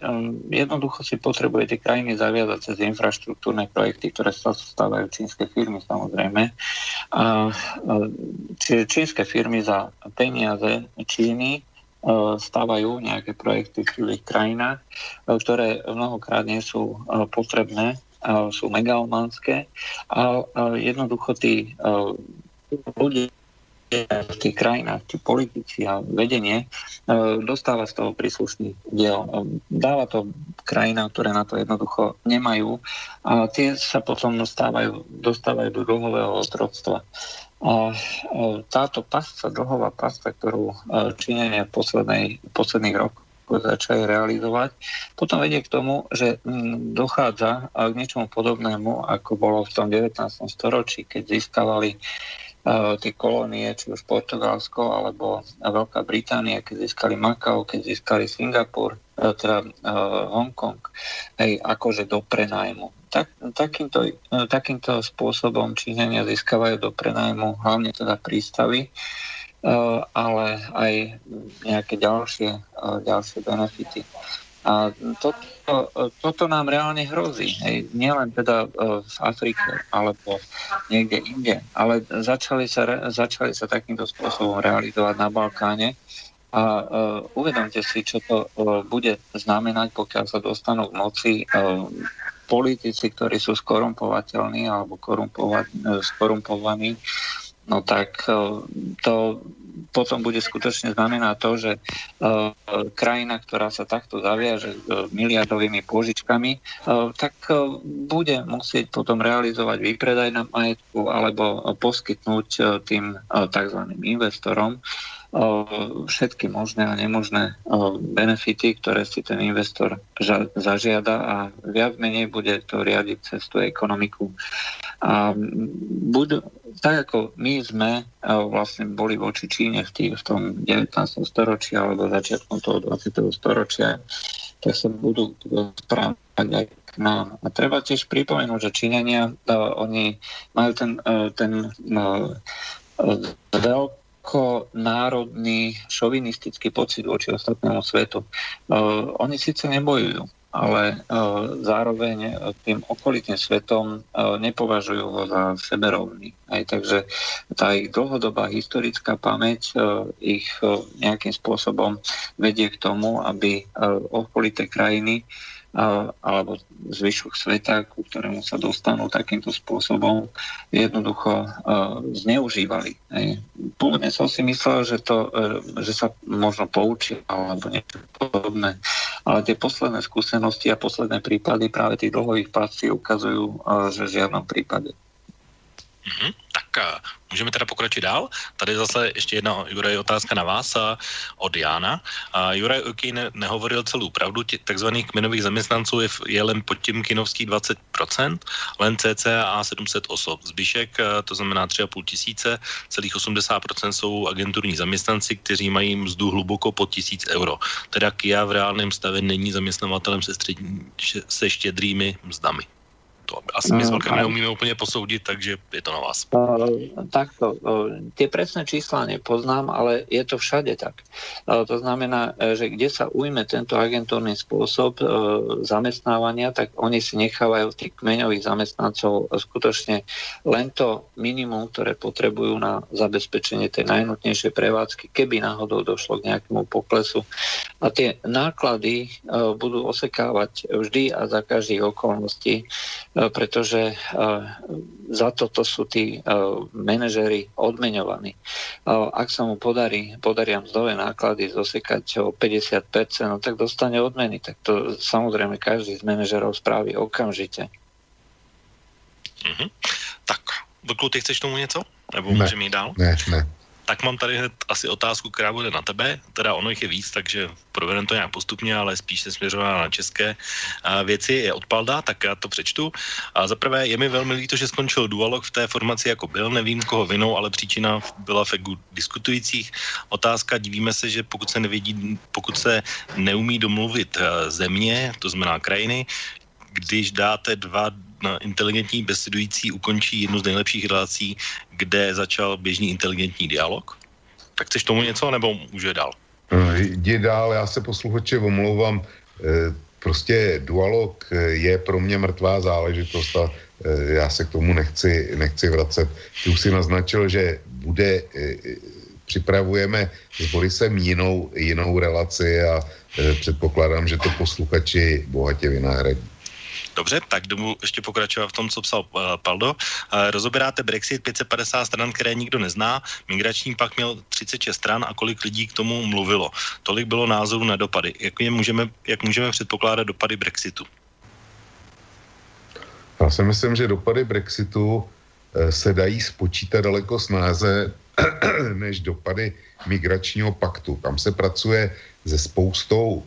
jednoducho si potrebuje tie krajiny zaviazať cez infraštruktúrne projekty, ktoré sa stávajú čínske firmy samozrejme. Čiže čínske firmy za peniaze Číny stávajú nejaké projekty v tých krajinách, ktoré mnohokrát nie sú potrebné, sú megalomanské a jednoducho tí ľudia v tých krajinách, tí politici a vedenie dostáva z toho príslušný diel. Dáva to krajinám, ktoré na to jednoducho nemajú a tie sa potom dostávajú, dostávajú do dlhového otroctva. A táto pasca, dlhová pasca, ktorú činenie poslednej, posledných rokov začali realizovať, potom vedie k tomu, že dochádza k niečomu podobnému, ako bolo v tom 19. storočí, keď získavali tie kolónie, či už Portugalsko alebo Veľká Británia, keď získali Makao, keď získali Singapur, e, teda uh, Hongkong, hej, akože do prenajmu. Tak, takýmto, e, takýmto spôsobom Číňania získavajú do prenajmu hlavne teda prístavy, ale aj nejaké ďalšie, uh, ďalšie benefity. A toto, toto nám reálne hrozí. Hej. Nielen teda v Afrike alebo niekde inde, ale začali sa, začali sa takýmto spôsobom realizovať na Balkáne. A uh, uvedomte si, čo to uh, bude znamenať, pokiaľ sa dostanú k moci uh, politici, ktorí sú skorumpovateľní alebo skorumpovaní, no tak uh, to potom bude skutočne znamená to, že uh, krajina, ktorá sa takto zaviaže uh, miliardovými pôžičkami, tak bude musieť potom realizovať výpredaj na majetku alebo uh, poskytnúť tým tzv. investorom všetky možné a nemožné benefity, ktoré si ten investor zažiada a viac menej bude to riadiť cez tú ekonomiku. A budú, tak ako my sme vlastne boli voči Číne v, tý, v tom 19. storočí alebo začiatkom toho 20. storočia, tak sa budú správať aj k nám. A treba tiež pripomenúť, že Číňania, oni majú ten, ten veľký ako národný šovinistický pocit voči ostatnému svetu. Uh, oni síce nebojujú, ale uh, zároveň tým okolitým svetom uh, nepovažujú ho za seberovný. Aj, takže tá ich dlhodobá historická pamäť ich nejakým spôsobom vedie k tomu, aby okolité krajiny alebo zvyšok sveta, ku ktorému sa dostanú takýmto spôsobom, jednoducho zneužívali. Pôvodne som si myslel, že, to, e, že sa možno poučí alebo niečo podobné, ale tie posledné skúsenosti a posledné prípady práve tých dlhových pasí ukazujú, že v žiadnom prípade. Mm-hmm. Tak můžeme teda pokračovat dál. Tady zase ještě jedna, Juraj, otázka na vás a od Jána. A Juraj Oky ne, nehovoril celou pravdu, takzvaných kmenových zaměstnanců je, je len pod tím kinovský 20%, len cca 700 osob. Zbyšek, to znamená 3,5 tisíce, celých 80% jsou agenturní zaměstnanci, kteří mají mzdu hluboko pod 1000 euro. Teda KIA v reálném stave není zaměstnavatelem se, střední, se štědrými mzdami. To asi my s Vlkem neumíme úplně posoudit, takže je to na vás. Takto. Tie presné čísla nepoznám, ale je to všade tak. To znamená, e, že kde sa ujme tento agentúrny spôsob e, zamestnávania, tak oni si nechávajú tých kmeňových zamestnancov skutočne len to minimum, ktoré potrebujú na zabezpečenie tej najnutnejšej prevádzky, keby náhodou došlo k nejakému poklesu. A tie náklady e, budú osekávať vždy a za každých okolností E, pretože e, za toto sú tí e, manažery odmeňovaní. Ak sa mu podarí, podaria mzdové náklady zosekať o 50%, no tak dostane odmeny. Tak to samozrejme každý z manažerov spraví okamžite. Mm-hmm. Tak, Vlku, ty chceš tomu něco? Nebo ne, můžeme jít dál? Ne, ne tak mám tady hned asi otázku, která bude na tebe. Teda ono jich je víc, takže provedeme to nějak postupně, ale spíš se směřovaná na české věci. Je od Palda, tak já to přečtu. A za prvé je mi velmi líto, že skončil dualog v té formaci jako byl. Nevím, koho vinou, ale příčina byla v egu diskutujících. Otázka, divíme se, že pokud se nevědí, pokud se neumí domluvit země, to znamená krajiny, když dáte dva inteligentní besedující ukončí jednu z nejlepších relací, kde začal běžný inteligentní dialog? Tak chceš tomu něco, nebo může dál? Jdi dál, já se posluchače omlouvám. E, prostě dualog e, je pro mě mrtvá záležitost a e, já se k tomu nechci, nechci vracet. Ty už si naznačil, že bude, připravujeme s Borisem jinou, jinou relaci a předpokládám, že to posluchači bohatě vynahradí. Dobře, tak domů ještě pokračovat v tom, co psal uh, Paldo. Uh, rozoberáte Brexit 550 stran, které nikdo nezná. Migrační pak měl 36 stran a kolik lidí k tomu mluvilo. Tolik bylo názorů na dopady. Jak, je můžeme, jak můžeme předpokládat dopady Brexitu? Já si myslím, že dopady Brexitu eh, se dají spočítat daleko snáze než dopady migračního paktu. Tam se pracuje se spoustou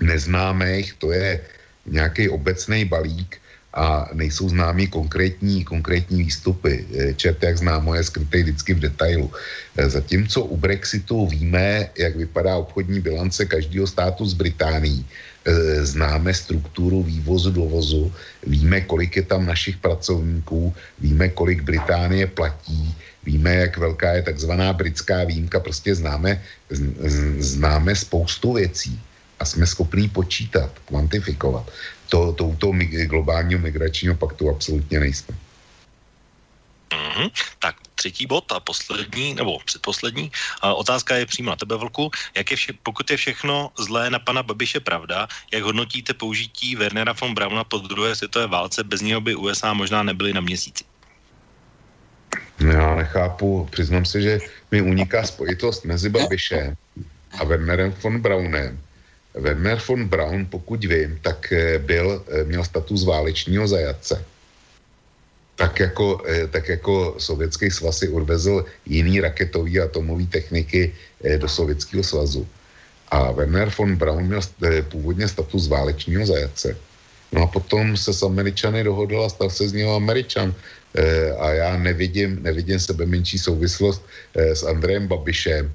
neznámých, to je nějaký obecný balík a nejsou známí konkrétní, konkrétní výstupy. Eh, čert, jak známo, je skrytý vždycky v detailu. Eh, zatímco u Brexitu víme, jak vypadá obchodní bilance každého státu z Británií, eh, známe strukturu vývozu, dovozu, víme, kolik je tam našich pracovníků, víme, kolik Británie platí, víme, jak velká je takzvaná britská výjimka, prostě známe, známe spoustu věcí a jsme schopní počítat, kvantifikovat. To, touto globálního migračního paktu absolutně nejsme. Mm-hmm. Tak třetí bod a poslední, nebo předposlední. A otázka je přímo na tebe, Vlku. Jak je vše, pokud je všechno zlé na pana Babiše pravda, jak hodnotíte použití Wernera von Brauna po druhé světové válce? Bez něho by USA možná nebyly na měsíci. Já nechápu, přiznám se, že mi uniká spojitost mezi Babišem a Wernerem von Braunem Werner von Braun, pokud vím, tak eh, byl, eh, měl status válečního zajatce. Tak jako, eh, tak jako sovětský svaz si odvezl jiný raketový a atomový techniky do sovětského svazu. A Werner von Braun měl původně status válečního zajatce. No a potom se s Američany dohodl a stal se z něho Američan. A já nevidím, nevidím sebe menší souvislost s Andrejem Babišem,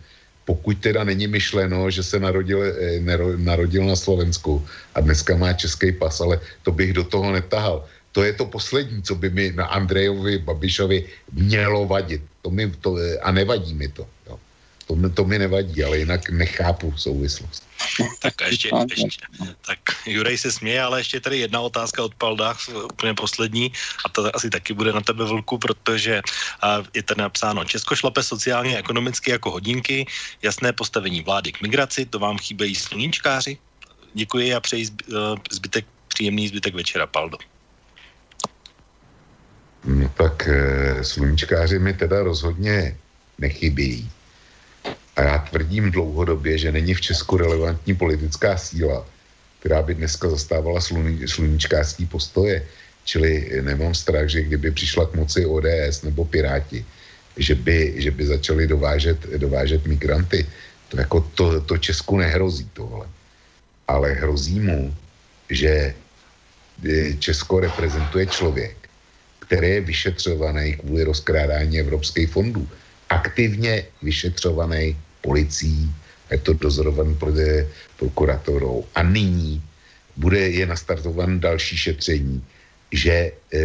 pokud teda není myšleno, že se narodil, eh, narodil na Slovensku a dneska má český pas, ale to bych do toho netahal. To je to poslední, co by mi na Andrejovi Babišovi mělo vadit. To mi to, eh, a nevadí mi to. Jo. To, mi, to mi nevadí, ale jinak nechápu souvislost. Tak a ještě, ještě, tak Jurej se směje, ale ještě tady jedna otázka od Palda, úplně poslední, a to asi taky bude na tebe vlku, protože a, je tady napsáno, Česko šlape sociálně a ekonomicky jako hodinky, jasné postavení vlády k migraci, to vám chýbejí sluníčkáři. Děkuji a přeji e, zbytek, příjemný zbytek večera, Paldo. No tak e, sluníčkáři mi teda rozhodně nechybí. A já tvrdím dlouhodobě, že není v Česku relevantní politická síla, která by dneska zastávala sluní, sluníčkářský postoje. Čili nemám strach, že kdyby přišla k moci ODS nebo Piráti, že by, že by začali dovážet, dovážet migranty. To, jako to, to Česku nehrozí tohle. Ale hrozí mu, že Česko reprezentuje člověk, který je vyšetřovaný kvůli rozkrádání evropských fondů. Aktivně vyšetřovaný policií, je to dozorovaný prokuratorou. A nyní bude je nastartovan další šetření, že e,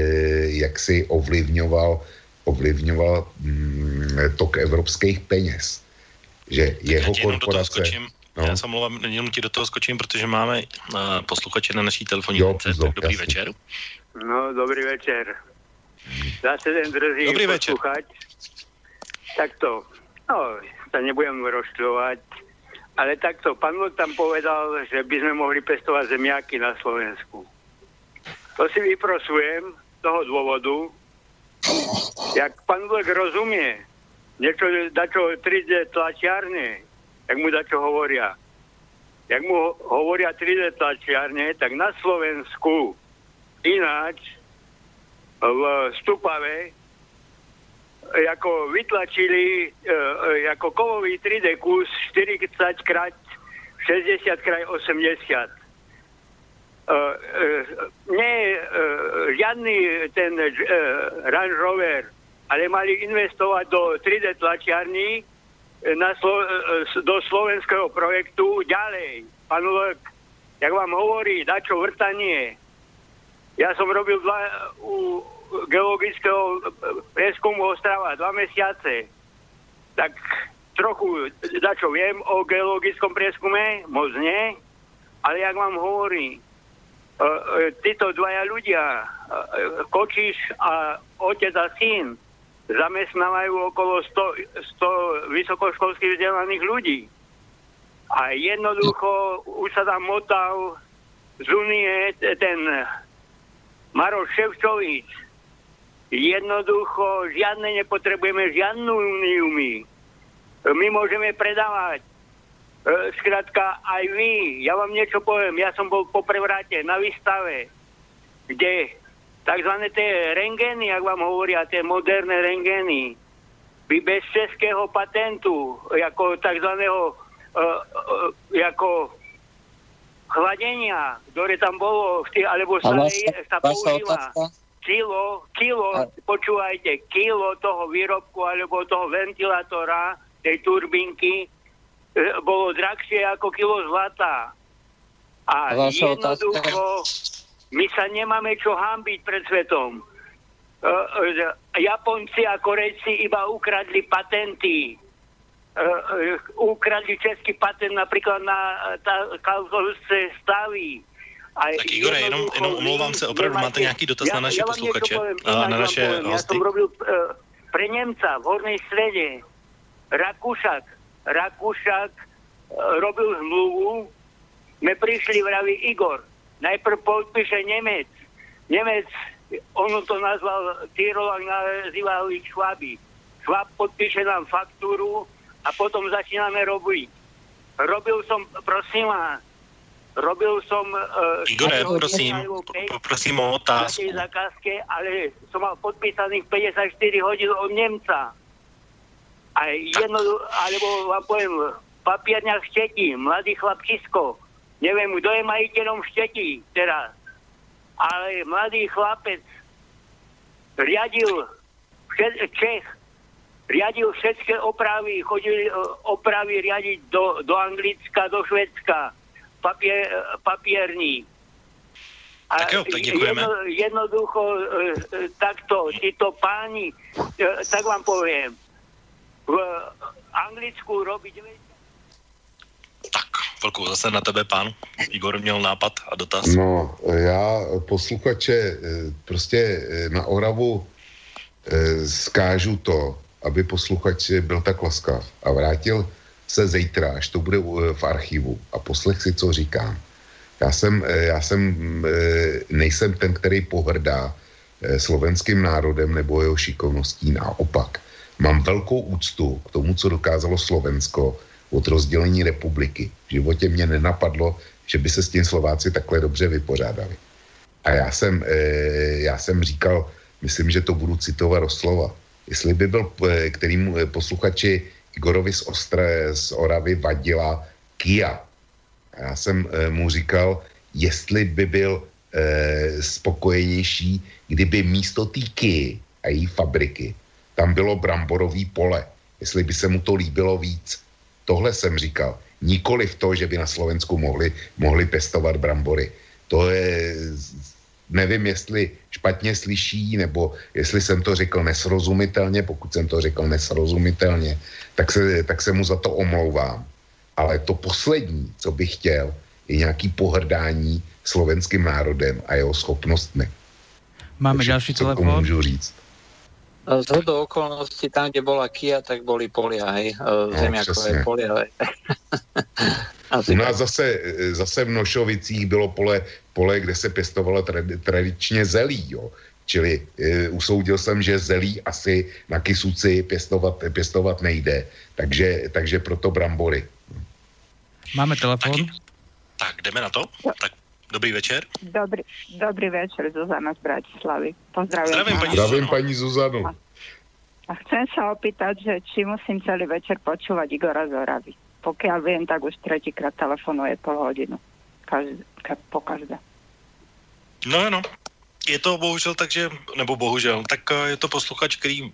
jak si ovlivňoval, ovlivňoval mm, tok evropských peněz. Že jeho korporace... No. Já se omlouvám, jenom ti do toho skočím, protože máme uh, posluchače na naší telefonní jo, lince. Tak dobrý jasný. večer. No, dobrý večer. Zase ten drzý dobrý posluchač. Večer. Tak to, no, sa nebudem rozčľovať, ale takto, pán Vlk tam povedal, že by sme mohli pestovať zemiaky na Slovensku. To si vyprosujem z toho dôvodu, jak pán Vlk rozumie, niečo dačo 3D tlačiarne, jak mu dačo hovoria. Jak mu hovoria 3D tlačiarne, tak na Slovensku ináč v Stupave ako vytlačili e, ako kovový 3D kus 40 krát 60 krát 80. Uh, uh, nie uh, žiadny ten Range Rover, ale mali investovať do 3D tlačiarní na Slo- do slovenského projektu ďalej. Pán Lek, jak vám hovorí, dačo vrtanie. Ja som robil dva, u geologického prieskumu Ostrava dva mesiace. Tak trochu dačo viem o geologickom prieskume, moc nie, ale jak vám hovorí, uh, títo dvaja ľudia, uh, Kočiš a otec a syn, zamestnávajú okolo 100, 100 vysokoškolských vzdelaných ľudí. A jednoducho už sa tam motal z Unie ten Maroš Ševčovič. Jednoducho žiadne nepotrebujeme, žiadnu Uniu my. My môžeme predávať E, skrátka, aj vy, ja vám niečo poviem, ja som bol po prevráte na výstave, kde tzv. tie rengény, ak vám hovoria, tie moderné rengény, by bez českého patentu, ako tzv. Uh, uh, ako chladenia, ktoré tam bolo, v tých, alebo sa, sa používa kilo, kilo, a... počúvajte, kilo toho výrobku alebo toho ventilátora, tej turbinky, E, bolo drahšie ako kilo zlata. A, a jednoducho, my sa nemáme čo hambiť pred svetom. Uh, uh, Japonci a Korejci iba ukradli patenty. Ukradli český patent napríklad na kalkovské stavy. A tak Igore, jenom, jenom omlouvám se, opravdu máte nějaký dotaz ja, na naše ja posluchače a na naše hosty? Ja som robil uh, pre Nemca v Hornej Svede, Rakúšak, Rakúšak e, robil zmluvu, sme prišli, vraví Igor, najprv podpíše Nemec. Nemec, on to nazval, Tyrolak nazýval ich Šváby. Šváb podpíše nám faktúru a potom začíname robiť. Robil som, prosím vás, robil som... Uh, Igore, prosím, prosím o otázku. Na zakázke, ale som mal podpísaných 54 hodín od Nemca. A jedno, alebo vám poviem, papierňa štetí, mladý chlap Kisko. Neviem, kto je majiteľom štetí teraz. Ale mladý chlapec riadil Čech, riadil všetky opravy, chodili opravy riadiť do, do Anglicka, do Švedska, papier, papierní. A tak jo, tak Jedno, jednoducho e, e, takto, títo páni, e, tak vám poviem, v Anglicku robí 90... Tak, velkou zase na tebe, pán. Igor měl nápad a dotaz. No, já posluchače eh, prostě eh, na Oravu eh, zkážu to, aby posluchač byl tak laskav a vrátil se zítra, až to bude v archivu a poslech si, co říkám. Já jsem, já jsem, nejsem ten, který pohrdá slovenským národem nebo jeho šikovností, naopak Mám velkou úctu k tomu, co dokázalo Slovensko od rozdělení republiky. V životě mě nenapadlo, že by se s tím Slováci takhle dobře vypořádali. A já jsem, já jsem říkal, myslím, že to budu citovat slova. Jestli by byl, kterým eh, posluchači Igorovi z, Ostre, z Oravy vadila Kia. A já jsem e, mu říkal, jestli by byl e, spokojenější, kdyby místo té Kia a její fabriky tam bylo bramborový pole, jestli by se mu to líbilo víc. Tohle jsem říkal. Nikoli v to, že by na Slovensku mohli, mohli pestovat brambory. To je, nevím, jestli špatně slyší, nebo jestli jsem to řekl nesrozumitelně, pokud jsem to řekl nesrozumitelně, tak se, tak se mu za to omlouvám. Ale to poslední, co bych chtěl, je nějaký pohrdání slovenským národem a jeho schopnostmi. Máme další telefon. můžu říct. Z hodou okolností tam, kde bola Kia, tak boli polia, hej, e, no, zemiakové polia. Hej. U nás zase, zase v Nošovicích bylo pole, pole kde se pěstovalo tradičně zelí, jo. Čili e, usoudil jsem, že zelí asi na kysuci pěstovat, pěstovat nejde, takže, takže proto brambory. Máme telefon? Tak, tak jdeme na to. Tak Dobrý večer. Dobrý, dobrý večer, Zuzana z Bratislavy. Pozdravujem. Zdravím, paní, Zdravím, paní Zuzanu. A chcem sa opýtať, že či musím celý večer počúvať Igora Zoravy. Pokiaľ viem, tak už tretíkrát telefonuje pol hodinu. Po každé. No ano, je to bohužel tak, že, nebo bohužel, tak eh, je to posluchač, který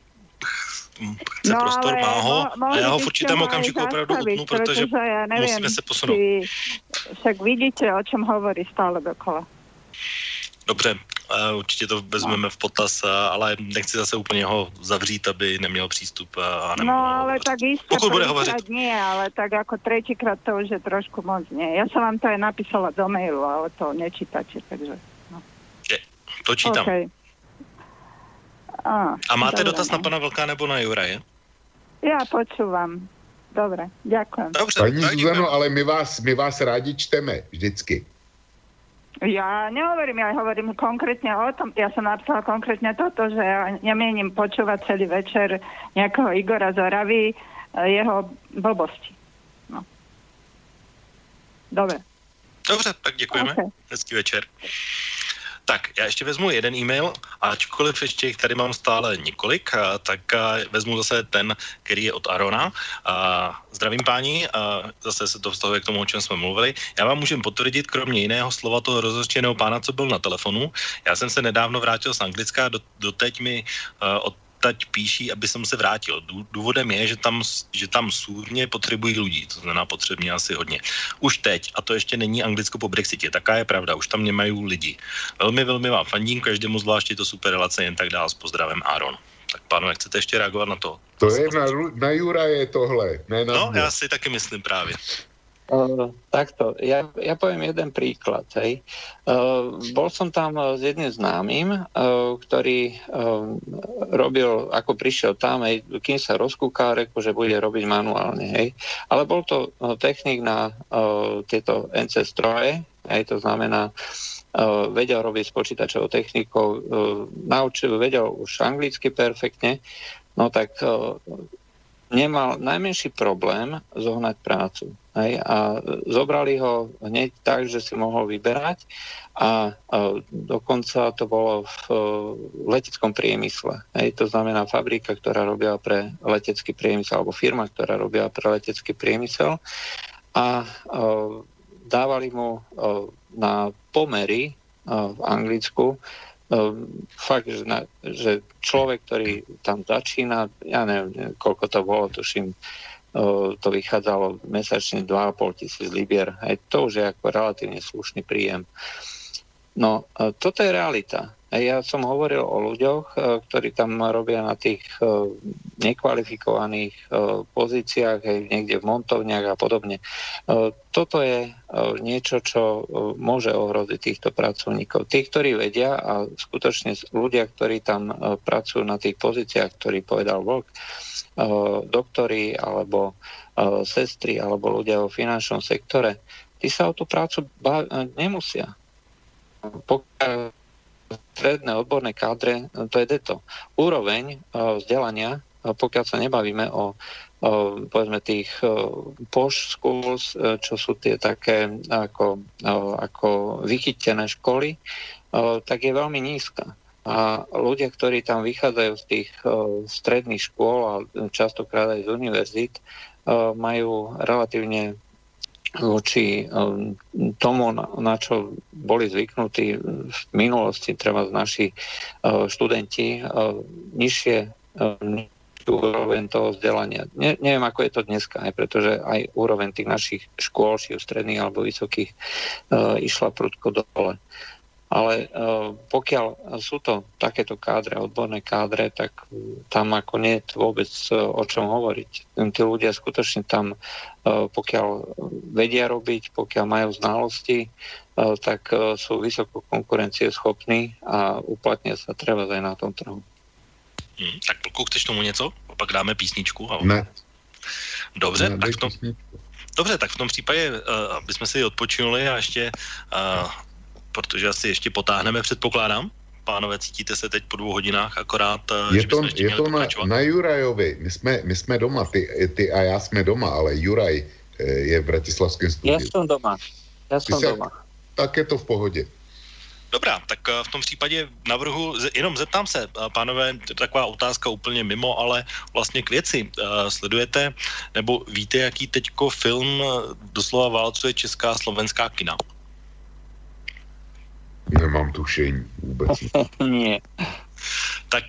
chce no, prostor, má ho mo, a já ho v určitém okamžiku opravdu utnu, protože, protože ja neviem, musíme se posunout. Však vidíte, o čem hovorí stále dokola. Dobře, určitě to vezmeme v potaz, ale nechci zase úplně ho zavřít, aby neměl přístup a No ale tak jistě, Pokud bude hovořit. nie, ale tak jako třetíkrát to už je trošku moc nie. Já jsem vám to aj napísala do mailu, ale to nečítače, takže... No. Je, to čítám. Okay. A, a máte dobre, dotaz no. na pana Vlka nebo na Juraje? Já počúvam. Dobre, ďakujem. Dobře, Paní Zuzano, ale my vás, my vás rádi čteme vždycky. Ja nehovorím, ja hovorím konkrétne o tom, ja som napísala konkrétne toto, že ja nemienim počúvať celý večer nejakého Igora Zoravy, jeho blbosti. No. Dobre. Dobře, tak děkujeme. Okay. Hezký večer. Tak, já ještě vezmu jeden e-mail, ačkoliv ještě jich tady mám stále několik, tak vezmu zase ten, který je od Arona. Zdravím páni, zase se to vztahuje k tomu, o čem jsme mluvili. Já vám můžem potvrdit, kromě jiného slova toho rozhořčeného pána, co byl na telefonu. Já jsem se nedávno vrátil z Anglicka, do, doteď mi od teď píší, aby jsem se vrátil. Důvodem je, že tam, že tam súrně potřebují lidí, to znamená potřebně asi hodně. Už teď, a to ještě není Anglicko po Brexitě, taká je pravda, už tam nemají lidi. Velmi, velmi vám fandím, každému zvláště to super relace, jen tak dál s pozdravem Aaron. Tak pánové, chcete ještě reagovat na to? To je na, na Jura je tohle, ne na No, mě. já si taky myslím právě. Uh, takto, ja, ja poviem jeden príklad. Hej. Uh, bol som tam s jedným známym, uh, ktorý robil, ako prišiel tam, hej, kým sa rozkúkal, reku, že bude robiť manuálne. Hej. Ale bol to technik na uh, tieto NC stroje, hej, to znamená, uh, vedel robiť s počítačovou technikou, uh, naučil, vedel už anglicky perfektne, no tak uh, nemal najmenší problém zohnať prácu. Hej, a zobrali ho hneď tak, že si mohol vyberať a, a dokonca to bolo v, v leteckom priemysle. Hej, to znamená fabrika, ktorá robila pre letecký priemysel, alebo firma, ktorá robila pre letecký priemysel a, a dávali mu a, na pomery a, v Anglicku fakt, že, na, že človek, ktorý tam začína, ja neviem, koľko to bolo, tuším, to vychádzalo mesačne 2,5 tisíc libier. Aj to už je ako relatívne slušný príjem. No, toto je realita. Ja som hovoril o ľuďoch, e, ktorí tam robia na tých e, nekvalifikovaných e, pozíciách, aj niekde v montovniach a podobne. Toto je niečo, čo môže ohroziť týchto pracovníkov. Tí, ktorí vedia a skutočne ľudia, ktorí tam pracujú na tých pozíciách, ktorý povedal Vlk, doktori alebo sestry alebo ľudia vo finančnom sektore, tí sa o tú prácu nemusia. Pokiaľ stredné odborné kádre, to je deto. Úroveň vzdelania, pokiaľ sa nebavíme o, povedzme tých posh schools, čo sú tie také ako, ako vychytené školy, tak je veľmi nízka. A ľudia, ktorí tam vychádzajú z tých stredných škôl a častokrát aj z univerzít, majú relatívne voči um, tomu, na čo boli zvyknutí v minulosti, treba z naši uh, študenti, uh, nižšie úroveň toho vzdelania. Ne, neviem, ako je to dneska, aj pretože aj úroveň tých našich škôl, či stredných alebo vysokých, išla prudko dole. Ale uh, pokiaľ sú to takéto kádre, odborné kádre, tak tam ako nie je vôbec uh, o čom hovoriť. Tí ľudia skutočne tam, uh, pokiaľ vedia robiť, pokiaľ majú znalosti, uh, tak uh, sú vysoko konkurencieschopní a uplatnia sa treba aj na tom trhu. Hmm, tak pokud chceš tomu něco, pak dáme písničku. A... Ne. Dobře, ne, tak v tom... Dobře, tak v tom případě, uh, aby jsme si odpočinuli a ještě uh, protože asi ještě potáhneme, předpokládám. Pánové, cítíte se teď po dvou hodinách akorát, eh, je to, je to na, na Jurajovi. My jsme, my jsme doma, ty, ty a já jsme doma, ale Juraj eh, je v Bratislavském studiu. Já jsem doma. Já jsem doma. Tak je to v pohodě. Dobrá, tak eh, v tom případě navrhu, jenom zeptám se, pánové, to je taková otázka úplně mimo, ale vlastně k věci. Eh, sledujete, nebo víte, jaký teďko film doslova válcuje česká a slovenská kina? Nemám tušení vůbec. Nie. Tak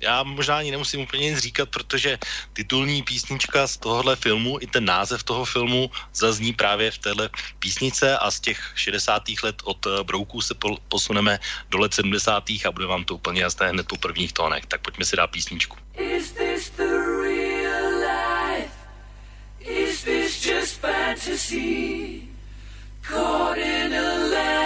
já možná ani nemusím úplně nic říkat, protože titulní písnička z tohohle filmu, i ten název toho filmu zazní právě v téhle písnice a z těch 60. let od eh, Brouků se posuneme do let 70. a bude vám to úplně jasné hned po prvních tónech. Tak pojďme si dát písničku. Is this the real life? Is this just fantasy? Caught in a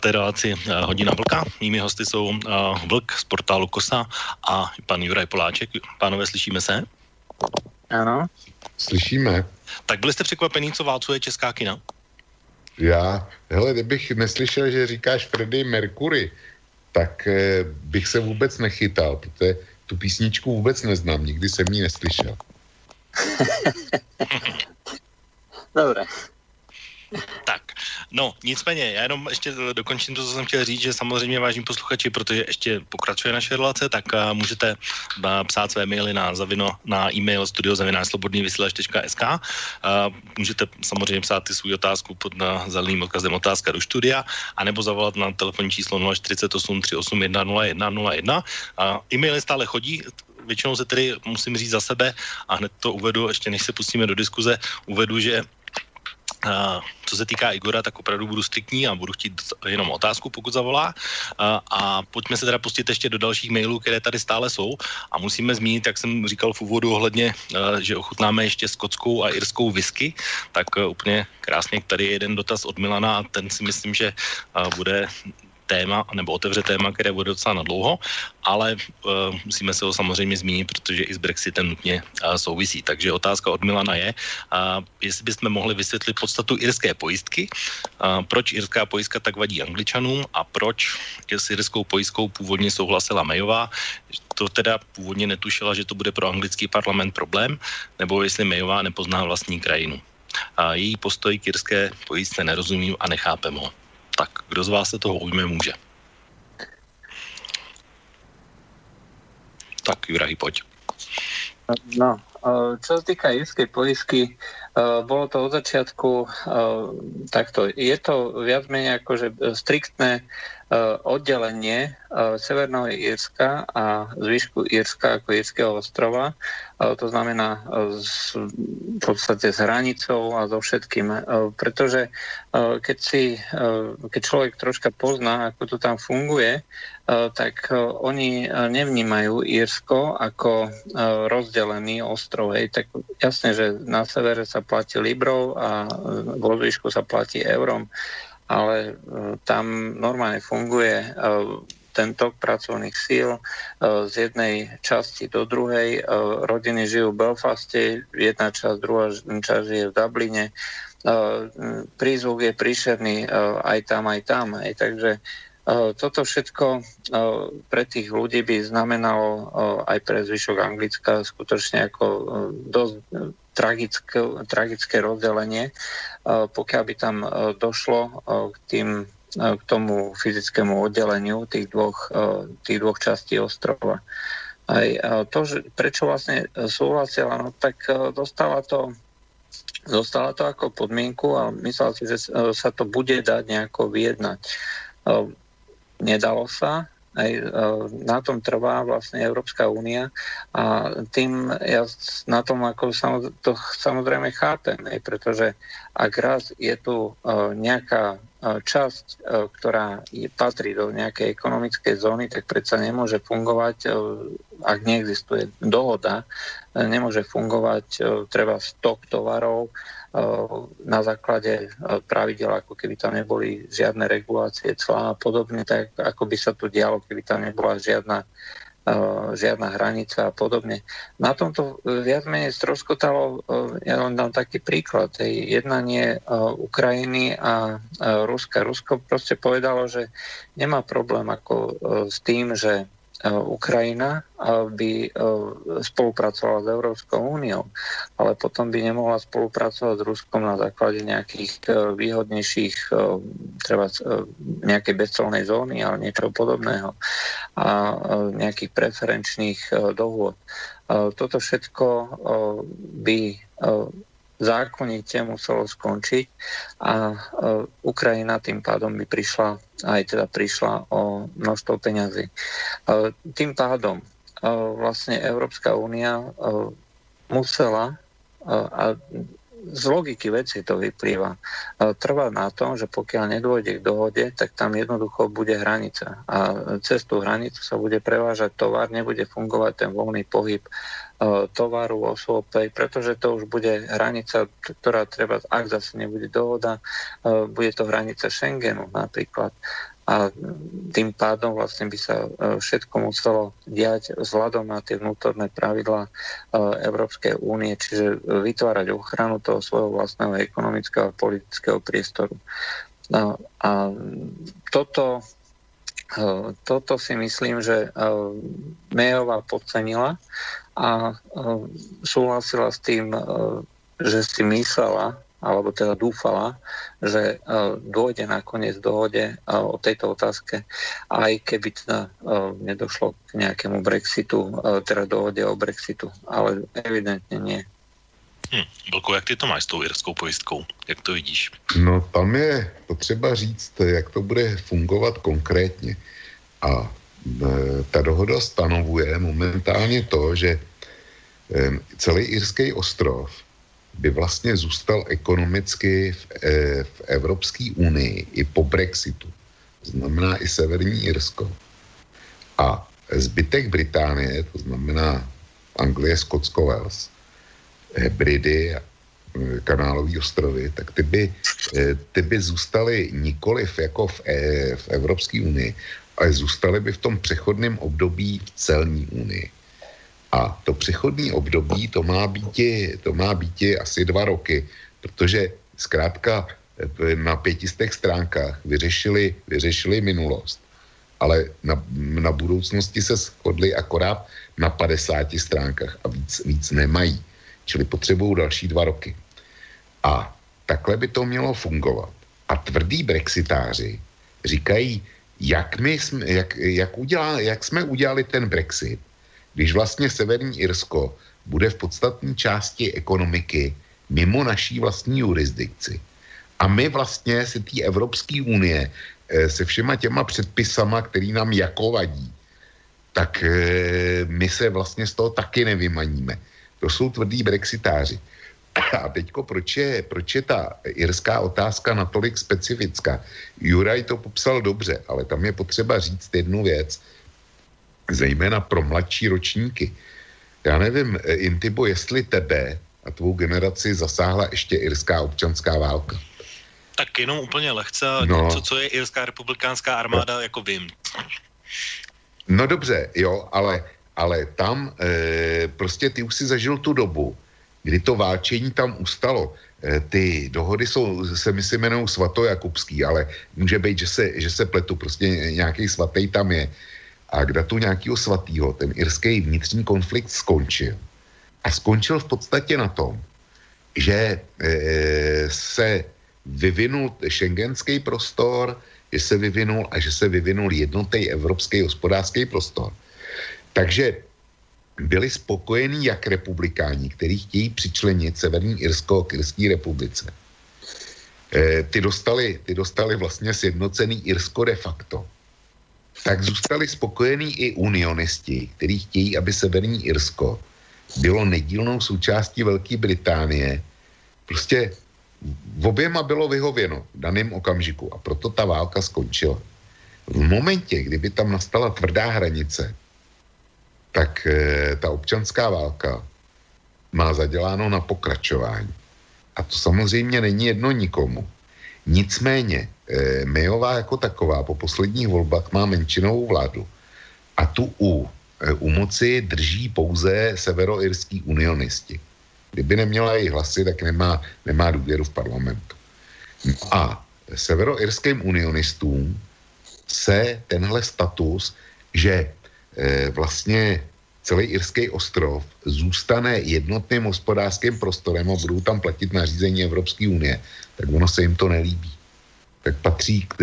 posloucháte relaci Hodina Vlka. Mými hosty jsou Vlk z portálu Kosa a pan Juraj Poláček. Pánové, slyšíme se? Ano. Slyšíme. Tak byli jste překvapení, co válcuje česká kina? Já, hele, kdybych neslyšel, že říkáš Freddy Mercury, tak eh, bych se vůbec nechytal, protože tu písničku vůbec neznám, nikdy jsem ji neslyšel. Dobre. Tak, no nicméně, já jenom ještě dokončím to, co jsem chtěl říct, že samozřejmě vážní posluchači, protože ještě pokračuje naše relace, tak uh, můžete uh, psát své maily na zavino, na e-mail studiozavináčslobodnývysílač.sk uh, můžete samozřejmě psát ty svůj otázku pod na zeleným odkazem otázka do studia, anebo zavolat na telefonní číslo 048 381 01 01. Uh, e-maily stále chodí, většinou se tedy musím říct za sebe a hned to uvedu, ještě než se pustíme do diskuze, uvedu, že co se týká Igora, tak opravdu budu striktní a budu chtít jenom otázku, pokud zavolá. A pojďme se teda pustit ještě do dalších mailů, které tady stále jsou. A musíme zmínit, jak jsem říkal v úvodu ohledně, uh, že ochutnáme ještě skotskou a irskou whisky, tak úplně krásně tady je jeden dotaz od Milana a ten si myslím, že bude téma, nebo otevře téma, které bude docela na dlouho, ale uh, musíme se ho samozřejmě zmínit, protože i s Brexitem nutně uh, souvisí. Takže otázka od Milana je, uh, jestli bychom mohli vysvětlit podstatu irské pojistky, uh, proč irská pojistka tak vadí angličanům a proč s irskou pojistkou původně souhlasila Mayová, to teda původně netušila, že to bude pro anglický parlament problém, nebo jestli Mayová nepozná vlastní krajinu. A její postoj k irské pojistce nerozumím a nechápem ho. Tak kdo z vás se toho ujme, může. Tak, Jurahy, pojď. No, čo sa týka irskej poisky, bolo to od začiatku takto. Je to viac menej akože striktné oddelenie Severného Írska a zvyšku Írska ako Írskeho ostrova. To znamená v podstate s hranicou a so všetkým. Pretože keď, si, keď človek troška pozná, ako to tam funguje, tak oni nevnímajú Írsko ako rozdelený ostrov. Hej. Tak jasne, že na severe sa platí librov a vo zvyšku sa platí eurom ale tam normálne funguje ten tok pracovných síl e, z jednej časti do druhej. Rodiny žijú v Belfaste, jedna časť, druhá časť je v Dubline. Prízvuk je príšerný aj tam, aj tam. Aj, takže toto všetko pre tých ľudí by znamenalo aj pre zvyšok Anglicka skutočne ako dosť tragické, tragické rozdelenie, pokiaľ by tam došlo k tým k tomu fyzickému oddeleniu tých dvoch, tých dvoch častí ostrova. Aj to, že prečo vlastne súhlasila, no tak dostala to dostala to ako podmienku a myslela si, že sa to bude dať nejako vyjednať. Nedalo sa, na tom trvá vlastne Európska únia a tým ja na tom ako to samozrejme chápem, pretože ak raz je tu nejaká časť, e, ktorá patrí do nejakej ekonomickej zóny, tak predsa nemôže fungovať, e, ak neexistuje dohoda, e, nemôže fungovať treba stok tovarov na základe pravidel, ako keby tam neboli žiadne regulácie clá a podobne, tak ako by sa tu dialo, keby tam nebola žiadna žiadna hranica a podobne. Na tomto viac menej stroskotalo, ja len dám taký príklad, jednanie Ukrajiny a Ruska. Rusko proste povedalo, že nemá problém ako s tým, že Eh, Ukrajina by eh, spolupracovala s Európskou úniou, ale potom by nemohla spolupracovať s Ruskom na základe nejakých eh, výhodnejších, treba nejakej bezcelnej zóny, ale niečo podobného a nejakých preferenčných dohôd. Toto všetko by zákonite muselo skončiť a Ukrajina tým pádom by prišla, aj teda prišla o množstvo peňazí. Tým pádom vlastne Európska únia musela a z logiky veci to vyplýva. Trvá na tom, že pokiaľ nedôjde k dohode, tak tam jednoducho bude hranica. A cez tú hranicu sa bude prevážať tovar, nebude fungovať ten voľný pohyb tovaru, osôb, pretože to už bude hranica, ktorá treba, ak zase nebude dohoda, bude to hranica Schengenu napríklad a tým pádom vlastne by sa e, všetko muselo diať vzhľadom na tie vnútorné pravidlá e, Európskej únie, čiže vytvárať ochranu toho svojho vlastného ekonomického a politického priestoru. No, a toto, e, toto si myslím, že Mejová podcenila a súhlasila s tým, že si myslela, alebo teda dúfala, že uh, dôjde nakoniec dohode uh, o tejto otázke, aj keby teda nedošlo k nejakému Brexitu, teda dohode o Brexitu, ale evidentně nie. Hm, Blko, jak ty to máš s tou irskou pojistkou? Jak to vidíš? No tam je potřeba říct, jak to bude fungovat konkrétně. A ta dohoda stanovuje momentálně to, že celý irský ostrov by vlastně zůstal ekonomicky v, e, v Evropské unii i po Brexitu. To znamená i Severní Irsko. A zbytek Británie, to znamená Anglie, Skotsko, Wales, Hebridy eh, kanálový ostrovy, tak ty by, ty by zůstaly nikoliv jako v, e, v Evropské unii, ale zůstaly by v tom přechodném období v celní unii. A to přechodní období, to má být, to má být asi dva roky, protože zkrátka eh, na pětistech stránkách vyřešili, vyřešili minulost, ale na, na budoucnosti se shodli akorát na 50 stránkách a víc, víc nemají. Čili potřebují další dva roky. A takhle by to mělo fungovat. A tvrdí brexitáři říkají, jak, my jsme, jak, jak, udělá, jak jsme udělali ten Brexit, když vlastně Severní Irsko bude v podstatní části ekonomiky mimo naší vlastní jurisdikci. A my vlastně se té Evropské unie eh, se všema těma předpisama, který nám jako vadí, tak eh, my se vlastně z toho taky nevymaníme. To jsou tvrdí brexitáři. A teďko, proč je, proč je ta irská otázka natolik specifická? Juraj to popsal dobře, ale tam je potřeba říct jednu věc zejména pro mladší ročníky. Já nevím, eh, Intibo, jestli tebe a tvou generaci zasáhla ještě irská občanská válka. Tak jenom úplně lehce, no. co, co je irská republikánská armáda, no. jako vím. No dobře, jo, ale, ale tam e, prostě ty už si zažil tu dobu, kdy to válčení tam ustalo. E, ty dohody jsou, se mi si jmenují svatojakubský, ale může být, že se, že se pletu, prostě nějaký svatý tam je a k datu nějakého svatého ten irský vnitřní konflikt skončil. A skončil v podstatě na tom, že e, se vyvinul šengenský prostor, že se vyvinul a že se vyvinul jednotný evropský hospodářský prostor. Takže byli spokojení jak republikáni, kteří chtějí přičlenit Severní Irsko k Irské republice. E, ty, dostali, ty dostali vlastně sjednocený Irsko de facto tak zůstali spokojení i unionisti, kteří chtějí, aby Severní Irsko bylo nedílnou součástí Velké Británie. Prostě v oběma bylo vyhověno v daném okamžiku a proto ta válka skončila. V momentě, kdyby tam nastala tvrdá hranice, tak e, ta občanská válka má zaděláno na pokračování. A to samozřejmě není jedno nikomu. Nicméně e, Mayová jako taková po posledních volbách má menšinovou vládu a tu u, e, u moci drží pouze severoirský unionisti. Kdyby neměla její hlasy, tak nemá, nemá důvěru v parlamentu. A severoirským unionistům se tenhle status, že e, vlastně celý irský ostrov zůstane jednotným hospodářským prostorem a budou tam platit nařízení Evropské unie, tak ono se jim to nelíbí. Tak patří k,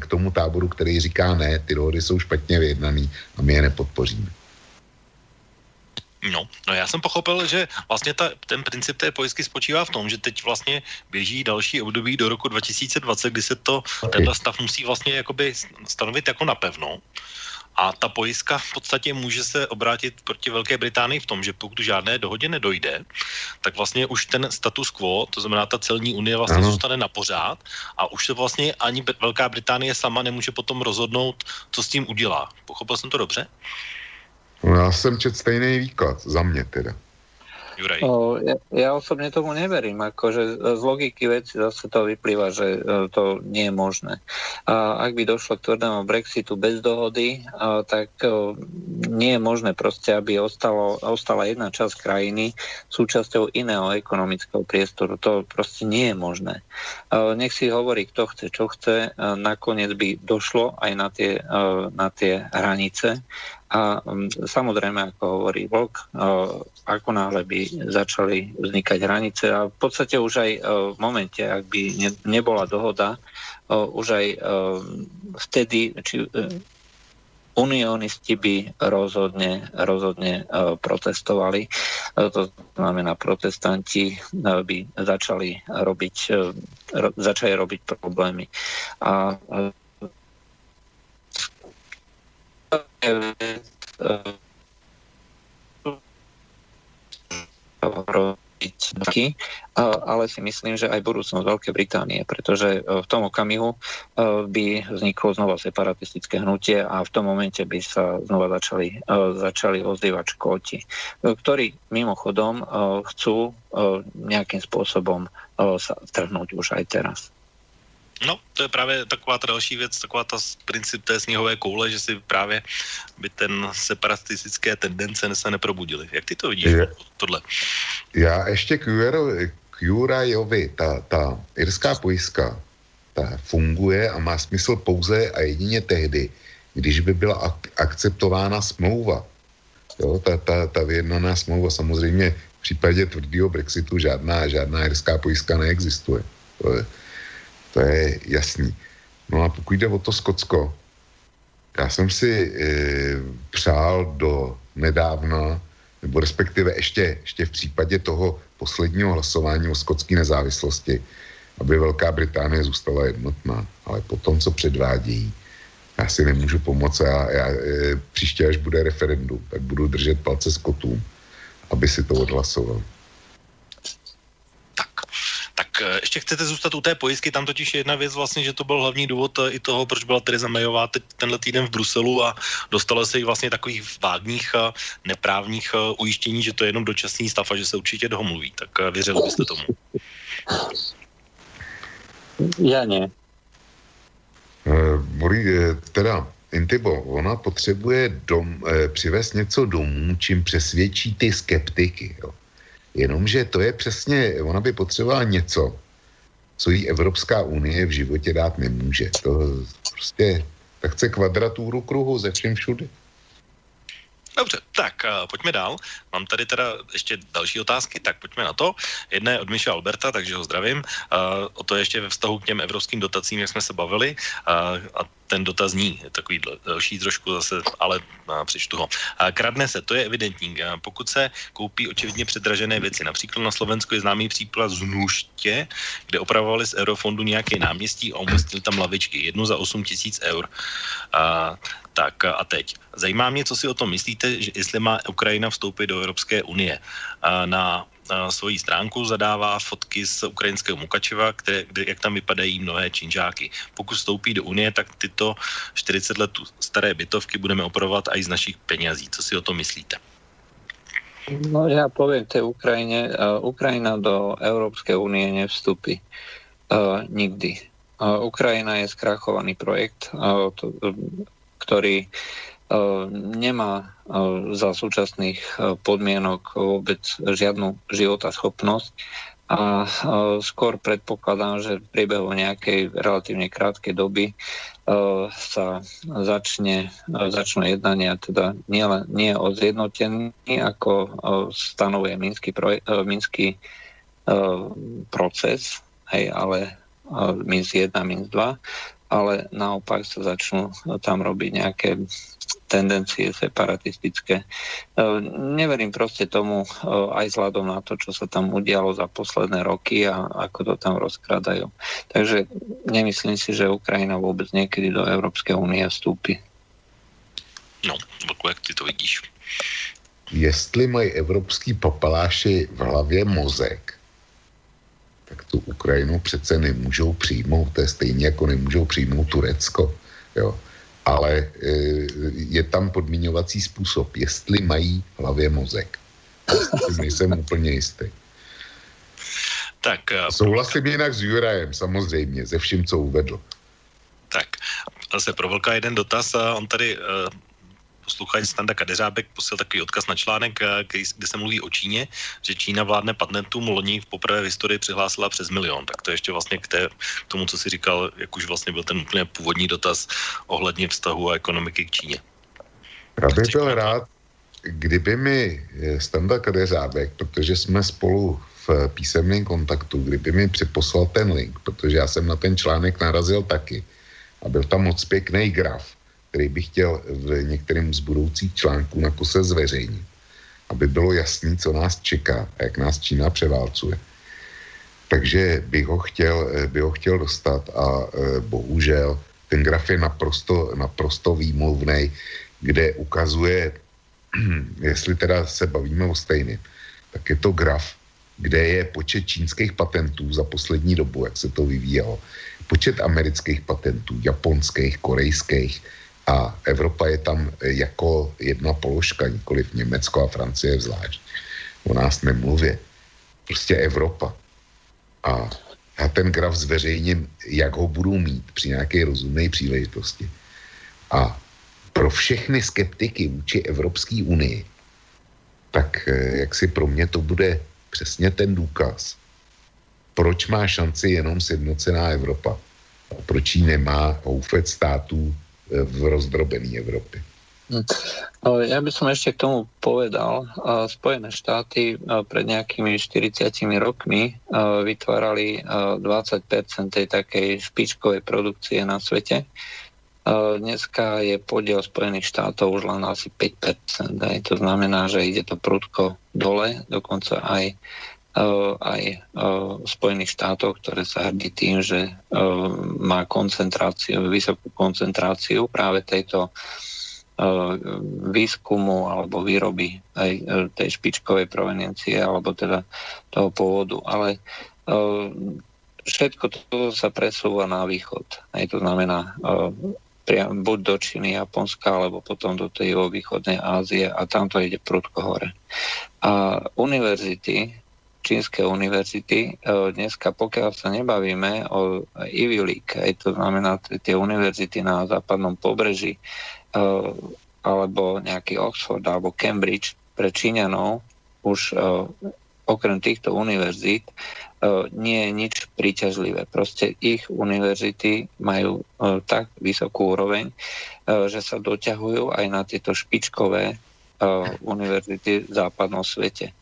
k tomu táboru, který říká ne, ty dohody jsou špatně vyjednaný a my je nepodpoříme. No, no já jsem pochopil, že vlastně ta, ten princip té pojistky spočívá v tom, že teď vlastně běží další období do roku 2020, kdy se to, tenhle stav musí vlastně jakoby stanovit jako napevno A ta pojistka v podstatě může se obrátit proti Velké Británii v tom, že pokud žádné dohodě nedojde, tak vlastně už ten status quo, to znamená ta celní unie vlastně ano. zůstane na pořád a už se vlastně ani Velká Británie sama nemůže potom rozhodnout, co s tím udělá. Pochopil jsem to dobře? No, já jsem čet stejný výklad, za mě teda. Juraj. Ja, osobne tomu neverím, akože z logiky veci zase to vyplýva, že e, to nie je možné. A ak by došlo k tvrdému Brexitu bez dohody, tak o, nie je možné proste, aby ostalo, ostala jedna časť krajiny súčasťou iného ekonomického priestoru. To proste nie je možné. A, nech si hovorí, kto chce, čo chce, nakoniec by došlo aj na tie, na tie hranice a um, samozrejme, ako hovorí Vlk, ako náhle by začali vznikať hranice a v podstate už aj v momente, ak by ne, nebola dohoda, už aj vtedy, či unionisti by rozhodne, rozhodne protestovali. To znamená, protestanti by začali robiť, začali robiť problémy. A ale si myslím, že aj budúcnosť Veľkej Británie, pretože e, v tom okamihu e, by vzniklo znova separatistické hnutie a v tom momente by sa znova začali, e, začali ozývať škóti, ktorí mimochodom chcú nejakým spôsobom sa trhnúť už aj teraz. No, to je právě taková ta další věc, taková ta princip té sněhové koule, že si právě by ten separatistické tendence se neprobudily. Jak ty to vidíš, je, tohle? Já ještě k, k Jurajovi, ta, ta irská pojistka, ta funguje a má smysl pouze a jedině tehdy, když by byla ak- akceptována smlouva. Jo, ta, ta, ta vyjednaná smlouva samozřejmě v případě tvrdého Brexitu žádná, žádná irská pojistka neexistuje. To je, to je jasný. No a pokud jde o to Skotsko, já jsem si e, přál do nedávna, nebo respektive ještě, ještě v případě toho posledního hlasování o skotské nezávislosti, aby Velká Británie zůstala jednotná. Ale po tom, co předvádějí, já si nemůžu pomoct. Já, já, e, příště, až bude referendum, tak budu držet palce Skotům, aby si to odhlasoval. Tak eh, ještě chcete zůstat u té pojistky, tam totiž je jedna věc vlastně, že to byl hlavní důvod eh, i toho, proč byla Teresa Mayová teď tenhle týden v Bruselu a dostala se jí vlastně takových vágních eh, neprávních ujištění, že to je jenom dočasný stav a že se určitě domluví. Tak věřili byste tomu? Já ne. Uh, teda Intibo, ona potřebuje dom, přivést něco domů, čím přesvědčí ty skeptiky. Jo. Jenomže to je přesně, ona by potřebovala něco, co jí Evropská unie v životě dát nemůže. To prostě, tak chce kvadratúru kruhu ze všem všude. Dobře, tak uh, pojďme dál. Mám tady teda ještě další otázky, tak pojďme na to. Jedna je od Miša Alberta, takže ho zdravím. Uh, o to ještě ve vztahu k těm evropským dotacím, jak jsme se bavili. Uh, a ten dotaz zní takový další trošku zase, ale přečtu ho. Kradne se, to je evidentní. Pokud se koupí očividně předražené věci, například na Slovensku je známý příklad z Nůště, kde opravovali z Eurofondu nějaké náměstí a umístili tam lavičky, jednu za 8 tisíc eur. A, tak a teď. Zajímá mě, co si o tom myslíte, že jestli má Ukrajina vstoupit do Evropské unie. A na svoji stránku zadává fotky z ukrajinského Mukačeva, které, kde, jak tam vypadají mnohé činžáky. Pokud vstoupí do Unie, tak tyto 40 let staré bytovky budeme opravovat i z našich penězí. Co si o tom myslíte? No ja poviem tej Ukrajine, uh, Ukrajina do Európskej únie nevstúpi uh, nikdy. Uh, Ukrajina je skrachovaný projekt, uh, to, ktorý uh, nemá za súčasných podmienok vôbec žiadnu životaschopnosť a skôr predpokladám, že v priebehu nejakej relatívne krátkej doby sa začne, začnú jednania, teda nie, nie o zjednotení, ako stanovuje Minský, projekt, Minský proces, hej, ale Minsk 1, Minsk 2, ale naopak sa začnú tam robiť nejaké tendencie separatistické. E, neverím proste tomu e, aj vzhľadom na to, čo sa tam udialo za posledné roky a ako to tam rozkradajú. Takže nemyslím si, že Ukrajina vôbec niekedy do Európskej únie vstúpi. No, Vlku, jak ty to vidíš? Jestli mají evropský papaláši v hlavě mozek, tak tu Ukrajinu přece nemůžou přijmout, to je stejně jako nemůžou přijmout Turecko, jo. Ale e, je tam podmíňovací způsob, jestli mají v hlavě mozek. Nejsem úplně jistý. Tak, uh, Souhlasím jinak s Jurajem, samozřejmě, ze vším, co uvedl. Tak, zase pro Vlka jeden dotaz. On tady uh, posluchač Standa Kadeřábek posil takový odkaz na článek, který, kde se mluví o Číně, že Čína vládne patentům loni v poprvé v historii přihlásila přes milion. Tak to ještě vlastně k, té, k tomu, co si říkal, jak už vlastně byl ten úplně původní dotaz ohledně vztahu a ekonomiky k Číně. Já bych byl rád, kdyby mi Standa Kadeřábek, protože jsme spolu v písemném kontaktu, kdyby mi připoslal ten link, protože já jsem na ten článek narazil taky a byl tam moc pěkný graf, který bych chtěl v některém z budoucích článků na kose zveřejnit, aby bylo jasný, co nás čeká a jak nás Čína převálcuje. Takže bych ho chtěl, bych ho chtěl dostat a e, bohužel ten graf je naprosto, naprosto výmluvný, kde ukazuje, jestli teda se bavíme o stejným, tak je to graf, kde je počet čínských patentů za poslední dobu, jak se to vyvíjelo, počet amerických patentů, japonských, korejských a Evropa je tam jako jedna položka, nikoliv Německo a Francie zvlášť. O nás nemluvě. Prostě Evropa. A já ten graf zveřejním, jak ho budu mít při nějaké rozumné příležitosti. A pro všechny skeptiky vůči Evropské unii, tak jak si pro mě to bude přesně ten důkaz, proč má šanci jenom sjednocená Evropa a proč ji nemá houfet států v rozdrobené Evropě. No, ja by som ešte k tomu povedal, Spojené štáty pred nejakými 40 rokmi vytvárali 20% tej takej špičkovej produkcie na svete. Dneska je podiel Spojených štátov už len asi 5%. Aj to znamená, že ide to prudko dole, dokonca aj aj v Spojených štátoch, ktoré sa hrdí tým, že má koncentráciu, vysokú koncentráciu práve tejto výskumu alebo výroby aj tej špičkovej proveniencie alebo teda toho pôvodu. Ale všetko to sa presúva na východ. Aj to znamená buď do Číny, Japonska, alebo potom do tej východnej Ázie a tam to ide prudko hore. A univerzity, čínske univerzity. Dneska, pokiaľ sa nebavíme o Ivy League, aj to znamená tie univerzity na západnom pobreží, alebo nejaký Oxford alebo Cambridge pre Číňanov už okrem týchto univerzít nie je nič príťažlivé. Proste ich univerzity majú tak vysokú úroveň, že sa doťahujú aj na tieto špičkové univerzity v západnom svete.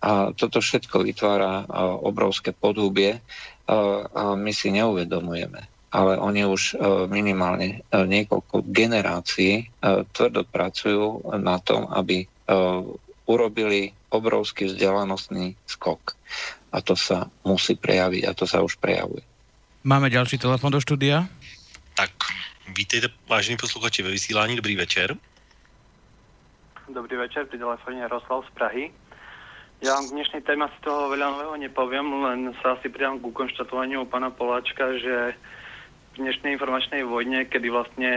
A toto všetko vytvára obrovské podúbie a my si neuvedomujeme. Ale oni už minimálne niekoľko generácií tvrdo pracujú na tom, aby urobili obrovský vzdelanostný skok. A to sa musí prejaviť a to sa už prejavuje. Máme ďalší telefon do štúdia. Tak, vítejte, vážení posluchači ve vysílání, dobrý večer. Dobrý večer, pri telefóne Jaroslav z Prahy. Ja vám k dnešnej téme asi toho veľa nového nepoviem, len sa asi pridám ku konštatovaniu pána Poláčka, že v dnešnej informačnej vojne, kedy vlastne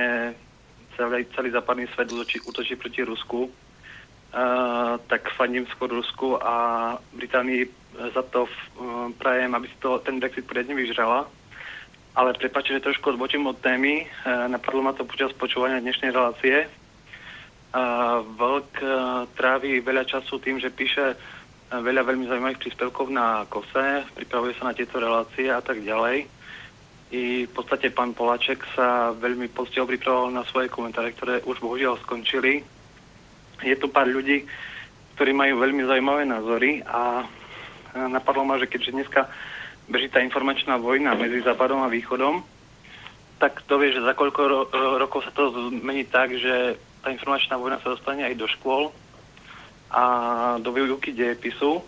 celý, celý západný svet útočí, útočí proti Rusku, uh, tak fandím skôr Rusku a Británii za to uh, prajem, aby si to, ten Brexit poriadne vyžrala. Ale prepáčte, že trošku odbočím od témy. Uh, napadlo ma to počas počúvania dnešnej relácie. Uh, Vlk uh, trávi veľa času tým, že píše veľa veľmi zaujímavých príspevkov na kose, pripravuje sa na tieto relácie a tak ďalej. I v podstate pán Poláček sa veľmi poctivo pripravoval na svoje komentáre, ktoré už bohužiaľ skončili. Je tu pár ľudí, ktorí majú veľmi zaujímavé názory a napadlo ma, že keďže dneska beží tá informačná vojna medzi Západom a Východom, tak to vie, že za koľko ro- rokov sa to zmení tak, že tá informačná vojna sa dostane aj do škôl, a do výuky dejepisu,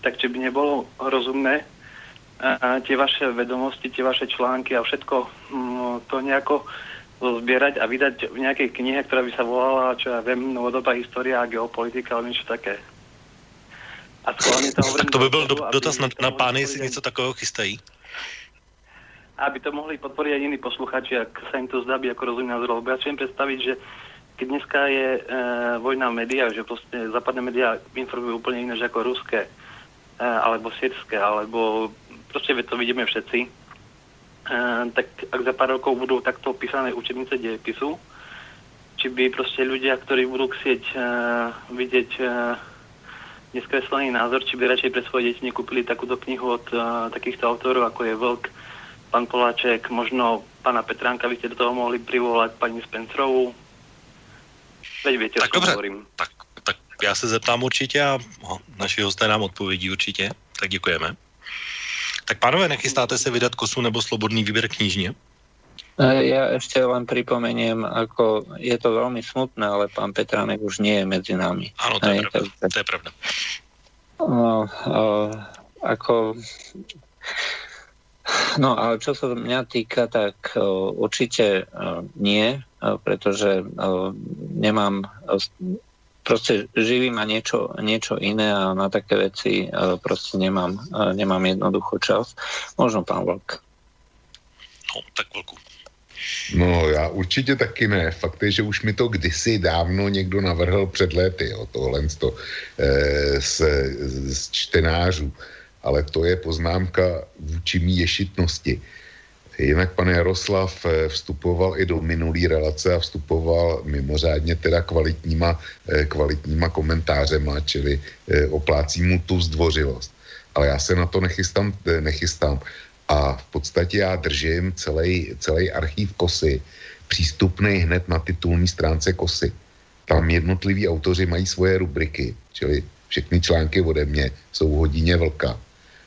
tak či by nebolo rozumné a tie vaše vedomosti, tie vaše články a všetko m, to nejako zbierať a vydať v nejakej knihe, ktorá by sa volala, čo ja viem, novodobá história a geopolitika, alebo niečo také. A schválně to. Tak to by byl do, dotaz na, na pány, jestli něco takového chystají. Aby to mohli podporiť aj iní posluchači, ak sa im to zdá byť ako rozumný názor. Lebo ja si predstaviť, že keď dneska je e, vojna v médiách, že proste západné médiá informujú úplne iné, ako ruské, e, alebo sírske, alebo proste to vidíme všetci, Eh, tak ak za pár rokov budú takto písané učebnice dejepisu, či by proste ľudia, ktorí budú chcieť uh, vidieť uh, neskreslený názor, či by radšej pre svoje deti nekúpili takúto knihu od uh, takýchto autorov, ako je Vlk, pán Poláček, možno pána Petránka, vy ste do toho mohli privolať pani Spencerovú. Veď viete, tak o dobře, hovorím. Tak, tak já se zeptám určitě a naši hosté nám odpovědí určitě. Tak děkujeme. Tak pánové, nechystáte se vydat kosu nebo slobodný výběr knižně? E, ja ešte len pripomeniem, ako je to veľmi smutné, ale pán Petránek už nie je medzi nami. Áno, to, je, pravda. to je pravda. No, uh, ako... No, ale čo sa mňa týka, tak uh, určite uh, nie, uh, pretože nemám proste živí ma niečo, niečo iné a na také veci proste nemám, nemám jednoducho čas. Možno pán Vlk. No, tak Vlku. No, já určitě taky ne. Fakt je, že už mi to kdysi dávno někdo navrhl před léty, jo, tohle to, e, z, z čtenářů. Ale to je poznámka vůči mý ješitnosti. Jinak pan Jaroslav eh, vstupoval i do minulý relace a vstupoval mimořádně teda kvalitníma, eh, kvalitníma komentářema, čili eh, oplácí mu tu zdvořilost. Ale já se na to nechystám, nechystám. A v podstatě já držím celý, celý archív Kosy přístupný hned na titulní stránce Kosy. Tam jednotliví autoři mají svoje rubriky, čili všechny články ode mě jsou v hodině vlka.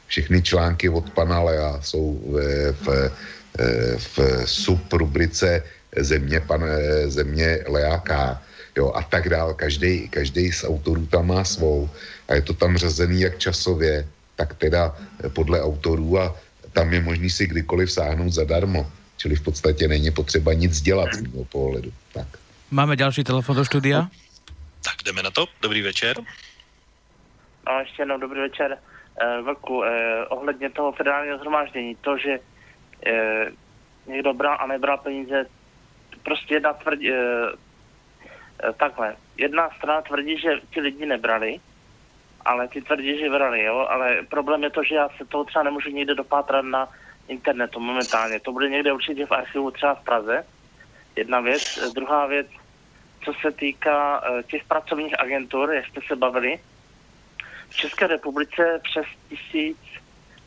Všechny články od pana Lea jsou v, v Eh, v subrubrice země, pan, eh, země Leáka, jo, a tak dál. Každý, každý z autorů tam má svou a je to tam řazený jak časově, tak teda podle autorů a tam je možný si kdykoliv sáhnout zadarmo. Čili v podstatě není potřeba nic dělat z mého pohledu. Tak. Máme další telefon do studia? Tak jdeme na to. Dobrý večer. No, ještě jednou dobrý večer. Eh, Vlku, eh, ohledně toho federálního zhromáždění, to, že eh, někdo bral a nebral peníze. Prostě jedna tvrdí, eh, eh, takhle, jedna strana tvrdí, že ti lidi nebrali, ale ty tvrdí, že brali, jo, ale problém je to, že já se toho třeba nemůžu někde dopátrat na internetu momentálně. To bude někde určitě v archivu třeba v Praze. Jedna věc. Druhá věc, co se týká eh, těch pracovních agentur, jak jste se bavili, v České republice přes tisíc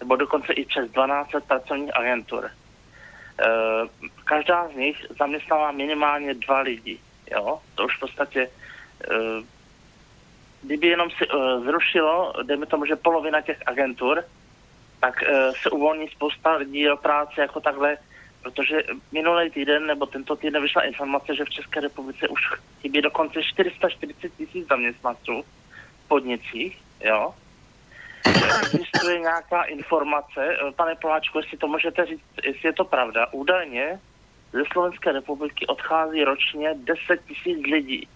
nebo dokonce i přes 12 pracovních agentur. Eh, každá z nich zaměstnává minimálně dva lidi. Jo? To už v podstatě, eh, kdyby jenom si eh, zrušilo, dejme tomu, že polovina těch agentur, tak se uvolní spousta lidí do práce jako takhle, protože minulý týden nebo tento týden vyšla informace, že v České republice už chybí dokonce 440 tisíc zaměstnanců v podnicích, jo, existuje nějaká informace, eh, pane Poláčku, jestli to můžete říct, jestli je to pravda. Údajně ze Slovenské republiky odchází ročně 10 tisíc lidí.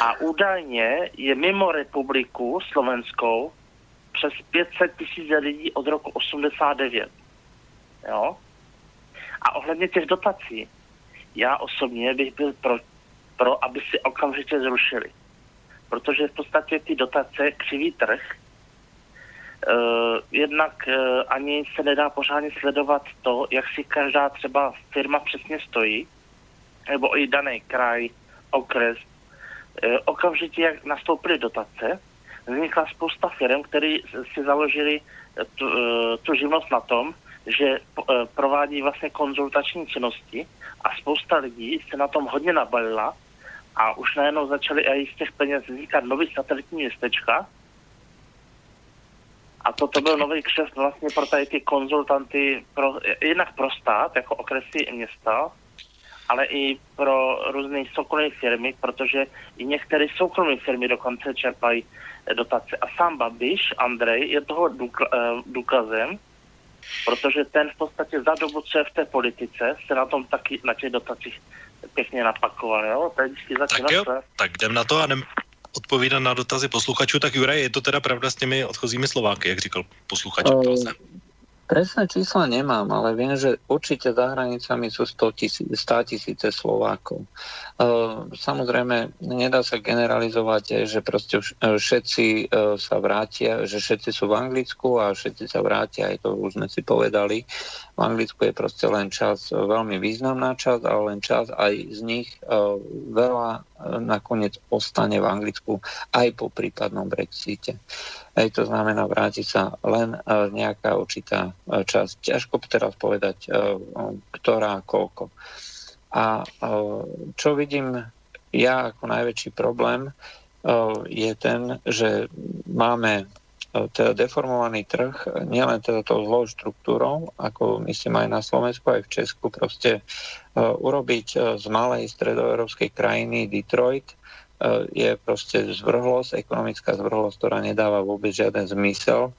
A údajně je mimo republiku slovenskou přes 500 tisíc lidí od roku 89. Jo? A ohledně těch dotací, já osobně bych byl pro, pro aby si okamžitě zrušili. Protože v podstatě ty dotace křiví trh Uh, jednak uh, ani se nedá pořádně sledovat to, jak si každá třeba firma přesně stojí, nebo i daný kraj, okres. Uh, okamžitě, jak nastoupily dotace, vznikla spousta firm, které si založili tu, tu živnost na tom, že provádí vlastně konzultační činnosti a spousta lidí se na tom hodně nabalila a už najednou začaly i z těch peněz vznikat nový satelitní městečka, a toto byl nový kšeft vlastně pro tady ty konzultanty, pro, jednak pro stát, jako okresy města, ale i pro různé soukromé firmy, protože i některé soukromé firmy dokonce čerpají dotace. A sám Babiš, Andrej, je toho důkazem, protože ten v podstatě za dobu, co je v té politice, se na tom taky, na těch dotacích pěkně napakoval, jo? Tak tak jo, tak jdem na to a jdem odpovídat na dotazy posluchačů. Tak Juraj, je to teda pravda s těmi odchozími Slováky, jak říkal posluchač? Uh, Presné čísla nemám, ale viem, že určite za hranicami sú 100 tisíce, 100 tisíce Slovákov. Samozrejme, nedá sa generalizovať, že proste všetci e, sa vrátia, že všetci sú v Anglicku a všetci sa vrátia, aj to už sme si povedali. V Anglicku je proste len čas, veľmi významná časť, ale len čas aj z nich e, veľa e, nakoniec ostane v Anglicku aj po prípadnom Brexite. Hej, to znamená vrátiť sa len uh, nejaká určitá uh, časť. Ťažko teraz povedať, uh, ktorá, koľko. A čo vidím ja ako najväčší problém, je ten, že máme teda deformovaný trh, nielen teda tou zlou štruktúrou, ako myslím aj na Slovensku, aj v Česku, proste urobiť z malej stredoeurópskej krajiny Detroit E, je proste zvrhlosť, ekonomická zvrhlosť, ktorá nedáva vôbec žiaden zmysel.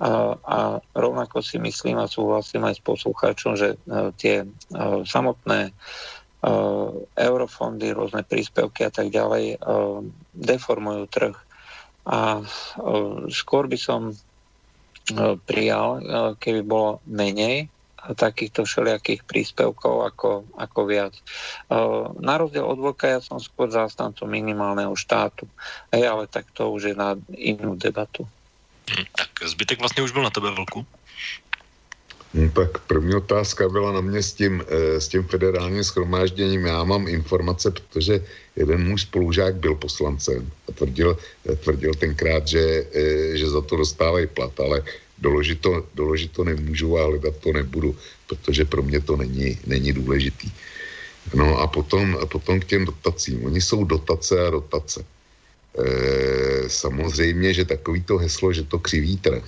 A, a rovnako si myslím a súhlasím aj s poslucháčom, že e, tie e, samotné eurofondy, rôzne príspevky a tak ďalej deformujú trh. A skôr by som prijal, keby bolo menej takýchto všelijakých príspevkov ako, ako viac. Na rozdiel od Vlka ja som skôr zástancom minimálneho štátu, Hej, ale tak to už je na inú debatu. Hm, tak zbytek vlastně už byl na tebe, Vlku. No, tak první otázka byla na mě s tím, eh, s tím federálním schromážděním. Já mám informace, protože jeden můj spolužák byl poslancem a tvrdil, tvrdil tenkrát, že, eh, že za to dostávají plat, ale Doložit to, doložit to nemůžu a hledat to nebudu, protože pro mě to není, není důležitý. No a potom, a potom k těm dotacím. Oni jsou dotace a dotace. E, samozřejmě, že takovýto heslo, že to křiví trh,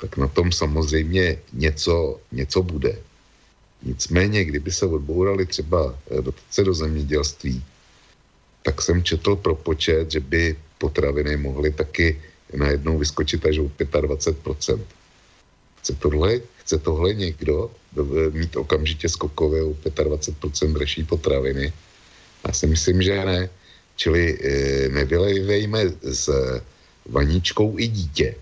tak na tom samozřejmě něco, něco bude. Nicméně, kdyby se odbourali třeba e, dotace do zemědělství, tak jsem četl propočet, že by potraviny mohly taky najednou vyskočit až o 25%. Chce tohle, chce tohle někdo mít okamžitě skokově o 25% dražší potraviny? Já si myslím, že ne. Čili e, nevylejvejme s vaničkou i dítě.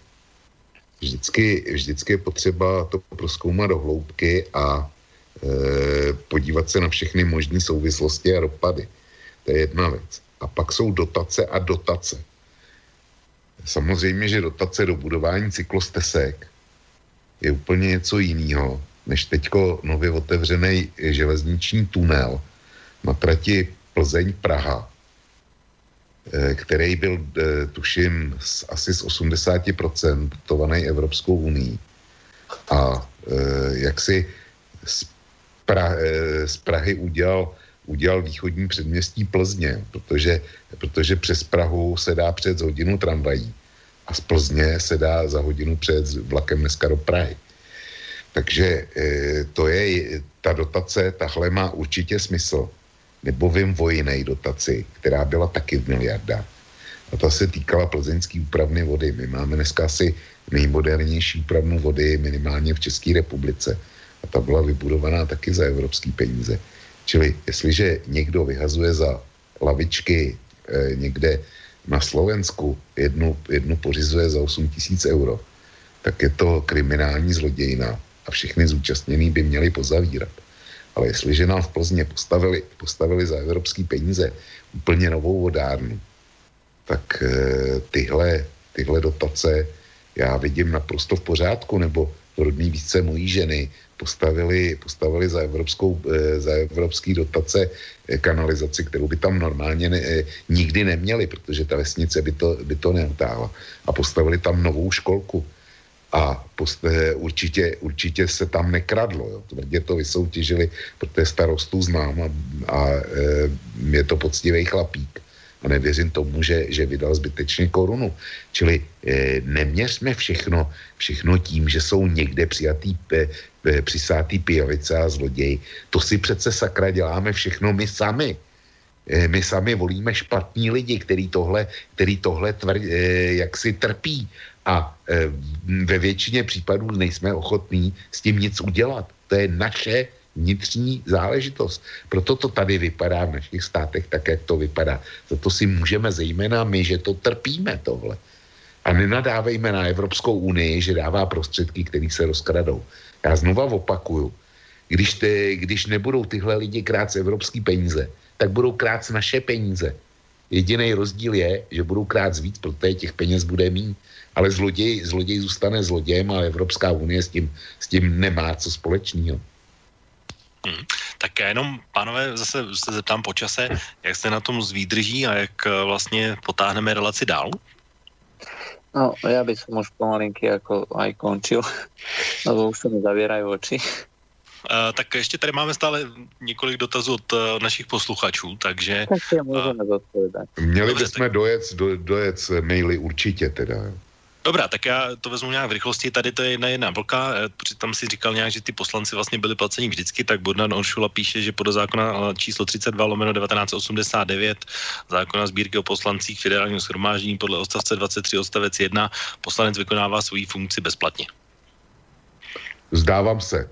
Vždycky, vždycky je potřeba to proskoumat do hloubky a e, podívat se na všechny možné souvislosti a dopady. To je jedna věc. A pak jsou dotace a dotace. Samozřejmě, že dotace do budování cyklostesek je úplně něco jiného, než teďko nově otevřený železniční tunel na trati Plzeň-Praha, eh, který byl, eh, tuším, asi z 80% dotovaný Evropskou unii. A eh, jak si z, pra, z Prahy udělal, udělal východní předměstí Plzně, protože, protože přes Prahu se dá před hodinu tramvají a z Plzně se dá za hodinu přejet vlakem dneska do Prahy. Takže e, to je, ta dotace, tahle má určitě smysl. Nebo vím o jiné dotaci, která byla taky v miliardách. A ta se týkala plzeňské úpravny vody. My máme dneska asi nejmodernější úpravnu vody minimálně v České republice. A ta byla vybudovaná taky za evropské peníze. Čili jestliže někdo vyhazuje za lavičky e, někde na Slovensku jednu, jednu pořizuje za 8 tisíc euro, tak je to kriminální zlodějina a všechny zúčastnění by měli pozavírat. Ale jestliže nám v Plzně postavili, postavili za evropský peníze úplně novou vodárnu, tak e, tyhle, tyhle dotace já vidím naprosto v pořádku, nebo rodný více mojí ženy postavili, postavili za, evropskou, e, za evropský dotace e, kanalizaci, kterou by tam normálně ne, e, nikdy neměli, protože ta vesnice by to, by to neutáhla. A postavili tam novou školku. A poste, určitě, určitě se tam nekradlo. Jo. Tvrdě to vysoutěžili, protože starostu znám a, a je to poctivý chlapík nevěřím tomu, že, že vydal zbytečně korunu. Čili e, neměřme všechno, všechno tím, že jsou někde přijatý, pe, pe, přisátý pijavice a zloději. To si přece sakra děláme všechno my sami. eh, my sami volíme špatní lidi, který tohle, který tohle tvr, eh, jak si trpí a eh, ve většině případů nejsme ochotní s tím nic udělat. To je naše vnitřní záležitost. Proto to tady vypadá v našich státech tak, jak to vypadá. Za to si můžeme zejména my, že to trpíme tohle. A nenadávejme na Evropskou unii, že dává prostředky, které se rozkradou. Já znova opakuju, když, ty, když nebudou tyhle lidi krát evropský peníze, tak budou krát naše peníze. Jediný rozdíl je, že budou krát víc, protože těch peněz bude mít. Ale zloděj, zloděj zůstane zlodějem a Evropská unie s tím, s tím nemá co společného. Hmm. Tak já jenom, pánové, zase se zeptám po čase, jak se na tom z výdrží a jak eh, vlastně potáhneme relaci dál? No, ja by som už pomalinky ako aj končil, lebo už sa mi zavierajú oči. Uh, tak ještě tady máme stále několik dotazů od uh, našich posluchačů, takže... Tak si můžeme uh. Měli bychom dojet, do, dojet maily určitě teda. Dobrá, tak já to vezmu nějak v rychlosti. Tady to je jedna jedna vlka. Eh, tam si říkal nějak, že ty poslanci vlastně byli placeni vždycky, tak Bodnan Oršula píše, že podle zákona eh, číslo 32 lomeno 1989 zákona sbírky o poslancích federálního shromáždění podle odstavce 23 odstavec 1 poslanec vykonává svoji funkci bezplatně. Zdávám se.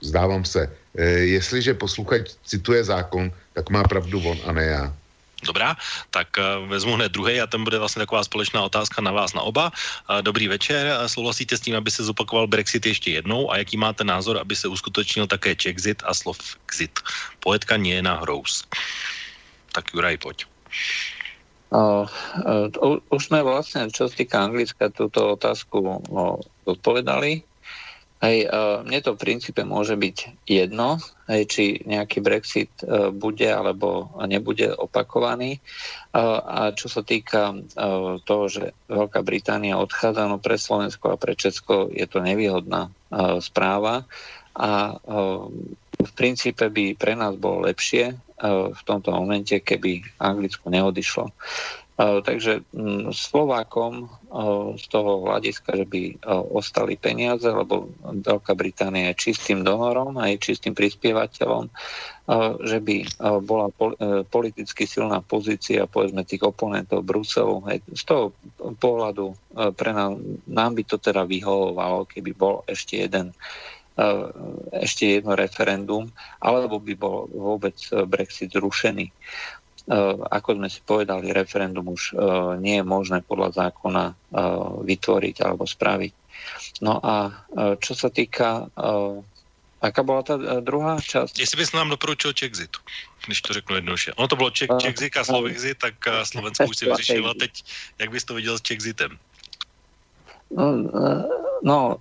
Zdávám se. E, jestliže posluchač cituje zákon, tak má pravdu on a ne já. Dobrá, tak uh, vezmu hned druhý a ten bude vlastně taková společná otázka na vás na oba. Uh, dobrý večer, souhlasíte s tím, aby se zopakoval Brexit ještě jednou a jaký máte názor, aby se uskutečnil také Czexit a Slovxit? Poetka Niena Hrous. Tak Juraj, pojď. Uh, už sme vlastne, čo sa týka Anglicka, túto otázku uh, odpovedali. Hej, mne to v princípe môže byť jedno, hej, či nejaký Brexit uh, bude alebo nebude opakovaný. Uh, a čo sa týka toho, že Veľká Británia odchádza, no pre Slovensko a pre Česko je to nevýhodná správa a v princípe by pre nás bolo lepšie v tomto momente, keby Anglicko neodišlo. Takže mm, Slovákom z toho hľadiska, že by ostali peniaze, lebo Veľká Británia je čistým donorom a je čistým prispievateľom, že by bola politicky silná pozícia povedzme tých oponentov Bruselu. Z toho pohľadu pre nám, nám by to teda vyhovovalo, keby bol ešte jeden ešte jedno referendum, alebo by bol vôbec Brexit zrušený. Eh, ako sme si povedali, referendum už eh, nie je možné podľa zákona eh, vytvoriť alebo spraviť. No a čo sa týka Aká byla ta druhá část? Jestli bys nám doporučil Czexit, když to řeknu jednoduše. Ono to bylo Czexit a Slovexit, tak Slovensko už si vyřešila teď, jak bys to viděl s Czexitem? No, no,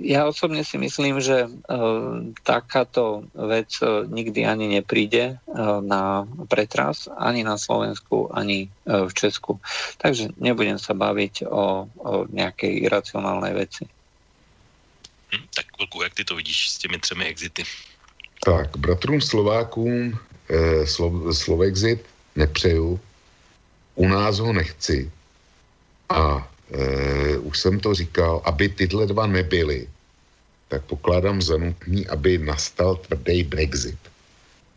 ja osobne si myslím, že uh, takáto vec uh, nikdy ani nepríde uh, na pretras, ani na Slovensku, ani uh, v Česku. Takže nebudem sa baviť o, o nejakej iracionálnej veci. Hm, tak Vlku, jak ty to vidíš s těmi třemi exity? Tak, bratrům Slovákům eh, Slo, Slovexit nepřeju, u nás ho nechci a eh, už jsem to říkal, aby tyhle dva nebyly, tak pokládám za nutný, aby nastal tvrdý Brexit.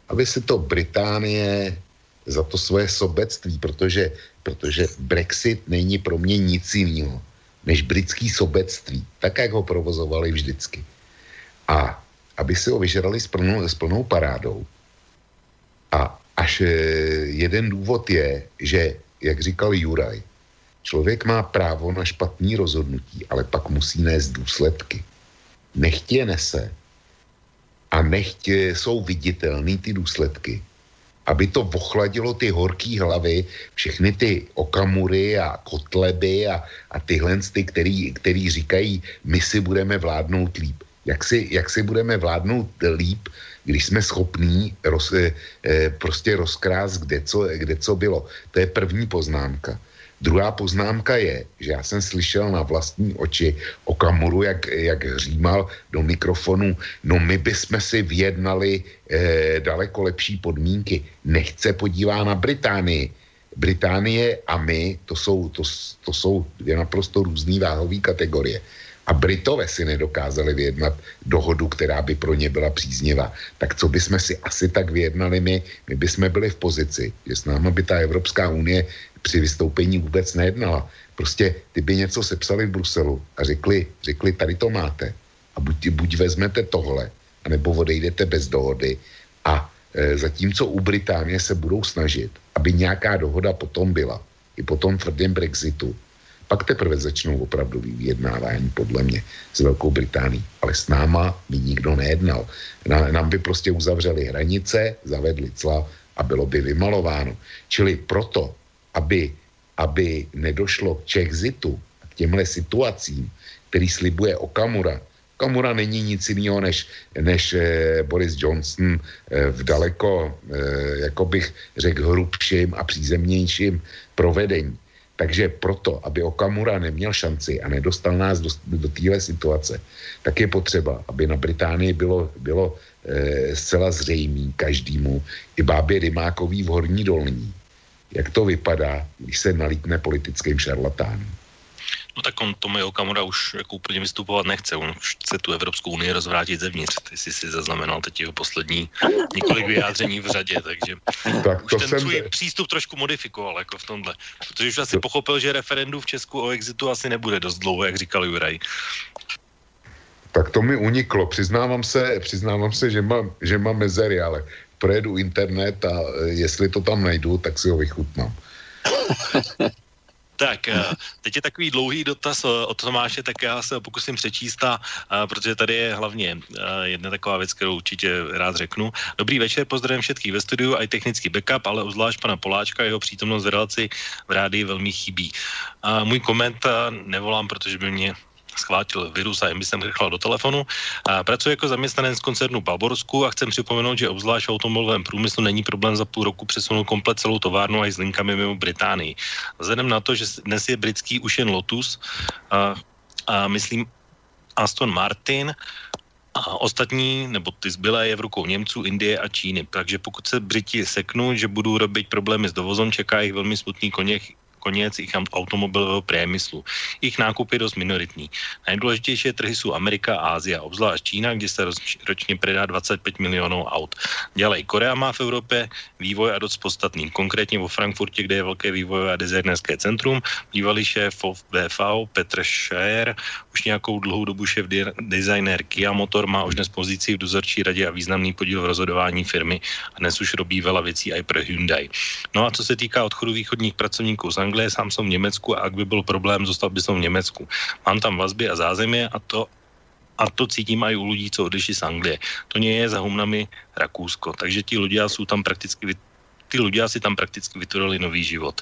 Aby si to Británie za to svoje sobectví, protože, protože Brexit není pro mě nic jiného než britský sobectví, tak jak ho provozovali vždycky. A aby si ho vyžrali s plnou, s plnou parádou. A až eh, jeden důvod je, že, jak říkal Juraj, Člověk má právo na špatný rozhodnutí, ale pak musí nést důsledky. Nechtě nese a nechtě jsou viditelný ty důsledky, aby to ochladilo ty horký hlavy, všechny ty okamury a kotleby a, a tyhle, ty, který, který říkají, my si budeme vládnout líp. Jak si, jak si budeme vládnout líp, když jsme schopní roz, eh, prostě rozkrást, kde co, kde co bylo. To je první poznámka. Druhá poznámka je, že já jsem slyšel na vlastní oči o Kamuru, jak, jak hřímal do mikrofonu, no my bychom si vyjednali eh, daleko lepší podmínky. Nechce podívá na Británii. Británie a my, to jsou, to, to jsou dvě naprosto různé váhové kategorie. a Britové si nedokázali vyjednat dohodu, která by pro ně byla příznivá, tak co bychom si asi tak vyjednali my? My bychom byli v pozici, že s námi by ta Evropská unie při vystoupení vůbec nejednala. Prostě ty by něco sepsali v Bruselu a řekli, řekli tady to máte a buď, buď vezmete tohle, anebo odejdete bez dohody a e, zatímco u Británie se budou snažit, aby nějaká dohoda potom byla, i po tom tvrdém Brexitu, pak teprve začnou opravdu vyjednávání, podle mě, s Velkou Británií. Ale s náma by nikdo nejednal. Nám by prostě uzavřeli hranice, zavedli cla a bylo by vymalováno. Čili proto, aby, aby nedošlo k Čechzitu k těmhle situacím, který slibuje Okamura, Okamura není nic jiného než, než eh, Boris Johnson eh, v daleko, eh, jako bych řekl, hrubším a přízemnějším provedení. Takže proto, aby Okamura neměl šanci a nedostal nás do, do téhle situace, tak je potřeba, aby na Británii bylo, bylo e, zcela zřejmý každému, i bábě Rymákový v Horní dolní, jak to vypadá, když se nalítne politickým šarlatánem. No tak on Tomio Okamura už jako úplně vystupovat nechce, on už chce tu Evropskou unii rozvrátit zevnitř. Ty jsi si zaznamenal teď jeho poslední několik vyjádření v řadě, takže tak už ten jsem... svůj přístup trošku modifikoval jako v tomhle. Protože už asi pochopil, že referendum v Česku o exitu asi nebude dost dlouho, jak říkal Juraj. Tak to mi uniklo. Přiznávám se, přiznávám se, že mám, že mám mezery, ale projedu internet a e, jestli to tam najdu, tak si ho vychutnám. Tak, eh, teď je takový dlouhý dotaz eh, od Tomáše, tak já se pokusím přečíst, a, eh, protože tady je hlavně jedna taková věc, kterou určitě rád řeknu. Dobrý večer, pozdravím všetkých ve studiu, i technický backup, ale obzvlášť pana Poláčka, jeho přítomnost v relaci v rádii velmi chybí. A můj koment nevolám, protože by mě schvátil virus a emisem rychle do telefonu. A pracuji jako zaměstnanec koncernu Balborsku a chcem připomenout, že obzvlášť v automobilovém průmyslu není problém za půl roku přesunout komplet celou továrnu a i s linkami mimo Británii. Vzhledem na to, že dnes je britský už jen Lotus a, a myslím Aston Martin, a ostatní, nebo ty zbylé je v rukou Němců, Indie a Číny. Takže pokud se Briti seknou, že budou robit problémy s dovozem, čeká jich velmi smutný koněch konec jich automobilového priemyslu. Ich nákup je dost minoritní. Nejdůležitější trhy jsou Amerika a obzvlášť Čína, kde se ročně predá 25 milionů aut. Ďalej Korea má v Evropě vývoj a dost podstatný. Konkrétně vo Frankfurtě, kde je velké vývojové a designerské centrum, bývalý šéf BV Petr Scher už nějakou dlouhou dobu šéf designer Kia Motor má už dnes pozici v dozorčí radě a významný podíl v rozhodování firmy a dnes už robí veľa věcí i pro Hyundai. No a co se týká odchodu východních pracovníků z sám jsem v Německu a ak by byl problém, zostal by som v Německu. Mám tam vazby a zázemie a to a to cítím i u lidí, co odešli z Anglie. To nie je za humnami Rakúsko, takže ti ľudia jsou tam prakticky ty ľudia si tam prakticky vytvorili nový život.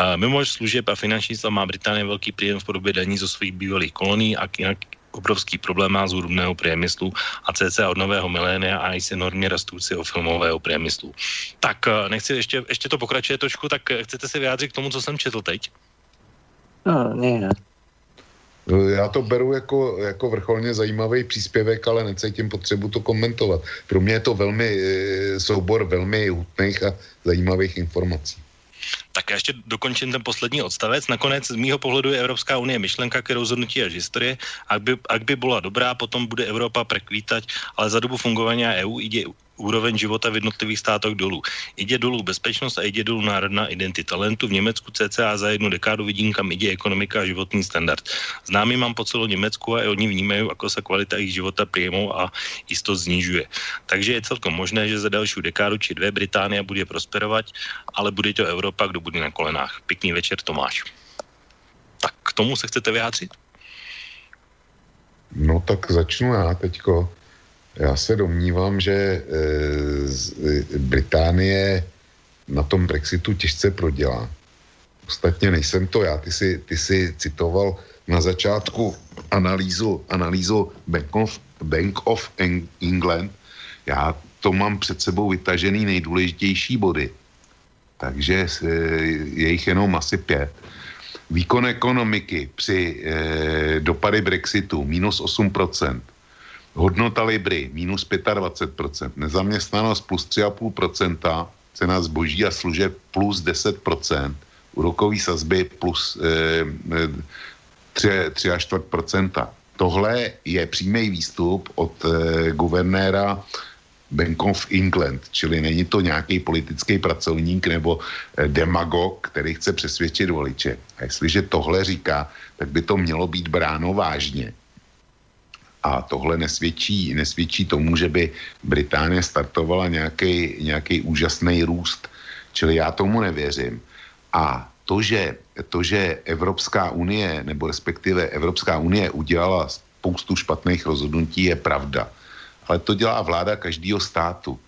A mimo služeb a finančnictva má Británie velký příjem v podobě daní zo svých bývalých kolonií a jinak obrovský problém má z hudobného priemyslu a cca od nového milénia a i se enormně rastoucího filmového priemyslu. Tak eh, nechci, ještě, ještě to pokračuje trošku, tak eh, chcete se vyjádřit k tomu, co jsem četl teď? No, ne. Já to beru jako, jako vrcholně zajímavý příspěvek, ale necítím potřebu to komentovat. Pro mě je to velmi eh, soubor velmi hutných a zajímavých informací. Tak já ještě dokončím ten poslední odstavec. Nakonec z mýho pohledu je Evropská unie myšlenka k rozhodnutí až historie. Ak by, ak by byla dobrá, potom bude Evropa prekvítať, ale za dobu fungování EU ide úroveň života v jednotlivých státech dolů. Jde dolů bezpečnost a jde dolů národná identita. Len tu v Německu cca za jednu dekádu vidím, kam jde ekonomika a životní standard. Známý mám po celou Německu a i oni vnímají, jako se kvalita jejich života příjmou a jistot znižuje. Takže je celkom možné, že za další dekádu či dvě Británie bude prosperovat, ale bude to Evropa, kdo bude na kolenách. Pěkný večer, Tomáš. Tak k tomu se chcete vyjádřit? No tak začnu já teďko. Já se domnívám, že e, Británie na tom Brexitu těžce prodělá. Ostatně nejsem to já. Ty jsi, ty jsi citoval na začátku analýzu, analýzu Bank of, Bank of England. Já to mám před sebou vytažený nejdůležitější body. Takže e, je jich jenom asi pět. Výkon ekonomiky při e, dopady Brexitu minus 8%. Hodnota Libry minus 25%, nezaměstnanost plus 3,5%, cena zboží a služeb plus 10%, úrokový sazby plus eh, 3, 3 až 4%. Tohle je přímý výstup od eh, guvernéra Bank of England, čili není to nějaký politický pracovník nebo eh, demagog, který chce přesvědčit voliče. A jestliže tohle říká, tak by to mělo být bráno vážně. A tohle nesvědčí, nesvědčí tomu, že by Británie startovala nějaký úžasný růst. Čili já tomu nevěřím. A to že, to, že Evropská unie, nebo respektive Evropská unie udělala spoustu špatných rozhodnutí, je pravda. Ale to dělá vláda každého státu.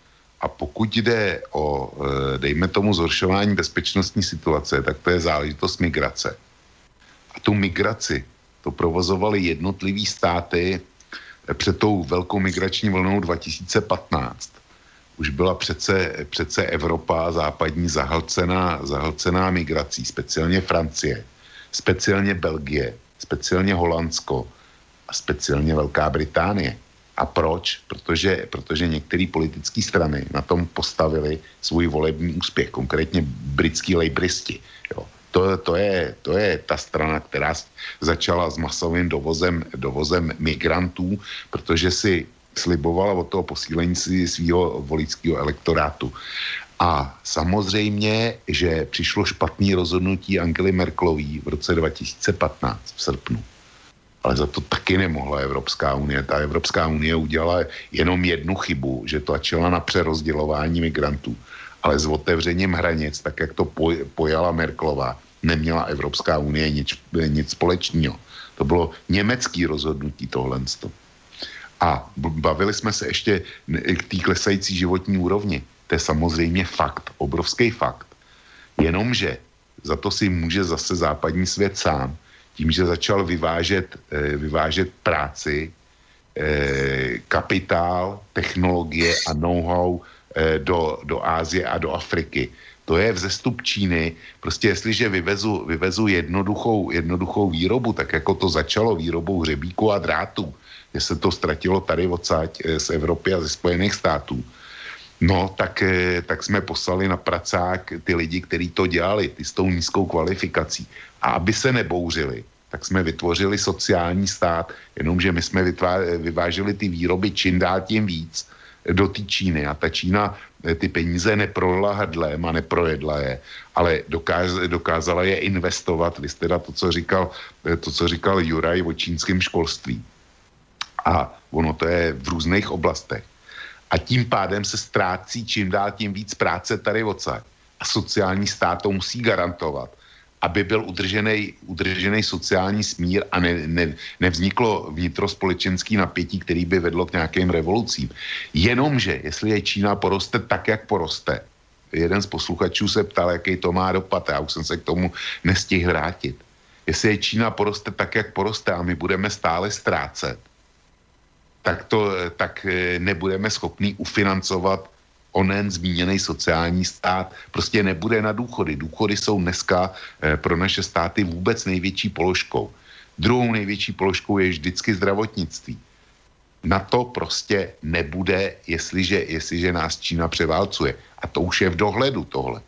A pokud jde o, e, dejme tomu, zhoršování bezpečnostní situace, tak to je záležitost migrace. A tu migraci to provozovaly jednotlivý státy před tou velkou migrační vlnou 2015 už byla přece, přece Evropa západní zahlcená, zahlcená migrací, speciálně Francie, speciálně Belgie, speciálně Holandsko a speciálně Velká Británie. A proč? Protože, protože některé politické strany na tom postavili svůj volební úspěch, konkrétně britský lejbristi. Jo. To, to, je, to je ta strana, která začala s masovým dovozem, dovozem migrantů, protože si slibovala od toho posílení si svého volického elektorátu. A samozřejmě, že přišlo špatné rozhodnutí Angely Merklový v roce 2015 v srpnu. Ale za to taky nemohla Evropská unie. Ta Evropská unie udělala jenom jednu chybu, že tlačila na přerozdělování migrantů. Ale s otevřením hranic, tak jak to pojala Merklová, neměla Evropská unie nic, nic společného. To bylo německý rozhodnutí tohle. A bavili jsme se ještě k té klesající životní úrovni. To je samozřejmě fakt, obrovský fakt. Jenomže za to si může zase západní svět sám, tím, že začal vyvážet, eh, vyvážet práci, eh, kapitál, technologie a know-how do, do Ázie a do Afriky. To je vzestup Číny. Prostě jestliže vyvezu, vyvezu jednoduchou, jednoduchou výrobu, tak jako to začalo výrobou hřebíku a drátů, že se to ztratilo tady odsaď eh, z Evropy a ze Spojených států, no tak, eh, tak jsme poslali na pracák ty lidi, kteří to dělali, ty s tou nízkou kvalifikací. A aby se nebouřili, tak jsme vytvořili sociální stát, jenomže my jsme vyváželi ty výroby čím dál tím víc do té Číny a ta Čína eh, ty peníze neprolila hrdlem a neprojedla je, ale dokáz, dokázala je investovat. Vy jste to, co říkal, to, co říkal Juraj o čínském školství a ono to je v různých oblastech. A tím pádem se ztrácí čím dál tím víc práce tady odsaď. A sociální stát to musí garantovat, aby byl udržený, sociální smír a ne, ne, nevzniklo vnitrospolečenský napětí, který by vedlo k nějakým revolucím. Jenomže, jestli je Čína poroste tak, jak poroste, jeden z posluchačů se ptal, jaký to má dopad, já už jsem se k tomu nestihl vrátit. Jestli je Čína poroste tak, jak poroste a my budeme stále ztrácet, tak, to, tak eh, nebudeme schopni ufinancovat onen zmíněný sociální stát. Prostě nebude na důchody. Důchody jsou dneska eh, pro naše státy vůbec největší položkou. Druhou největší položkou je vždycky zdravotnictví. Na to prostě nebude, jestliže, jestliže nás Čína převálcuje. A to už je v dohledu tohle.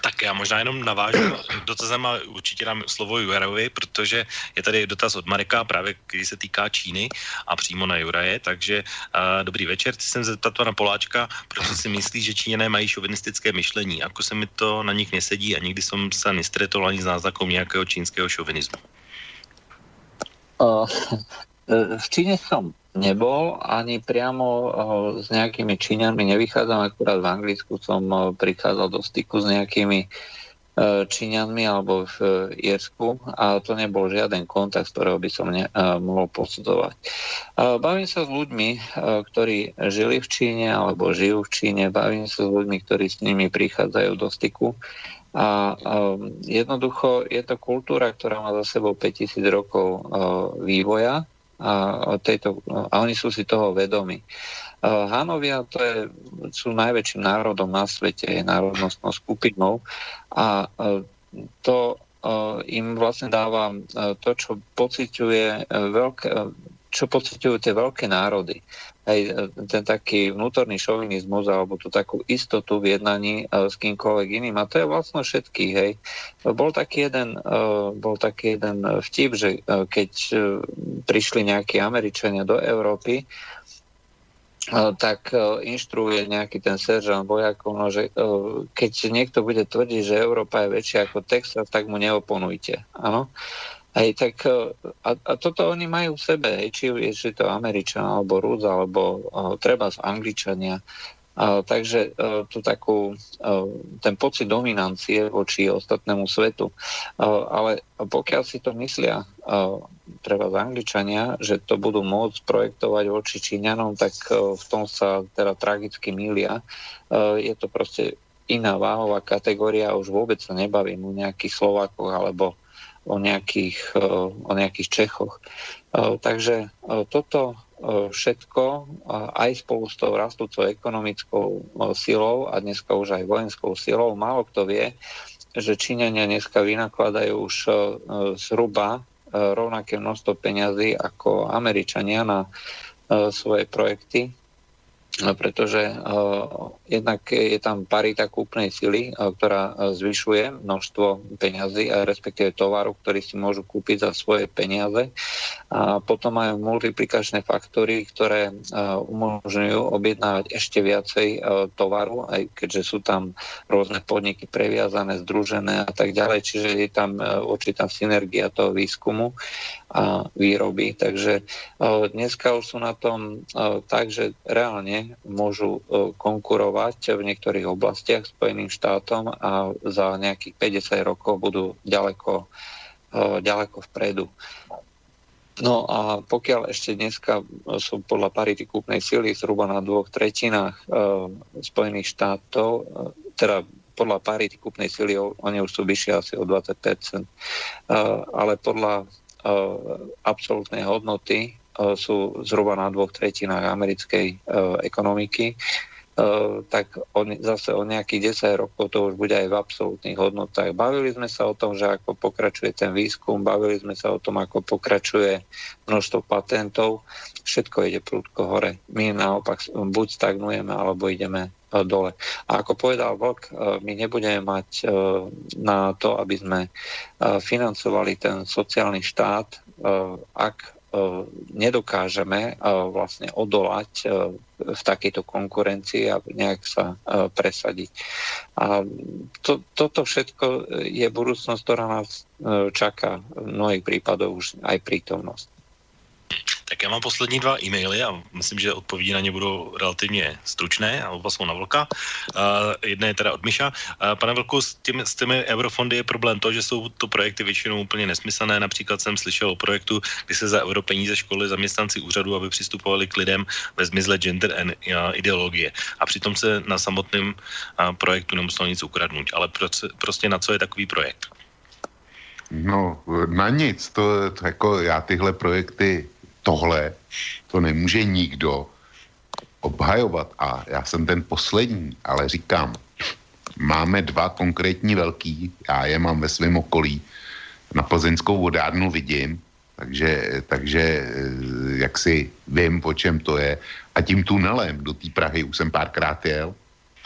Tak já možná jenom navážu dotazem a určitě dám slovo Jurajovi, protože je tady dotaz od Mareka právě, který se týká Číny a přímo na Juraje, takže uh, dobrý večer, chci jsem zeptat pana Poláčka, proč si myslí, že Číňané mají šovinistické myšlení, ako se mi to na nich nesedí a nikdy jsem se nestretol ani s náznakom nějakého čínského šovinismu. Uh, v Číne som nebol, ani priamo uh, s nejakými Číňanmi nevychádzam, akurát v Anglicku som uh, prichádzal do styku s nejakými Číňanmi alebo v Irsku a to nebol žiaden kontakt, z ktorého by som ne, mohol posudzovať. Bavím sa s ľuďmi, ktorí žili v Číne alebo žijú v Číne, bavím sa s ľuďmi, ktorí s nimi prichádzajú do styku a jednoducho je to kultúra, ktorá má za sebou 5000 rokov vývoja tejto, a oni sú si toho vedomi. Hanovia to je, sú najväčším národom na svete, je národnostnou skupinou a to im vlastne dáva to, čo pociťuje veľké, čo pociťujú tie veľké národy. hej, ten taký vnútorný šovinizmus alebo tú takú istotu v jednaní s kýmkoľvek iným. A to je vlastne všetky, hej. Bol taký jeden, bol taký jeden vtip, že keď prišli nejakí Američania do Európy, tak inštruuje nejaký ten seržant vojakov, no, že keď niekto bude tvrdiť, že Európa je väčšia ako Texas, tak mu neoponujte. Áno? Hej, tak a, a toto oni majú v sebe, hej, či je to Američan, alebo Rúd, alebo uh, treba z Angličania. Takže uh, tu takú, uh, ten pocit dominancie voči ostatnému svetu. Uh, ale pokiaľ si to myslia treba z Angličania, že to budú môcť projektovať voči Číňanom, tak v tom sa teda tragicky milia. Je to proste iná váhová kategória, už vôbec sa nebavím o nejakých Slovákoch alebo o nejakých, e, o nejakých Čechoch. E, takže e, toto všetko aj spolu s tou rastúcou ekonomickou silou a dneska už aj vojenskou silou, málo kto vie, že Číňania dneska vynakladajú už zhruba rovnaké množstvo peňazí ako Američania na svoje projekty pretože jednak je tam parita kúpnej sily, uh, ktorá zvyšuje množstvo peňazí a respektíve tovaru, ktorý si môžu kúpiť za svoje peniaze. A potom majú multiplikačné faktory, ktoré uh, umožňujú objednávať ešte viacej tovaru, aj keďže sú tam rôzne podniky previazané, združené a tak ďalej. Čiže je tam určitá synergia toho výskumu a výroby. Takže dneska už sú na tom tak, že reálne môžu konkurovať v niektorých oblastiach Spojeným štátom a za nejakých 50 rokov budú ďaleko, ďaleko vpredu. No a pokiaľ ešte dneska sú podľa parity kúpnej sily zhruba na dvoch tretinách Spojených štátov, teda podľa parity kúpnej sily oni už sú vyššie asi o 20%, ale podľa Eh, absolútnej hodnoty eh, sú zhruba na dvoch tretinách americkej eh, ekonomiky, tak on, zase o nejakých 10 rokov to už bude aj v absolútnych hodnotách. Bavili sme sa o tom, že ako pokračuje ten výskum, bavili sme sa o tom, ako pokračuje množstvo patentov. Všetko ide prúdko hore. My naopak buď stagnujeme, alebo ideme dole. A ako povedal Vlk, my nebudeme mať na to, aby sme financovali ten sociálny štát, ak nedokážeme vlastne odolať v takejto konkurencii a nejak sa presadiť. A to, toto všetko je budúcnosť, ktorá nás čaká v mnohých prípadoch už aj prítomnosť. Tak já mám poslední dva e-maily a myslím, že odpovědi na ně budou relativně stručné a oba jsou na Vlka. Uh, jedna je teda od Miša. Uh, pane Vlku, s, tím, s těmi eurofondy je problém to, že jsou to projekty většinou úplně nesmyslné. Například jsem slyšel o projektu, kdy se za europeníze školy zaměstnanci úřadu, aby přistupovali k lidem ve zmizle gender and uh, ideologie. A přitom se na samotném uh, projektu nemuselo nic ukradnout. Ale proč, prostě na co je takový projekt? No, na nic. To, to jako já tyhle projekty tohle to nemůže nikdo obhajovat. A já jsem ten poslední, ale říkám, máme dva konkrétní velký, já je mám ve svém okolí, na plzeňskou vodárnu vidím, takže, takže eh, jak si vím, po čem to je. A tím tunelem do té Prahy už jsem párkrát jel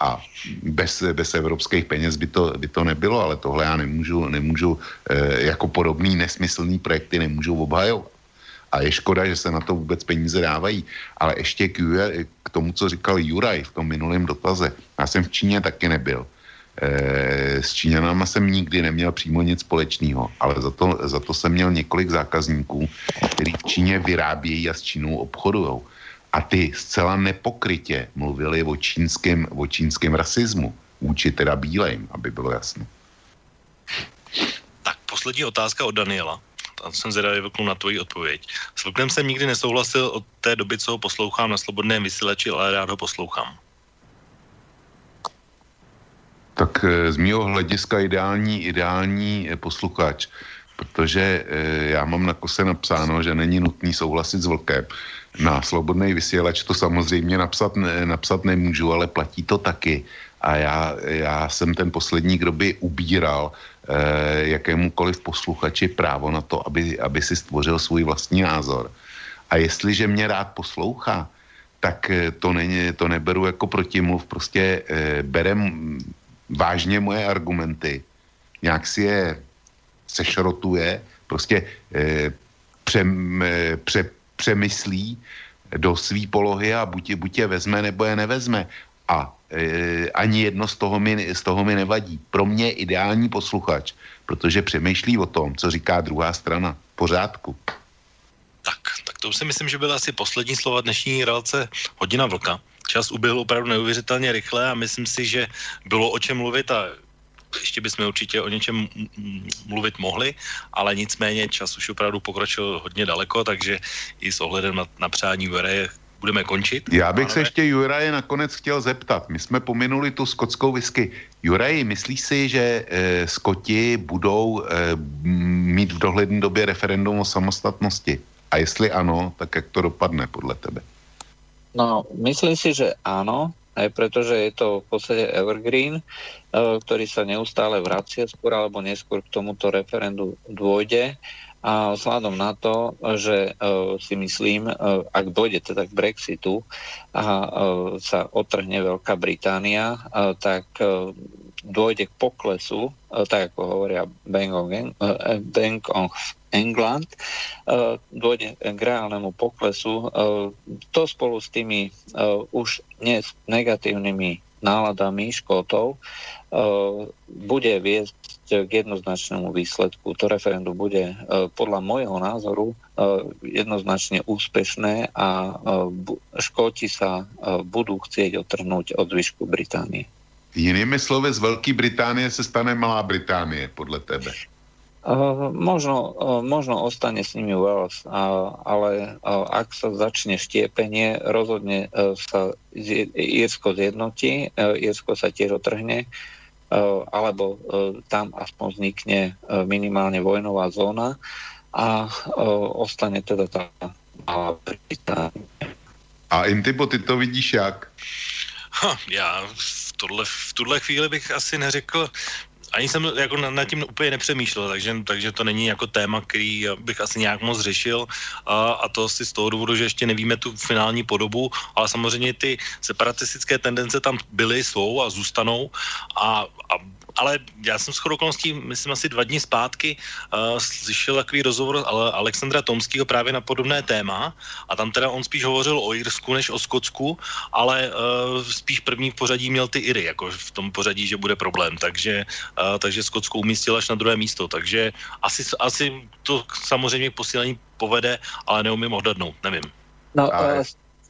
a bez, bez evropských peněz by to, by to nebylo, ale tohle já nemůžu, nemůžu eh, jako podobný nesmyslný projekty nemůžu obhajovat. A je škoda, že se na to vůbec peníze dávají. Ale ještě k, k tomu, co říkal Juraj v tom minulém dotaze. Já jsem v Číně taky nebyl. E, s Číňanama jsem nikdy neměl přímo nic společného, ale za to, za to jsem měl několik zákazníků, kteří v Číně vyrábějí a s Čínou obchodují. A ty zcela nepokrytě mluvili o čínském, o čínském rasismu vůči teda bílejm, aby bylo jasno. Tak poslední otázka od Daniela a jsem zvědavý na tvoji odpověď. S Vlkem jsem nikdy nesouhlasil od té doby, co ho poslouchám na slobodném vysílači, ale rád ho poslouchám. Tak eh, z mého hlediska ideální, ideální eh, posluchač, protože eh, já mám na kose napsáno, že není nutný souhlasit s Vlkem. Na slobodný vysílač to samozřejmě napsat, ne, napsat nemůžu, ale platí to taky. A já, já jsem ten poslední, kdo by ubíral eh, jakémukoliv posluchači právo na to, aby, aby si stvořil svůj vlastní názor. A jestliže mě rád poslouchá, tak to, není, to neberu jako protimluv, prostě berem vážně moje argumenty, nějak si je sešrotuje, prostě pře, pře, přemyslí do své polohy a buď, buď je vezme, nebo je nevezme. A ani jedno z toho, mi, z toho mi nevadí. Pro mě ideální posluchač, protože přemýšlí o tom, co říká druhá strana. Pořádku. Tak, tak to už si myslím, že byla asi poslední slova dnešní relace Hodina vlka. Čas uběhl opravdu neuvěřitelně rychle a myslím si, že bylo o čem mluvit a ještě bychom určitě o něčem mluvit mohli, ale nicméně čas už opravdu pokročil hodně daleko, takže i s ohledem na, na přání Vereje budeme končit. Já bych se ještě Juraje nakonec chtěl zeptat. My jsme pominuli tu skotskou whisky. Juraj, myslíš si, že eh, Skoti budou eh, mít v dohledné době referendum o samostatnosti? A jestli ano, tak jak to dopadne podle tebe? No, myslím si, že áno, aj pretože je to v podstate evergreen, eh, ktorý sa neustále vracia, skôr alebo neskôr k tomuto referendu dôjde. A vzhľadom na to, že uh, si myslím, uh, ak dojde teda k Brexitu a uh, sa otrhne Veľká Británia, tak dôjde k poklesu, tak ako hovoria Bank of, Bank of England, dôjde k reálnemu poklesu. To spolu s tými už dnes negatívnymi náladami Škótov bude viesť k jednoznačnému výsledku. To referendum bude e, podľa môjho názoru e, jednoznačne úspešné a Škóti sa budú chcieť otrhnúť od zvyšku Británie. Jinými slovy, z Veľký Británie se stane Malá Británie, podle tebe. Uh, možno, uh, možno ostane s nimi Wales, uh, ale uh, ak sa začne štiepenie, rozhodne sa Írsko zjednotí, Írsko sa tiež otrhne Eh, alebo eh, tam aspoň vznikne eh, minimálne vojnová zóna a ostane teda tá malá Británie. A Intibo, ty to vidíš jak? Ha, já v, tohle, v tuhle chvíli bych asi neřekl, ani jsem jako nad tím úplně nepřemýšlel, takže, takže to není jako téma, který bych asi nějak moc řešil. A, a to si z toho důvodu, že ještě nevíme tu finální podobu, ale samozřejmě ty separatistické tendence tam byly, jsou a zůstanou. A, a ale já jsem shodou okolností, myslím asi dva dny zpátky, uh, slyšel takový rozhovor ale Alexandra Tomského právě na podobné téma. A tam teda on spíš hovořil o Irsku než o Skotsku, ale uh, spíš první v pořadí měl ty Iry, jako v tom pořadí, že bude problém, takže, uh, takže Skotsko umístil až na druhé místo, takže asi, asi to samozřejmě posílení povede, ale neumím odhadnout, nevím. No, ale...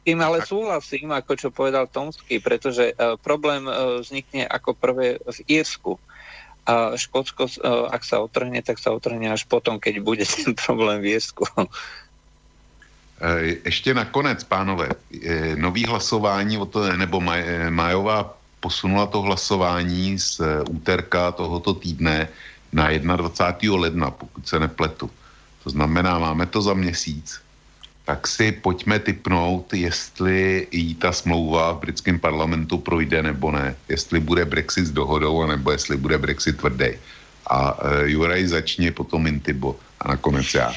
tým ale súhlasím, ako čo povedal Tomský, pretože uh, problém uh, vznikne ako prvé v Írsku. A Škótsko, uh, ak sa otrhne, tak sa otrhne až potom, keď bude ten problém v Írsku. Ještě nakonec, pánové, nový hlasování, o to, nebo Maj, Majová posunula to hlasování z úterka tohoto týdne na 21. ledna, pokud se nepletu. To znamená, máme to za měsíc tak si pojďme typnout, jestli jí ta smlouva v britském parlamentu projde nebo ne. Jestli bude Brexit s dohodou, nebo jestli bude Brexit tvrdý. A uh, Juraj začne, potom Intibo a nakonec já.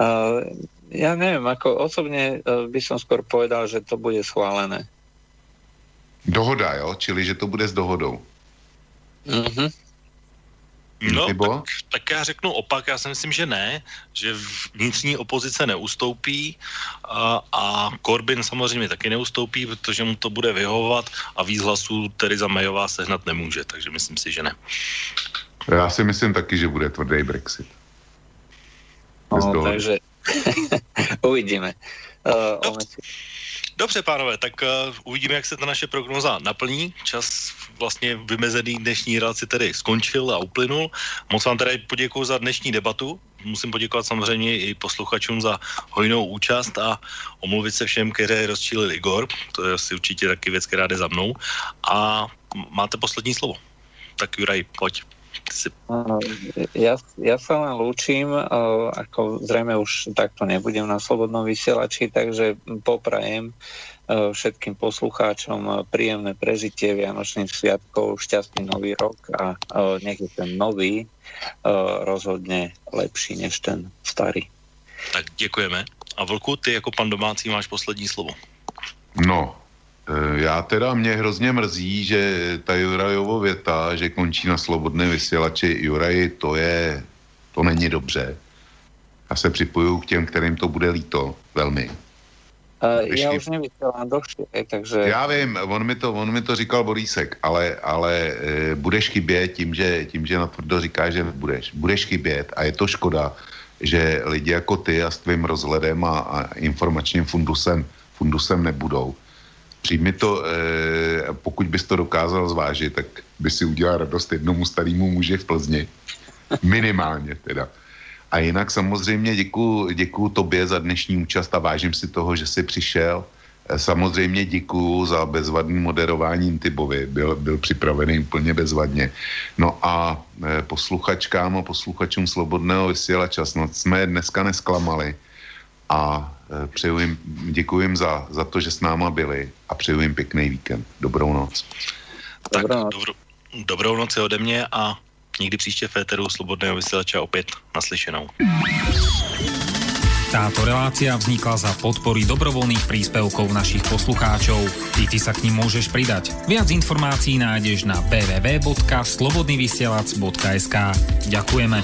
uh, ja neviem, ako osobne uh, by som skôr povedal, že to bude schválené. Dohoda, jo? Čili, že to bude s dohodou. Mhm. No, tak, tak já řeknu opak, já si myslím, že ne, že vnitřní opozice neustoupí a, a Corbyn samozřejmě taky neustoupí, protože mu to bude vyhovovat a víc hlasů Teresa Mayová sehnat nemůže, takže myslím si, že ne. Já si myslím taky, že bude tvrdý Brexit. No, takže uvidíme. Uh, Dobře, pánové, tak uh, uvidíme, jak se ta naše prognoza naplní. Čas vlastně vymezený dnešní relaci tedy skončil a uplynul. Moc vám tedy poděkuji za dnešní debatu. Musím poděkovat samozřejmě i posluchačům za hojnou účast a omluvit se všem, kteří rozčílil Igor. To je asi určitě taky věc, která jde za mnou. A máte poslední slovo. Tak Juraj, pojď. Si... Ja, ja len lúčim, ako zrejme už takto nebudem na Slobodnom vysielači, takže poprajem všetkým poslucháčom e, príjemné prežitie Vianočných sviatkov, šťastný nový rok a e, nech je ten nový rozhodne lepší než ten starý. Tak děkujeme A Vlku, ty jako pan domácí máš poslední slovo. No, e, já teda mě hrozně mrzí, že ta Jurajovo věta, že končí na slobodné vysílači Juraj, to je, to není dobře. Já se připojuju k těm, kterým to bude líto, velmi. Uh, já už nevysílám dlhšie, takže... Já vím, on mi to, on mi to říkal Borísek, ale, ale e, budeš chybět tím, že, tím, že natvrdo říká, že budeš. Budeš chybět a je to škoda, že lidi jako ty a s tvým rozhledem a, a informačním fundusem, fundusem nebudou. Přijmi to, e, pokud bys to dokázal zvážit, tak by si udělal radost jednomu starému muži v Plzni. Minimálně teda. A jinak samozřejmě děkuji děkuju tobě za dnešní účast a vážím si toho, že jsi přišel. E, samozřejmě děkuju za bezvadný moderování Intibovi, byl, byl připravený úplně bezvadně. No a e, posluchačkám a posluchačům Slobodného vysílača snad jsme je dneska nesklamali a e, přeju jim, děkuji jim za, za to, že s náma byli a přeju jim pěkný víkend. Dobrou noc. Tak dobrou, dobrou noc ode mě a někdy příště Féteru Slobodného vysílača opět naslyšenou. Táto relácia vznikla za podpory dobrovoľných príspevkov našich poslucháčov. I ty sa k ním môžeš pridať. Viac informácií nájdeš na www.slobodnyvysielac.sk Ďakujeme.